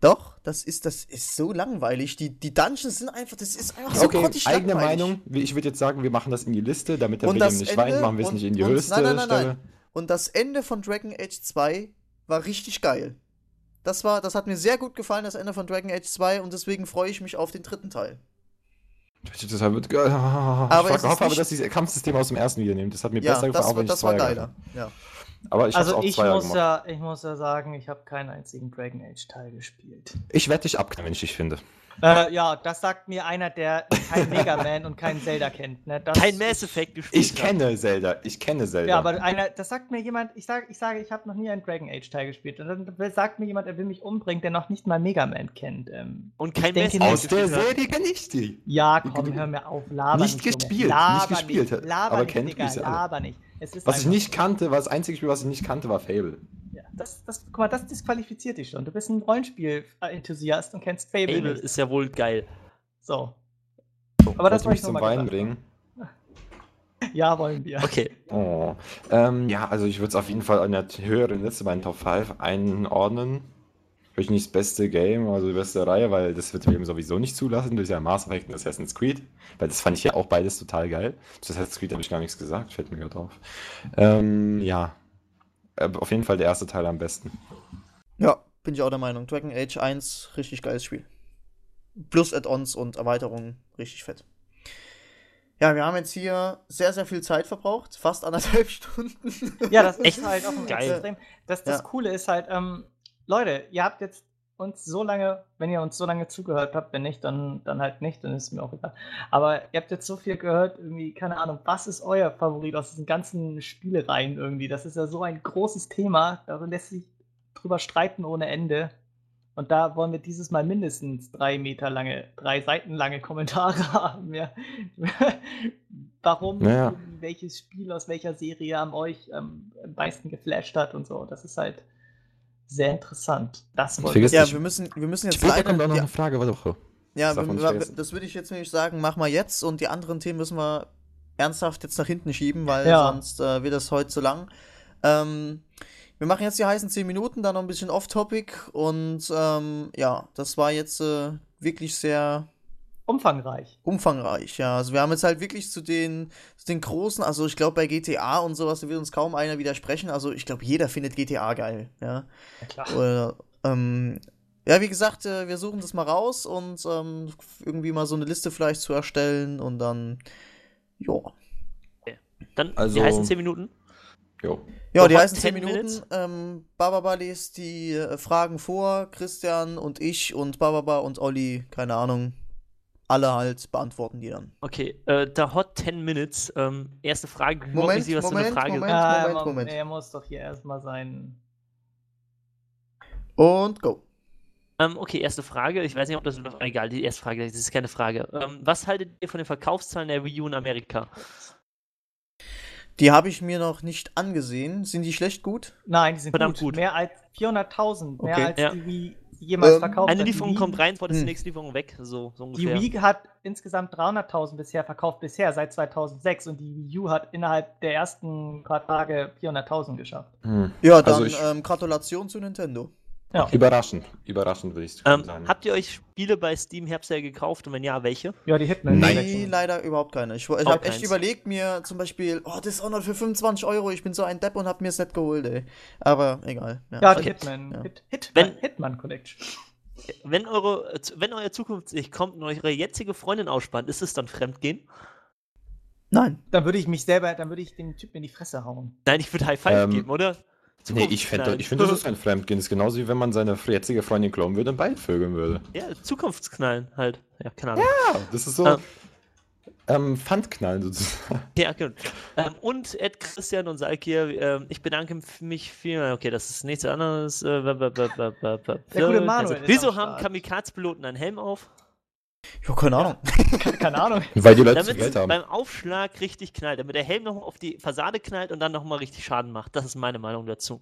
Doch, das ist, das ist so langweilig. Die, die Dungeons sind einfach, das ist einfach so Okay, grottig eigene langweilig. Meinung. Ich würde jetzt sagen, wir machen das in die Liste, damit der William das nicht Ende weint, machen wir es nicht in die und- höchste nein, nein, nein, Stelle. nein. Und das Ende von Dragon Age 2 war richtig geil. Das war, das hat mir sehr gut gefallen, das Ende von Dragon Age 2 und deswegen freue ich mich auf den dritten Teil. Deshalb [LAUGHS] wird, aber ich hoffe aber, dass dieses Kampfsystem aus dem ersten wieder nimmt. Das hat mir Ja, besser das, gefallen, auch war, wenn das war geiler. Ja. Aber ich hab's Also auch ich Zweier muss, gemacht. ja, ich muss ja sagen, ich habe keinen einzigen Dragon Age Teil gespielt. Ich werde dich abknallen, wenn ich dich finde. Äh, ja, das sagt mir einer, der kein Mega Man und keinen Zelda kennt. Ne? Das Kein Mass Effect gespielt. Ich kenne Zelda. Ich kenne Zelda. Ja, aber einer, das sagt mir jemand, ich sage, ich, sage, ich habe noch nie einen Dragon Age Teil gespielt. Und dann sagt mir jemand, er will mich umbringen, der noch nicht mal Mega Man kennt. Ähm, Und kein Ich Mass Effect Aus der hat. Serie kenne ich die. ja, komm, hör mir auf, laber Nicht nicht. gespielt. Laber nicht gespielt, nicht, laber aber nicht, kennt Digga, laber nicht. Es ist Was ich nicht kannte, war das einzige Spiel, was ich nicht kannte, war Fable. Ja, das, das, guck mal, das disqualifiziert dich schon. Du bist ein Rollenspiel-Enthusiast und kennst Fable, Fable nicht. ist ja wohl geil. So. Aber das wollte mich ich zum gesagt bringen. [LAUGHS] Ja, wollen wir. Okay. Oh. Ähm, ja, also ich würde es auf jeden Fall an der höheren Liste bei den Top 5 einordnen. Vielleicht nicht das beste Game, also die beste Reihe, weil das wird eben sowieso nicht zulassen. Das ist ja Mass Effect und Assassin's Creed. Weil das fand ich ja auch beides total geil. Zu Assassin's Creed habe ich gar nichts gesagt, fällt mir gerade auf. Ähm, ja. Äh, Auf jeden Fall der erste Teil am besten. Ja, bin ich auch der Meinung. Dragon Age 1, richtig geiles Spiel. Plus Add-ons und Erweiterungen, richtig fett. Ja, wir haben jetzt hier sehr, sehr viel Zeit verbraucht. Fast anderthalb [LAUGHS] Stunden. Ja, das ist Echt halt auch ein geil. extrem. Das, das Ja. Coole ist halt, ähm, Leute, ihr habt jetzt uns so lange, wenn ihr uns so lange zugehört habt, wenn nicht, dann, dann halt nicht, dann ist mir auch egal. Aber ihr habt jetzt so viel gehört, irgendwie, keine Ahnung, was ist euer Favorit aus diesen ganzen Spielereien irgendwie? Das ist ja so ein großes Thema, da lässt sich drüber streiten ohne Ende. Und da wollen wir dieses Mal mindestens drei Meter lange, drei Seiten lange Kommentare [LAUGHS] haben. Ja. [LAUGHS] Warum Naja. welches Spiel aus welcher Serie am euch ähm, am meisten geflasht hat und so. Das ist halt sehr interessant. Das wollen Vergiss ja, Ich- wir müssen, wir müssen jetzt Später leider. kommt auch noch ja, eine Frage, warte doch. ja, das wir, nicht das würde ich jetzt nämlich sagen, mach mal jetzt und die anderen Themen müssen wir ernsthaft jetzt nach hinten schieben, weil Ja. sonst äh, wird das heute zu lang. Ähm, wir machen jetzt die heißen 10 Minuten, dann noch ein bisschen off-topic und ähm, ja, das war jetzt äh, wirklich sehr umfangreich. umfangreich, ja. Also wir haben jetzt halt wirklich zu den, zu den großen, also ich glaube bei GTA und sowas, da wird uns kaum einer widersprechen. Also ich glaube, jeder findet GTA geil, ja. Ja, klar. Oder, ähm, ja, wie gesagt, äh, wir suchen das mal raus und ähm, irgendwie mal so eine Liste vielleicht zu erstellen und dann, ja. Dann Also- die heißen 10 Minuten. Jo. Ja, So, die heißen 10 10 Minuten. minutes? Ähm, Bababa liest die äh, Fragen vor, Christian und ich und Bababa und Olli, keine Ahnung, alle halt beantworten die dann. Okay, äh, der Hot 10 Minutes. Ähm, erste Frage. Moment, sicher, was für Moment, eine Frage Moment. Ah, Moment, Mom- Moment. Er muss doch hier erstmal sein. Und go. Ähm, okay, erste Frage. Ich weiß nicht, ob das. Egal, die erste Frage, das ist keine Frage. Ähm, was haltet ihr von den Verkaufszahlen der Wii U in Amerika? Die habe ich mir noch nicht angesehen. Sind die schlecht gut? Nein, die sind Verdammt gut. gut. Mehr als 400.000. Mehr Okay. als Ja. die Wii jemals Ähm, verkauft Eine Lieferung Wii- kommt rein, ist die Hm. nächste Lieferung weg. So, so Die. Wii hat insgesamt 300.000 bisher verkauft, bisher seit 2006. Und die Wii U hat innerhalb der ersten paar Tage 400.000 geschafft. Hm. Ja, dann Also ich- ähm, Gratulation zu Nintendo. Ja, Überraschend. Überraschend würde ich Ähm, sagen. habt ihr euch Spiele bei Steam Herbstjahr gekauft und wenn ja, welche? ja die Hitman. Nein. Nee, leider überhaupt keine. Ich, ich Auch habe echt überlegt, mir zum Beispiel, oh, Dishonored für 25 Euro, ich bin so ein Depp und hab mir es nicht geholt, ey. Aber egal. Ja, die Okay. Hitman. Ja. Hit, Hitman, Wenn- Hitman Collection. Wenn eure, wenn euer Zukunftssicht kommt und eure jetzige Freundin ausspannt, ist es dann Fremdgehen? Nein. Dann würde ich mich selber, dann würde ich den Typen in die Fresse hauen. Nein, ich würde High Five Ähm, geben, oder? Nee, ich finde, ich finde, das ist kein Fremdgehen. Das ist genauso wie wenn man seine jetzige Freundin klonen würde und beide vögeln würde. Ja, Zukunftsknallen halt. Ja, keine Ahnung. Ja, das ist so. Ähm. Ähm, Pfandknallen sozusagen. [LAUGHS] Ja, genau. Ähm, und Ed Christian und Salkir, ähm, ich bedanke mich viel. Okay, das ist nichts anderes. Äh, b- b- b- b- b- b- Der gute Manuel ist Wieso haben. Kamikaze-Piloten einen Helm auf? Ja, keine Ahnung. Keine, [LAUGHS] keine Ahnung. Weil die Leute zu Damit Geld haben. beim Aufschlag richtig knallt, damit der Helm nochmal auf die Fassade knallt und dann nochmal richtig Schaden macht. Das ist meine Meinung dazu.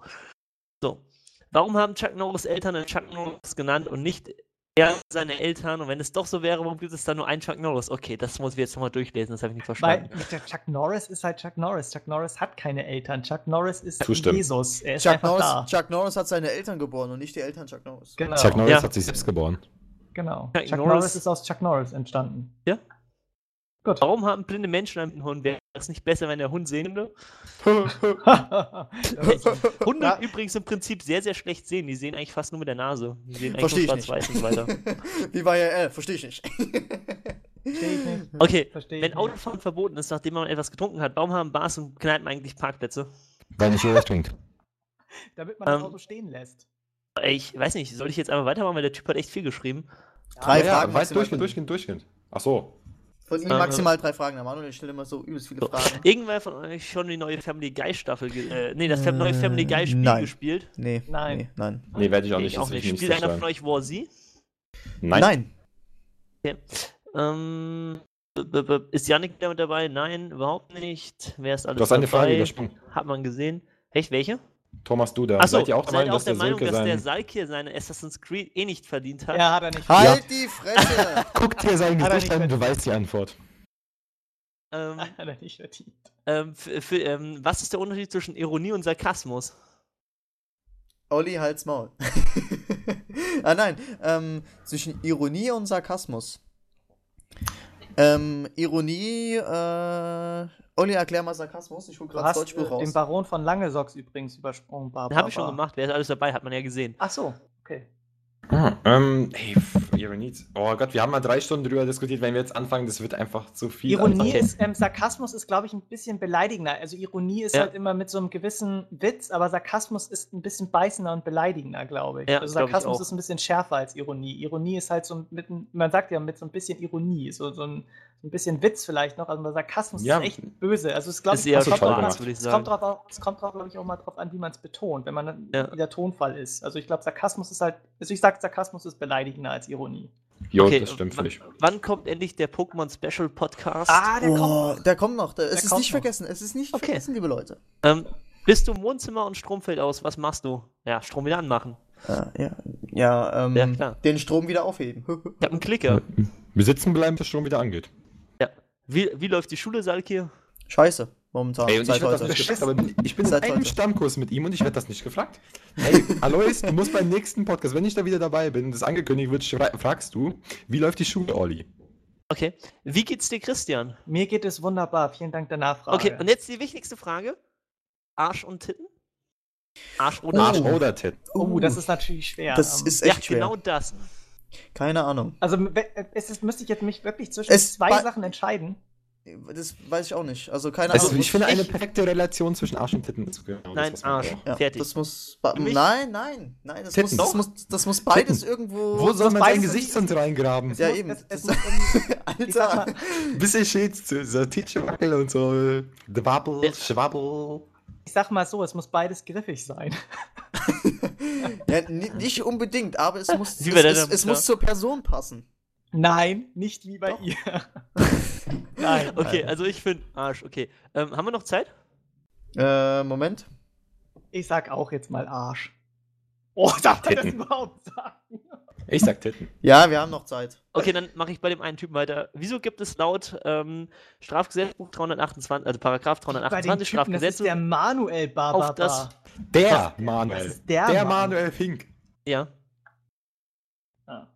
So. Warum haben Chuck Norris Eltern einen Chuck Norris genannt und nicht er seine Eltern? Und wenn es doch so wäre, warum gibt es da nur einen Chuck Norris? Okay, das muss ich jetzt nochmal durchlesen, das habe ich nicht Weil verstanden. der Chuck Norris ist halt Chuck Norris. Chuck Norris hat keine Eltern. Chuck Norris ist Zustimmen. Jesus. Er ist Chuck einfach Norris, da. Chuck Norris hat seine Eltern geboren und nicht die Eltern Chuck Norris. Genau. Chuck Norris Ja. hat sich selbst geboren. Genau. Chuck Chuck Norris- Norris ist aus Chuck Norris entstanden. Ja? Gut. Warum haben blinde Menschen einen Hund? Wäre es nicht besser, wenn der Hund Sehende? [LAUGHS] Hunde Ja. übrigens im Prinzip sehr, sehr schlecht sehen. Die sehen eigentlich fast nur mit der Nase. Die sehen eigentlich Versteh nur ich schwarz-weiß und so weiter. [LAUGHS] Wie war ja, äh, verstehe ich nicht. Verstehe ich nicht. [LAUGHS] Okay, Versteh wenn nicht. Autofahren verboten ist, nachdem man etwas getrunken hat, warum haben Bars und Kneipen eigentlich Parkplätze? Weil nicht jeder trinkt. Damit man das Ähm, Auto stehen lässt. Ich weiß nicht, soll ich jetzt einfach weitermachen, weil der Typ hat echt viel geschrieben. Drei ja, Fragen weit maximal durchgehend, durchgehend, durchgehend. Ach so. Von ihm Ähm, maximal drei Fragen. Der Manuel stellt immer so übelst viele So. Fragen. [LAUGHS] Irgendwer von euch schon die neue Family Guy Staffel, äh, nee, das neue Äh, Family Guy Spiel nein. gespielt? Nee, Nein. nee, nein. Nee, werde ich auch Nee, nicht. ich auch nicht. ich nicht Spielt einer von euch War Z? Nein. Nein. Ähm, b- b- b- ist Yannick damit dabei? Nein, überhaupt nicht. Wer ist alles Du hast eine? Frage übersprungen. Hat man gesehen. Echt, welche? Thomas, du da. Achso, seid ihr auch der Meinung, dass der Sölke dass der sein... Salkir seine Assassin's Creed eh nicht verdient hat? Ja, hat er nicht. Halt die Fresse! [LAUGHS] Guck dir sein Gesicht an, du weißt die Antwort. Ähm, [LAUGHS] Hat er nicht verdient. ähm, für, für, ähm, was ist der Unterschied zwischen Ironie und Sarkasmus? Olli, halt's Maul. [LAUGHS] ah nein, ähm, zwischen Ironie und Sarkasmus. Ähm, Ironie, äh, Olli, erklär mal Sarkasmus. Ich hol Du gerade das Deutschbuch äh, raus. den Baron von Langesocks übrigens übersprungen, Barbara. Den habe ich schon gemacht. Wer ist alles dabei? Hat man ja gesehen. Ach so, okay. Ah, ähm, ey, pff, Ironie. Oh Gott, wir haben mal drei Stunden drüber diskutiert. Wenn wir jetzt anfangen, das wird einfach zu viel. Ironie Okay. ist, ähm, Sarkasmus ist, glaube ich, ein bisschen beleidigender. Also Ironie ist Ja. halt immer mit so einem gewissen Witz, aber Sarkasmus ist ein bisschen beißender und beleidigender, glaube ich. Ja, also glaub ich Sarkasmus auch. ist ein bisschen schärfer als Ironie. Ironie ist halt so ein- mit, man sagt ja mit so ein bisschen Ironie, so, so, ein, ein bisschen Witz vielleicht noch, aber Sarkasmus Ja. ist echt böse. Also es, glaub Ist ich, eher es kommt, an- würde ich es kommt sagen. drauf, es kommt drauf, glaube ich, auch mal drauf an, wie man es betont, wenn man dann- Ja. wie der Tonfall ist. Also ich glaube, Sarkasmus ist halt, also ich sage, Sarkasmus ist beleidigender als Ironie. Jo, Okay, das stimmt, ich. wann kommt endlich der Pokémon Special Podcast? Ah, der kommt. Oh, der kommt noch. Der, es ist kommt nicht noch. vergessen. Es ist nicht Okay. vergessen, liebe Leute. Ähm, bist du im Wohnzimmer und Strom fällt aus? Was machst du? Ja, Strom wieder anmachen. Äh, ja, ja, ähm, Ja, klar. den Strom wieder aufheben. [LAUGHS] Ich habe einen Klicker. Wir sitzen bleiben, bis Strom wieder angeht. Ja. Wie, wie läuft die Schule, Salkir? Scheiße, momentan. Ey, und ich das nicht gefragt, aber ich bin in Seit einem heute. Stammkurs mit ihm und ich werde das nicht gefragt. Hey, Alois, du musst beim nächsten Podcast, wenn ich da wieder dabei bin, das angekündigt wird, fragst du, wie läuft die Schule, Olli? Okay. Wie geht's dir, Christian? Mir geht es wunderbar. Vielen Dank der Nachfrage. Okay, und jetzt die wichtigste Frage. Arsch und Titten? Arsch oder Arsch Titten? oder Tit? Oh, das ist natürlich schwer. Das Ähm, ist Ja, echt schwer. genau das. Keine Ahnung. Also we- es ist, müsste ich jetzt mich wirklich zwischen Es zwei Sachen entscheiden. Das weiß ich auch nicht. Also keine Also, Ahnung. ich finde eine perfekte Relation zwischen Arsch und Titten ist genau Nein, das, Arsch. braucht. ja, fertig. Das muss. Nein, nein, nein. Das muss, Titten. das, muss, das muss beides Titten. irgendwo. Wo soll man sein in Gesicht sonst reingraben? Ja, muss- eben. Es, es [LAUGHS] Alter. mal, Bisschen Shades zu so Titschwackel und so. Dwabbel, Ja. Schwabbel. Ich sag mal so, es muss beides griffig sein. [LAUGHS] Ja, ni- nicht unbedingt, aber es muss, es, es, es muss zur Person passen. Nein, nicht wie bei Doch. ihr. [LAUGHS] Nein. Okay, also ich finde Arsch. Okay. Ähm, haben wir noch Zeit? Äh, Moment. Ich sag auch jetzt mal Arsch. Oh, darf man das überhaupt sagen? Ich sag Titten. [LAUGHS] Ja, wir haben noch Zeit. Okay, dann mache ich bei dem einen Typen weiter. Wieso gibt es laut ähm, Strafgesetzbuch 328, also Paragraph Bei dem 328 Typen, das ist der Manuel Barbara. Auf das- Der Das Manuel. ist der, Der Mann. Manuel Fink. Ja, Ah.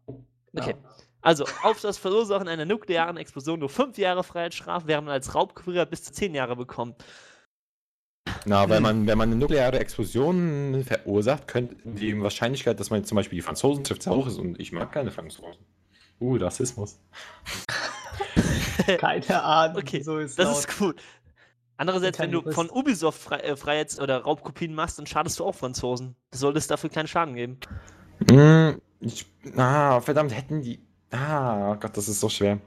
okay. Also, auf das Verursachen einer nuklearen Explosion nur fünf Jahre Freiheitsstrafe, während man als Raubkopierer bis zu zehn Jahre bekommt. Na, Hm. [CLEARS THROAT] wenn man, wenn man eine nukleare Explosion verursacht, könnte die Wahrscheinlichkeit, dass man zum Beispiel die Franzosen trifft, sehr hoch ist. Und ich mag keine Franzosen. Uh, Rassismus. [LAUGHS] Keine Ahnung, Okay, so ist Das laut. ist gut. Andererseits, wenn du von Ubisoft Frei äh, Freiheits- oder Raubkopien machst, dann schadest du auch Franzosen. Sollte es dafür keinen Schaden geben. Hm, ich, ah, verdammt, hätten die. Ah, Gott, das ist so schwer.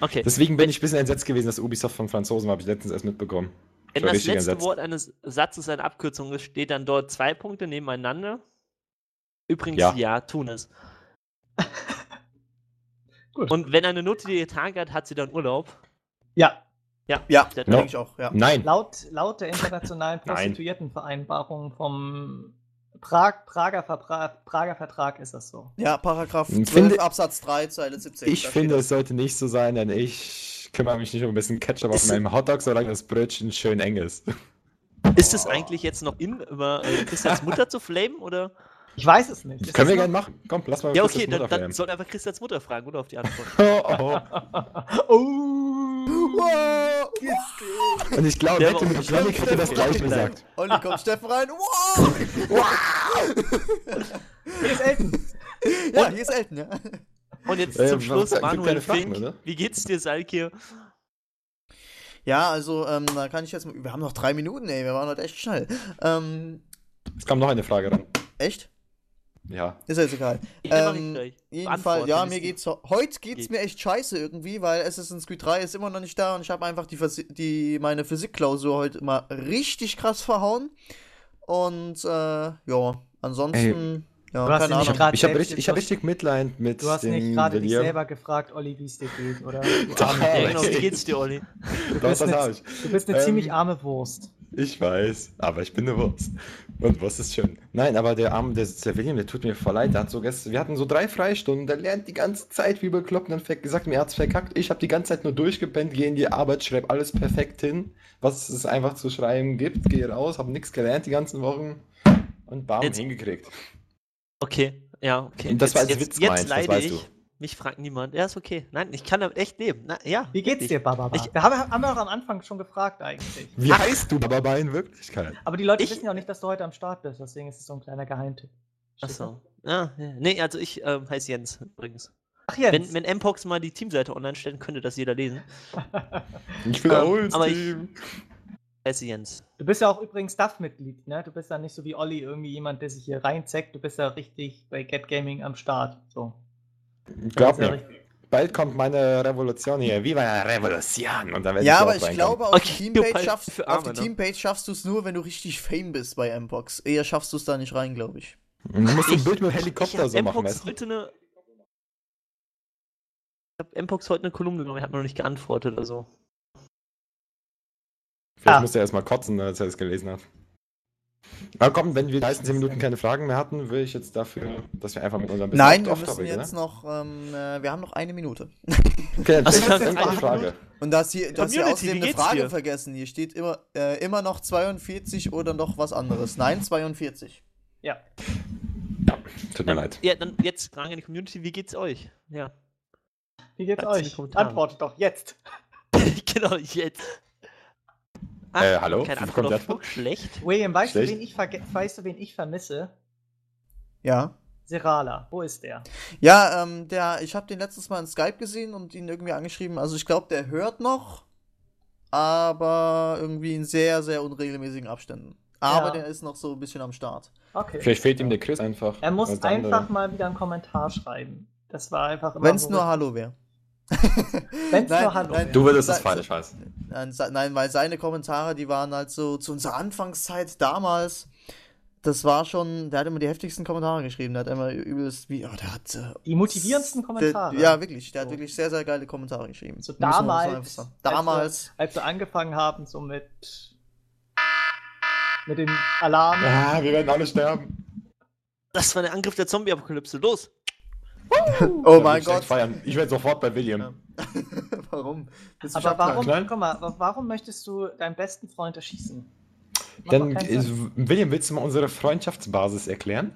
Okay. Deswegen bin ich ein bisschen entsetzt gewesen, dass Ubisoft von Franzosen war, habe ich letztens erst mitbekommen. Wenn das letzte. Wort eines Satzes eine Abkürzung ist, steht dann dort zwei Punkte nebeneinander. Übrigens, ja, Ja. tun es. [LAUGHS] Gut. Und wenn eine Note die Tage hat, hat sie dann Urlaub. Ja, Ja, Ja, der- No. denke ich auch, ja. Nein. laut, laut der internationalen. [LAUGHS] Prostituiertenvereinbarung vom Prag, Prager, Verbra Prager Vertrag ist das so. Ja, Paragraph Ich 12 finde- Absatz 3, Zeile 17. Ich finde, es sollte nicht so sein, denn ich kümmere mich nicht um ein bisschen Ketchup auf Ist- meinem Hotdog, solange das Brötchen schön eng ist. Ist es eigentlich jetzt noch in, über äh, Christians [LAUGHS] Muter zu flamen? Oder? Ich weiß es nicht. Ist Können wir gerne machen. Komm, lass mal Ja, okay, dann, Mutter dann soll einfach Christians Mutter fragen, oder auf die Antwort. [LAUGHS] Oh, oh. oh! Wow! Und ich glaube, hätte mit Janik hätte das gleich gesagt. Olli kommt Steffen rein. Wow! Hier ist Elton. Ja, hier ist Elton, ja. Und jetzt zum Schluss, Manuel Fink. Wie geht's dir, Salkir? Ja, also, ähm, da kann ich jetzt mal. Wir haben noch drei Minuten, ey. Wir waren heute echt schnell. Ähm, Es kam noch eine Frage ran. echt? Ja. Ist ja jetzt egal. Ähm, gleich. jeden Beantworte Fall, ja, mir geht's. Heute geht's Geht. mir echt scheiße irgendwie, weil Assassin's Creed 3 ist immer noch nicht da und ich habe einfach die, Versi- die meine Physikklausur heute mal richtig krass verhauen. Und, äh, ja, ansonsten, ja, Du hast keine Ahnung. grad Ich habe richtig, hab richtig Mitleid mit Du hast nicht gerade dich selber gefragt, Olli, wie es dir geht, oder? [LAUGHS] Du, Doch. genau, wie geht's dir, Olli? [LAUGHS] du Doch, bist das eine, hab ich. du bist eine Ähm, ziemlich arme Wurst. Ich weiß, aber ich bin eine Wurst. Und was ist schön? Nein, aber der arme, der, der William, der tut mir voll leid. Der hat so gestern, wir hatten so drei Freistunden, der lernt die ganze Zeit wie bekloppt und dann gesagt, mir hat's verkackt. Ich habe die ganze Zeit nur durchgepennt, gehe in die Arbeit, schreibe alles perfekt hin, was es einfach zu schreiben gibt, gehe raus, habe nichts gelernt die ganzen Wochen und bam, Jetzt- hingekriegt. Okay, ja, okay. Und das war als jetzt, Witz jetzt gemeint, das leide weißt ich. du. Mich fragt niemand. Ja, ist okay. Nein, ich kann damit echt leben. Na, ja, Wie geht's wirklich. dir, Baba? Ich- Wir haben, haben wir auch am Anfang schon gefragt eigentlich. Wie heißt du aber in Wirklichkeit? Aber die Leute Ich- wissen ja auch nicht, dass du heute am Start bist, deswegen ist es so ein kleiner Geheimtipp. Ach so. Ja, ja. Nee, also ich ähm, heiße Jens übrigens. Ach Jens. Wenn, wenn Mpox mal die Teamseite online stellen, könnte das jeder lesen. [LAUGHS] Ich will Ähm, ich- Jens. Du bist ja auch übrigens Staff-Mitglied, ne? Du bist ja nicht so wie Olli, irgendwie jemand, der sich hier reinzeckt. Du bist ja richtig bei Get Gaming am Start. So. Glaub ja mir, richtig- bald kommt meine Revolution hier. Viva la Revolution! Und dann Ja, aber ich reinkommen. glaube, auf Okay, die Teampage schaffst, für auf Arme, die ne? Teampage schaffst du es nur, wenn du richtig Fame bist bei Mbox. Eher schaffst du es da nicht rein, glaube ich. Du musst ein Ich- Bild mit dem Ich Helikopter habe so machen, Mpox heute eine. Ich habe Mpox heute eine Kolumne genommen, er hat mir noch nicht geantwortet oder so. Vielleicht Ah. musste er erstmal kotzen, als er es gelesen hat. Aber komm, wenn wir die nächsten 10 Minuten keine Fragen mehr hatten, will ich jetzt dafür, dass wir einfach mit unserem bisschen Nein, wir müssen jetzt ne? noch, ähm, äh, wir haben noch eine Minute. [LAUGHS] Okay, stell ist das? eine Frage. Und das hier, das hier Community, außerdem eine Frage dir? vergessen. Hier steht immer, äh, immer noch 42 oder noch was anderes. Nein, 42. Ja. Tut mir leid. Ja, dann jetzt Fragen in die Community, wie geht's euch? Ja. Wie geht's die euch? Antwortet doch jetzt. [LAUGHS] genau, jetzt. Äh, hallo? Keine Wie Antwort? Flug, schlecht. William, weißt du, Schlecht. wen ich weißt du, wen ich vermisse? Ja. Serala. Wo ist der? Ja, ähm, der, ich habe den letztes Mal in Skype gesehen und ihn irgendwie angeschrieben. Also ich glaube, der hört noch, aber irgendwie in sehr, sehr unregelmäßigen Abständen. Aber Ja. der ist noch so ein bisschen am Start. Okay. Vielleicht fehlt ihm der Chris einfach. Er muss der andere. einfach mal wieder einen Kommentar schreiben. Das war einfach immer Wenn es nur Hallo wäre. Wenn's Nein, nur Hallo nein. Du würdest es Sa- falsch heißen. Nein, weil seine Kommentare, die waren halt so zu unserer Anfangszeit damals. Das war schon, der hat immer die heftigsten Kommentare geschrieben. Der hat immer übelst, wie, oh, der hat. Äh, Die motivierendsten Kommentare. Der, ja, wirklich. Der hat So. wirklich sehr, sehr geile Kommentare geschrieben. So damals, sagen. als wir- Damals. Als wir angefangen haben, so mit. mit dem Alarm. Ah, wir werden alle sterben. Das war der Angriff der Zombie-Apokalypse. Los! Oh mein Gott. Feiern. Ich werde sofort bei William. Ja. [LAUGHS] warum? Aber warum, guck mal, wa- warum möchtest du deinen besten Freund erschießen? Macht Dann. William, willst du mal unsere Freundschaftsbasis erklären?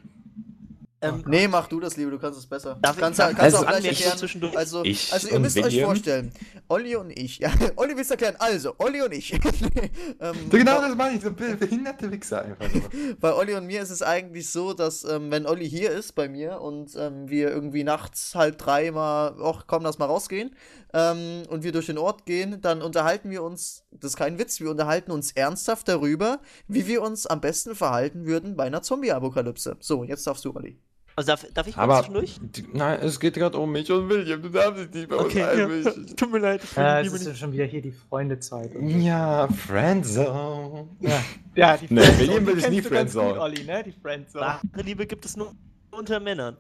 Ähm, Nee, mach du das, Liebe, du kannst es besser. Darf ich- kannst, darf kannst ich auch gleich erklären. zwischendurch? Also, Ich also ihr müsst euch vorstellen, Olli und ich. Ja, [LAUGHS] Olli willst erklären. Also, Olli und ich. [LAUGHS] ähm, Genau das meine ich, so be- behinderte Wichser einfach. nur. [LAUGHS] Bei Olli und mir ist es eigentlich so, dass ähm, wenn Olli hier ist bei mir und ähm, wir irgendwie nachts halb drei mal, ach komm, lass mal rausgehen, ähm, und wir durch den Ort gehen, dann unterhalten wir uns, das ist kein Witz, wir unterhalten uns ernsthaft darüber, wie wir uns am besten verhalten würden bei einer Zombie-Apokalypse. So, jetzt darfst du, Olli. Also darf, darf ich mal Aber zwischendurch? nein, es geht gerade um mich und William. Du darfst dich nicht bei uns Okay, ja. [LAUGHS] Tut mir leid. Ich die es Liebe ist ja schon wieder hier die Freundezeit. Ja, Friendzone. Ja, ja die Nee, Friendzone, William will ich nie ganz gut, Friendzone. Olli, ne? Die Friendzone. Wahre Liebe gibt es nur unter Männern.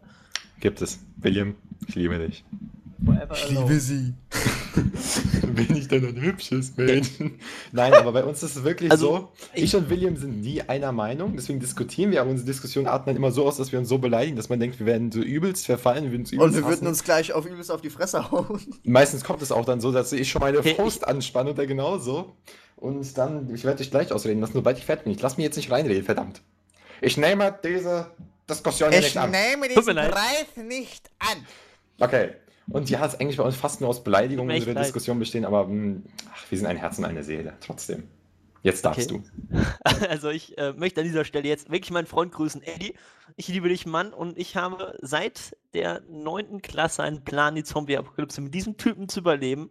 Gibt es. William, ich liebe dich. Forever alone. sie. [LAUGHS] Bin ich denn ein hübsches Mädchen? Nein, aber bei uns ist es wirklich Also, so, ich und William sind nie einer Meinung, deswegen diskutieren wir, aber unsere Diskussionen dann immer so aus, dass wir uns so beleidigen, dass man denkt, wir werden so übelst verfallen, wir würden uns übelst Und wir würden hassen. uns gleich auf übelst auf die Fresse hauen. Meistens kommt es auch dann so, dass ich schon meine Faust anspanne und er genauso. Und dann, ich werde dich gleich ausreden lassen, sobald ich fertig bin. Ich lass mich jetzt nicht reinreden, verdammt. Ich nehme diese Diskussion Ich nicht an. nehme Tut mir leid. Preis nicht an. Okay. Und ja, es ist eigentlich bei uns fast nur aus Beleidigung Tut mir echt unsere leid. Diskussion bestehen, aber mh, ach, wir sind ein Herz und eine Seele. Trotzdem. Jetzt darfst Okay. du. [LAUGHS] Also ich äh, möchte an dieser Stelle jetzt wirklich meinen Freund grüßen. Eddie, ich liebe dich, Mann, und ich habe seit der neunten Klasse einen Plan, die Zombie-Apokalypse mit diesem Typen zu überleben.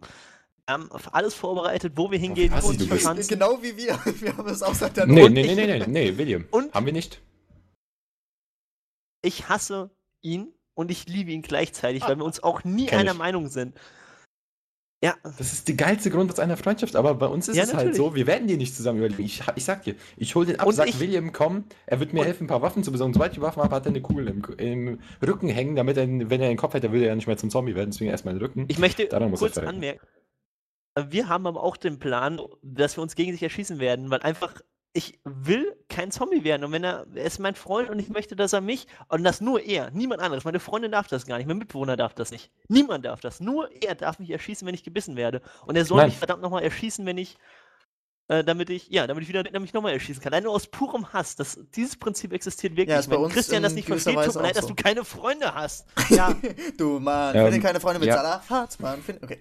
Wir haben auf alles vorbereitet, wo wir hingehen, was wo du uns bist. verschanzen. Genau wie wir. [LAUGHS] Wir haben es auch seit der Nee, Not- nee, nee, nee, nee, nee, William. Und? Haben wir nicht. Ich hasse ihn und ich liebe ihn gleichzeitig, weil wir uns auch nie Kenn einer ich. Meinung sind. Ja, Das ist der geilste Grundsatz einer Freundschaft, aber bei uns ist Ja, es halt natürlich. so, wir werden die nicht zusammen überleben. Ich, ich sag dir, ich hol den ab, Und sag ich- William, komm, er wird mir helfen, ein paar Waffen zu besorgen. Sobald ich die Waffen habe, hat er eine Kugel im, im Rücken hängen, damit er, wenn er den Kopf hätte, würde er ja nicht mehr zum Zombie werden, deswegen erstmal den Rücken. ich möchte kurz anmerken. Wir haben aber auch den Plan, dass wir uns gegenseitig erschießen werden, weil einfach ich will kein Zombie werden. Und wenn er, er ist mein Freund und ich möchte, dass er mich, und das nur er, niemand anderes. Meine Freundin darf das gar nicht, mein Mitbewohner darf das nicht. Niemand darf das. Nur er darf mich erschießen, wenn ich gebissen werde. Und er soll Nein. mich verdammt nochmal erschießen, wenn ich, äh, damit ich, ja, damit ich wieder damit ich nochmal erschießen kann. Allein nur aus purem Hass. Das, dieses Prinzip existiert wirklich. Ja, ist bei wenn uns Christian das nicht versteht, tut mir leid, auch dass so. du keine Freunde hast. Ja, [LAUGHS] Du Mann, Ähm, finde keine Freunde mit ja. Salat. Hat man. Find, okay.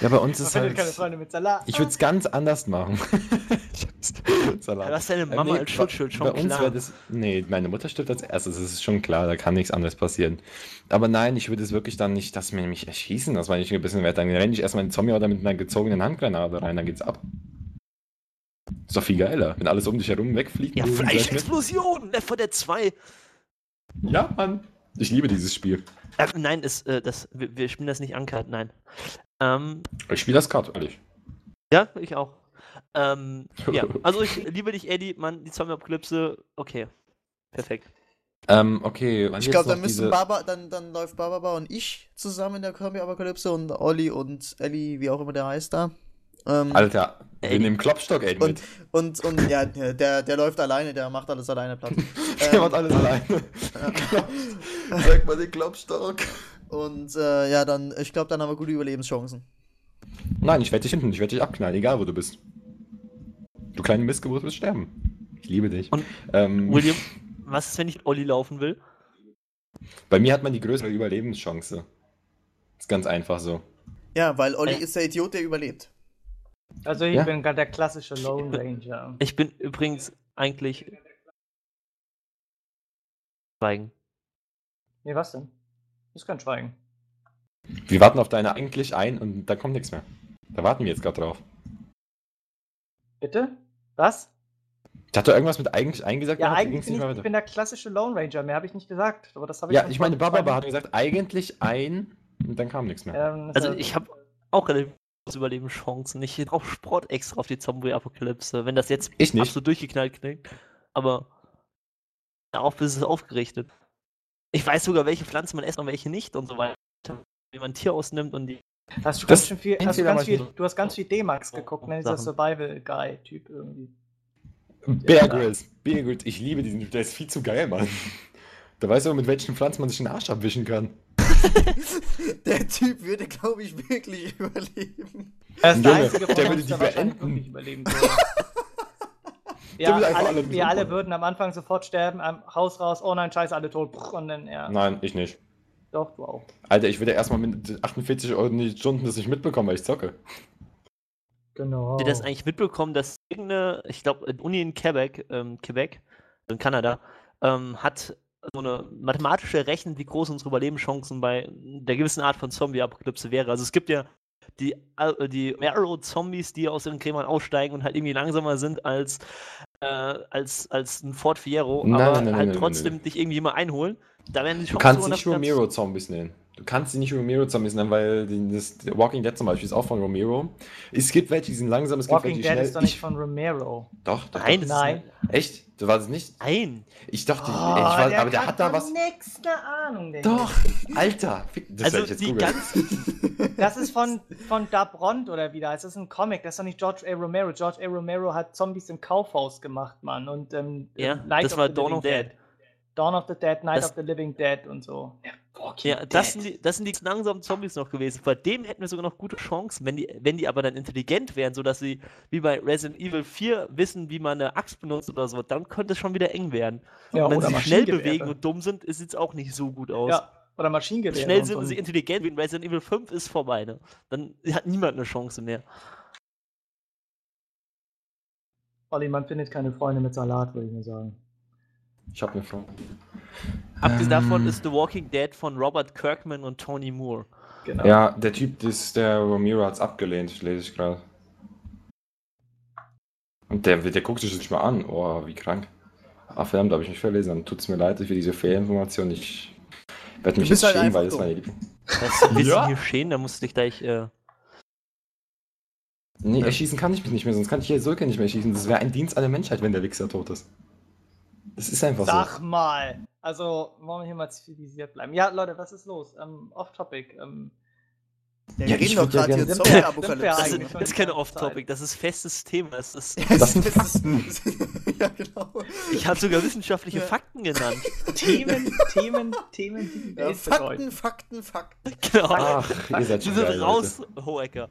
Ja, bei uns man ist halt. keine Freunde mit Salat. Ich würde es ganz anders machen. [LAUGHS] Salat. Du hast deine Äh, Mama nee, als Schutzschild, schon bei uns klar. wäre das. Nee, meine Mutter stirbt als erstes, das ist schon klar, da kann nichts anderes passieren. Aber nein, ich würde es wirklich dann nicht, dass mir mich erschießen, das war nicht ein bisschen wert. Dann renne ich erstmal in den Zombie oder mit einer gezogenen Handgranate rein, dann geht's ab. Ist doch viel geiler, wenn alles um dich herum wegfliegt. Ja. Fleischexplosion, Left 4 Dead 2. Ja, Mann. Ich liebe dieses Spiel. Äh, nein, ist, äh, das, wir, wir spielen das nicht uncut, nein. Ähm, Ich spiele das gerade, ehrlich. ja, ich auch. Ähm, [LAUGHS] ja, also ich liebe dich, Eddie, Mann, die Zombie-Apokalypse, okay. Perfekt. Ähm, okay. wann Ich glaube, dann müssen diese- Baba, dann, dann läuft Baba und ich zusammen in der Kombi-Apokalypse und Olli und Ellie, wie auch immer der heißt da. Ähm, Alter, wir nehmen Klopstock, ey, und, mit. und, und ja, der, der läuft alleine, der macht alles alleine platt. [LAUGHS] Der Ähm, macht alles alleine. [LAUGHS] Sag mal den Klopstock. Und äh, ja, dann, ich glaube, dann haben wir gute Überlebenschancen. Nein, ich werde dich hinten, ich werde dich abknallen, egal wo du bist. Du kleine Missgeburt wirst sterben. Ich liebe dich. Und ähm, William, was ist, wenn ich Olli laufen will? bei mir hat man die größere Überlebenschance. Ist ganz einfach so. Ja, weil Olli Äh. ist der Idiot, der überlebt. Also ich Ja. bin gerade der klassische Lone Ranger. Ich bin übrigens eigentlich. Schweigen. Nee, was denn? Ist kein Schweigen. Wir warten auf deine eigentlich ein und da kommt nichts mehr. Da warten wir jetzt gerade drauf. Bitte? Was? Ich hatte irgendwas mit eigentlich eingesagt, Ja, gehabt, eigentlich bin nicht ich, ich bin der klassische Lone Ranger. Mehr habe ich nicht gesagt. Aber das habe ich Ja, ich meine, Baba hat gesagt, eigentlich ein und dann kam nichts mehr. Ähm, Also ich habe auch relativ große Überlebenschancen. Ich brauche Sport extra auf die Zombie-Apokalypse, wenn das jetzt Ich nicht. absolut durchgeknallt klingt. Aber darauf ist es aufgerichtet. Ich weiß sogar, welche Pflanzen man isst und welche nicht und so weiter. Wie man ein Tier ausnimmt und die. Hast du Das ganz schön viel, hast du ganz viel, du hast ganz viel D-Max geguckt, ne? Dieser Sachen. Survival-Guy-Typ irgendwie. Bear Grylls. Bear Grylls. Ich liebe diesen Typ, der ist viel zu geil, Mann. Da weiß er, mit welchen Pflanzen man sich den Arsch abwischen kann. [LAUGHS] Der Typ würde, glaube ich, wirklich [LAUGHS] überleben. Er ist der Junge, einzige der würde die beenden. wirklich überleben. [LAUGHS] ja, alle wir alle würden am Anfang sofort sterben, am Haus raus, oh nein, scheiße, alle tot, und dann, ja, Nein, ich nicht. doch, du auch. Alter, ich würde erstmal mit 48 Euro die Stunden das nicht mitbekommen, weil ich zocke. Genau. Habt ihr das eigentlich mitbekommen, dass irgendeine, ich glaube, Uni in Quebec, ähm, Quebec, in Kanada, ähm, hat so eine mathematische Rechnung, wie groß unsere Überlebenschancen bei der gewissen Art von Zombie-Apokalypse wäre. Also es gibt ja die, äh, die Marrow-Zombies, die aus ihren Gräbern aussteigen und halt irgendwie langsamer sind als, äh, als, als ein Fort Fierro, Nein, aber nein, nein, halt nein, trotzdem dich irgendwie mal einholen. Da werden die Du kannst nicht noch ganz- Romero-Zombies nennen. Du kannst sie nicht Romero-Zombies nennen, weil die, das The Walking Dead zum Beispiel ist auch von Romero. Es gibt welche, die sind langsam, es gibt Walking welche, die Dead schnell. ist doch nicht ich, von Romero. doch, doch, Nein, doch. das ist Nein. Echt? Du warst es nicht? Nein. Ich dachte, Oh, ey, ich war, aber der hat da was. Nix eine Ahnung, der Doch, Alter. Das also werde ich jetzt die googeln. ganz [LAUGHS] Das ist von, von Dabront oder wie da heißt. Das ist ein Comic, das ist doch nicht George A. Romero. George A. Romero hat Zombies im Kaufhaus gemacht, Mann. Und ähm, Ja, Night das of war the Dawn Living of the Dead. Dawn of the Dead, Night Das- of the Living Dead und so. Ja, Walking Ja, das Dead. sind, die, das sind die langsamen Zombies noch gewesen. Bei dem hätten wir sogar noch gute Chancen, wenn die, wenn die aber dann intelligent wären, sodass sie wie bei Resident Evil 4 wissen, wie man eine Axt benutzt oder so, dann könnte es schon wieder eng werden. Ja, und wenn sie sich schnell bewegen und dumm sind, sieht es auch nicht so gut aus. Ja, oder Maschinengewehre. Schnell und sind so. sie intelligent, wie in Resident Evil 5 ist vorbei. Ne? Dann hat niemand eine Chance mehr. Olli, man findet keine Freunde mit Salat, würde ich mal sagen. Ich hab eine Frage. Abgesehen davon Ähm. ist The Walking Dead von Robert Kirkman und Tony Moore. Genau. Ja, der Typ, das, der Romero hat's abgelehnt, lese ich gerade. Und der, der guckt sich das nicht mal an. Oh, wie krank. Ah, verdammt, habe ich mich verlesen. Dann tut's mir leid für diese Fehlinformation. Ich werde mich jetzt halt schämen, weil das meine Liebling. Was willst Ja. du hier stehen? Da musst du dich gleich. Äh, Nee, erschießen kann ich mich nicht mehr, sonst kann ich hier Sulke nicht mehr schießen. Das wäre ein Dienst an der Menschheit, wenn der Wichser tot ist. Das ist einfach Sag so. mal. Also, wollen wir hier mal zivilisiert bleiben. Ja, Leute, was ist los? Ähm, off topic. Ähm, Ja, wir ich reden doch ja gerade hier gern- Sind wir- sind wir Zombie-Apokalypse. Das das ist keine ganze Off-Topic, das ist festes Thema. Das ist, Ja, [LAUGHS] das, Das- das ist, ja, genau. ich habe sogar wissenschaftliche Ja. Fakten genannt. Themen, Themen, Themen, die die Welt Fakten. Fakten, Fakten. Genau. Ach, ihr seid Wir schon geil, sind Leute. raus, Hohecker.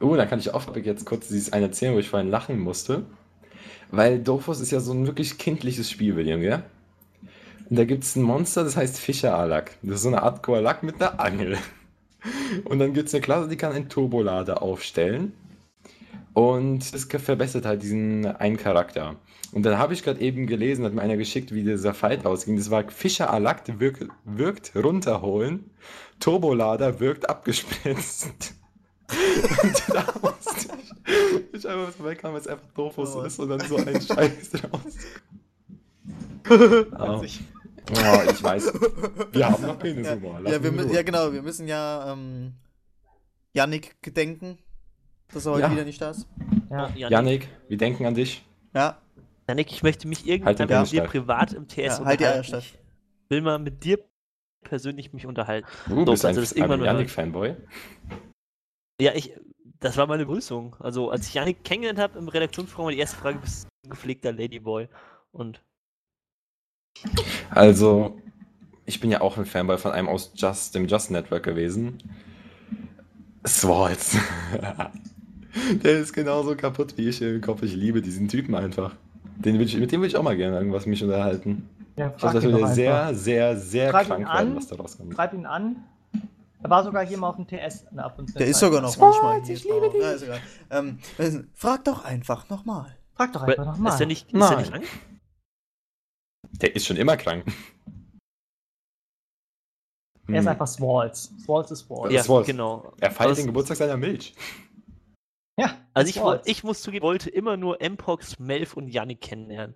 Oh, da kann ich auch jetzt kurz dieses eine erzählen, wo ich vorhin lachen musste. Weil Dofus ist ja so ein wirklich kindliches Spiel, William, gell? Und da gibt es ein Monster, das heißt Fischeralak. Das ist so eine Art Koalak mit einer Angel. [LAUGHS] Und dann gibt es eine Klasse, die kann einen Turbolader aufstellen. Und das verbessert halt diesen einen Charakter. Und dann habe ich gerade eben gelesen, hat mir einer geschickt, wie dieser Fight ausging. Das war Fischeralak wirkt, wirkt runterholen, Turbolader wirkt abgespritzt. [LAUGHS] Und da musste ich, einfach so wegkam, weil es einfach Dofus Oh. ist und dann so ein [LAUGHS] Scheiß draus. Oh. Oh, ich weiß. Wir haben noch lass Ja, wir, mü- Ruhe. ja, genau, wir müssen ja ähm, Yannick gedenken, dass er heute Ja. wieder nicht da ist. Ja. Janik, Janik, wir denken an dich. Ja, Janik, ich möchte mich Halt irgendwann den mit dir privat im TS ja halt unterhalten. steif. Ich will mal mit dir persönlich mich unterhalten. Du So, bist ein, also ein mal- Janik-Fanboy. Ja, ich, das war meine Begrüßung. Also, als ich Janik kennengelernt habe im Redaktionsprogramm, war die erste Frage, bist du ein gepflegter Ladyboy? Und Also, ich bin ja auch ein Fanboy von einem aus Just, dem Just Network gewesen. Swords. [LAUGHS] Der ist genauso kaputt wie ich im Kopf. Ich liebe diesen Typen einfach. Den will ich, mit dem will ich auch mal gerne irgendwas mich unterhalten. Ja, Ich glaube, frag das ihn doch würde einfach. sehr, sehr, sehr Frag ihn krank an. werden, was da rauskommt. Schreib ihn an. Er war sogar hier mal auf dem TS ab und zu. Der ist sogar noch Swords, manchmal hier. ich liebe dich. Ja, ist egal. Ähm, frag doch einfach nochmal. Frag doch einfach nochmal. ist der nicht, ist der nicht krank? Der ist schon immer krank. Er ist Hm. einfach Swalls. Swalls ist Swalls. Ja, war's. genau. Er feiert Aber den Geburtstag seiner Milch. Ja, Also ich, Swalls. ich muss zugeben, wollte immer nur Mpox, Melf und Yannick kennenlernen.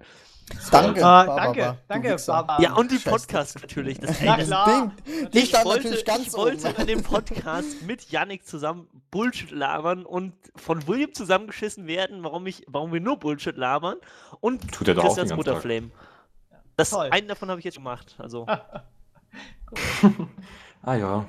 Danke, Baba, danke, danke. Baba. ja, und die Scheiße. Podcasts natürlich. Das, Na klar. Den, die ich wollte, ich wollte in dem Podcast mit Yannick zusammen Bullshit labern und von William zusammengeschissen werden, warum, ich, warum wir nur Bullshit labern und Tut er doch auch Christians. Mutterflame. Das, Toll. einen davon habe ich jetzt gemacht. Also, [LAUGHS] Ah ja.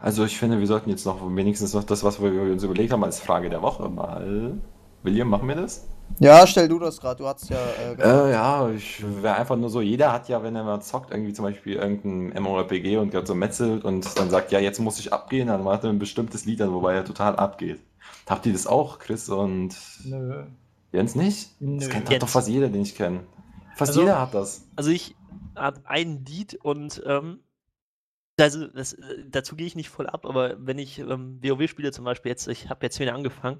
Also ich finde, wir sollten jetzt noch wenigstens noch das, was wir uns überlegt haben, als Frage der Woche mal. William, machen wir das? Ja, stell du das gerade. Du hast ja. Äh. Äh, ja, ich wäre einfach nur so, jeder hat ja, wenn er mal zockt, irgendwie zum Beispiel irgendein MMORPG und gerade so metzelt und dann sagt, ja, jetzt muss ich abgehen, dann macht er ein bestimmtes Lied an, wobei er total abgeht. Habt ihr das auch, Chris und Nö. Jens nicht? Nö. Das kennt Jens. doch fast jeder, den ich kenne. Fast Also- jeder hat das. also ich habe ein Lied und ähm, also das, äh, dazu gehe ich nicht voll ab, aber wenn ich ähm, WoW spiele zum Beispiel jetzt, ich habe jetzt wieder angefangen,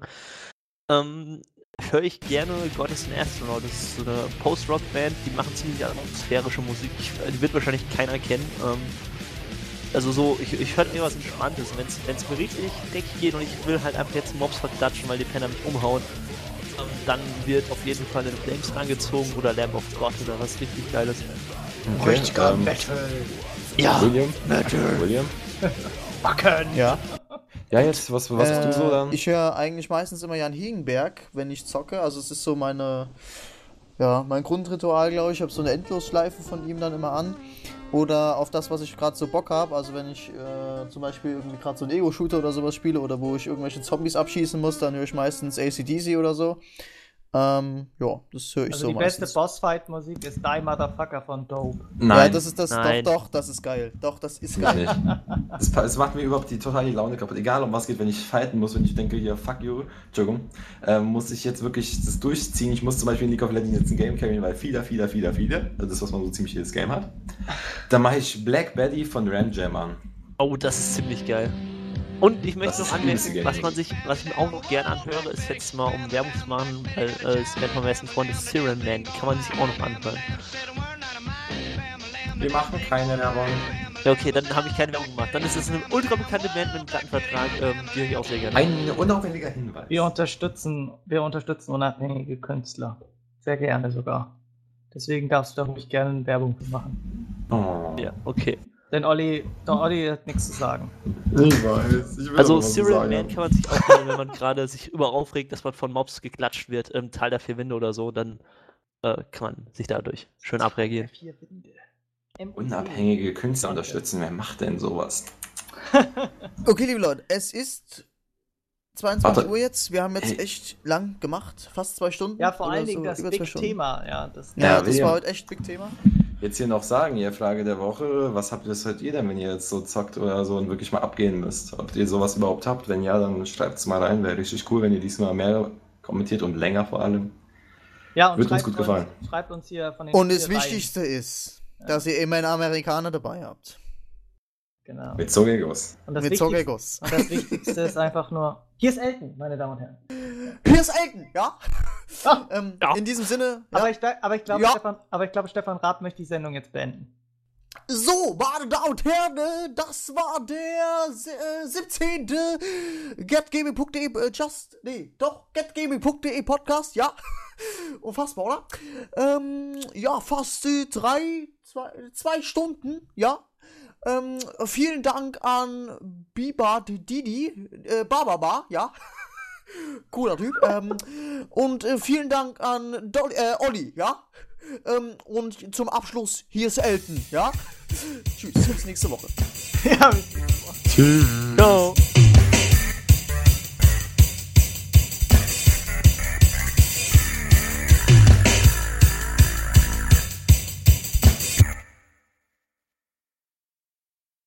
ähm, höre ich gerne God is an Astronaut. Das ist so eine Post-Rock-Band, die machen ziemlich atmosphärische Musik. Äh, die wird wahrscheinlich keiner kennen. Ähm, also so, ich, ich höre mir was Entspanntes. Wenn es mir richtig dreckig geht und ich will halt einfach jetzt Mobs verklatschen, weil die Penner mich umhauen, ähm, dann wird auf jeden Fall in Flames angezogen oder Lamb of God oder was richtig Geiles. Richtiger ähm, Metal. Ja, William? William? [LAUGHS] Backen. ja. Ja, jetzt, was, was hast du so Äh, dann? Ich höre eigentlich meistens immer Jan Hiegenberg, wenn ich zocke. Also es ist so meine, ja, mein Grundritual, glaube ich. Ich habe so eine Endlosschleife von ihm dann immer an. Oder auf das, was ich gerade so Bock habe. Also wenn ich äh, zum Beispiel irgendwie gerade so einen Ego-Shooter oder sowas spiele oder wo ich irgendwelche Zombies abschießen muss, dann höre ich meistens ACDC oder so. Ähm, ja, das höre ich Also so die beste meistens. Bossfight-Musik ist Die Motherfucker von Dope. Ja, Nein, das ist das, Nein. doch, doch, das ist geil. Doch, das ist geil. nicht. Das, [LAUGHS] macht mir überhaupt die totale Laune kaputt. Egal um was geht, wenn ich fighten muss, wenn ich denke, hier, fuck you, Entschuldigung, ähm, muss ich jetzt wirklich das durchziehen. Ich muss zum Beispiel in League of Legends jetzt ein Game carryen, weil viele, viele, viele, viele, also das, was man so ziemlich jedes Game hat. Dann mache ich Black Betty von Ramjam an. Oh, das ist ziemlich geil. Und ich möchte Das noch anmerken, was man sich, was ich mir auch noch gerne anhöre, ist jetzt mal um Werbung zu machen, weil äh, es nennt man besten Freund ist Siren Man, die kann man sich auch noch anhören. Wir machen keine Werbung. Ja, okay, dann habe ich keine Werbung gemacht. Dann ist es eine ultra bekannte Band mit einem Plattenvertrag, ähm, die höre ich auch sehr gerne. Ein unauffälliger Hinweis. Wir unterstützen, wir unterstützen unabhängige Künstler. Sehr gerne sogar. Deswegen darfst du da ruhig gerne Werbung für machen. Oh. Ja, okay. Denn Olli, der Olli hat nichts zu sagen. Ich weiß. Ich will Also Serial sagen. Man kann man sich auch hören, wenn man gerade sich über aufregt, dass man von Mobs geklatscht wird im Tal der vier Winde oder so, dann äh, kann man sich dadurch schön abreagieren. Vier Winde. Unabhängige Künstler unterstützen. Wer macht denn sowas? [LAUGHS] Okay, liebe Leute, es ist 22 Warte. Uhr jetzt. Wir haben jetzt Hey. echt lang gemacht. Fast zwei Stunden. Ja, vor allen Dingen so, das Big. Thema. Ja, das, Ja, Ja, das war heute echt Big Thema. Jetzt hier noch sagen, ihr Frage der Woche, was habt ihr, was hört ihr denn, wenn ihr jetzt so zockt oder so und wirklich mal abgehen müsst? Ob ihr sowas überhaupt habt? Wenn ja, dann schreibt es mal rein, wäre richtig cool, wenn ihr diesmal mehr kommentiert und länger vor allem. ja und Wird uns schreibt gut gefallen. Schreibt uns hier von den Und das. Wichtigste ist, dass ihr immer einen Amerikaner dabei habt. Genau. Mit Zogegos. Und das, Mit Wichtigste, Zogegos. und das Wichtigste ist einfach nur. Hier ist Elton, meine Damen und Herren. Hier ist Elton, ja? Ah, ähm, Ja. In diesem Sinne, ja. Aber, ich, aber, ich glaube, Ja. Stefan, aber ich glaube, Stefan Rath möchte die Sendung jetzt beenden. So, meine Damen und Herren, das war der se- äh, 17. getgaming.de, äh, just, nee, doch, getgaming.de Podcast, ja. [LAUGHS] Unfassbar, oder? Ähm, ja, fast äh, drei, zwei, zwei Stunden, ja. Ähm, vielen Dank an Biba Didi, äh, Bababa, ja. [LAUGHS] Cooler Typ. ähm, und äh, vielen Dank an Dolly, äh, Olli, ja. Ähm, und zum Abschluss, hier ist Elton, ja? [LAUGHS] Tschüss, bis nächste Woche. ja, Ciao.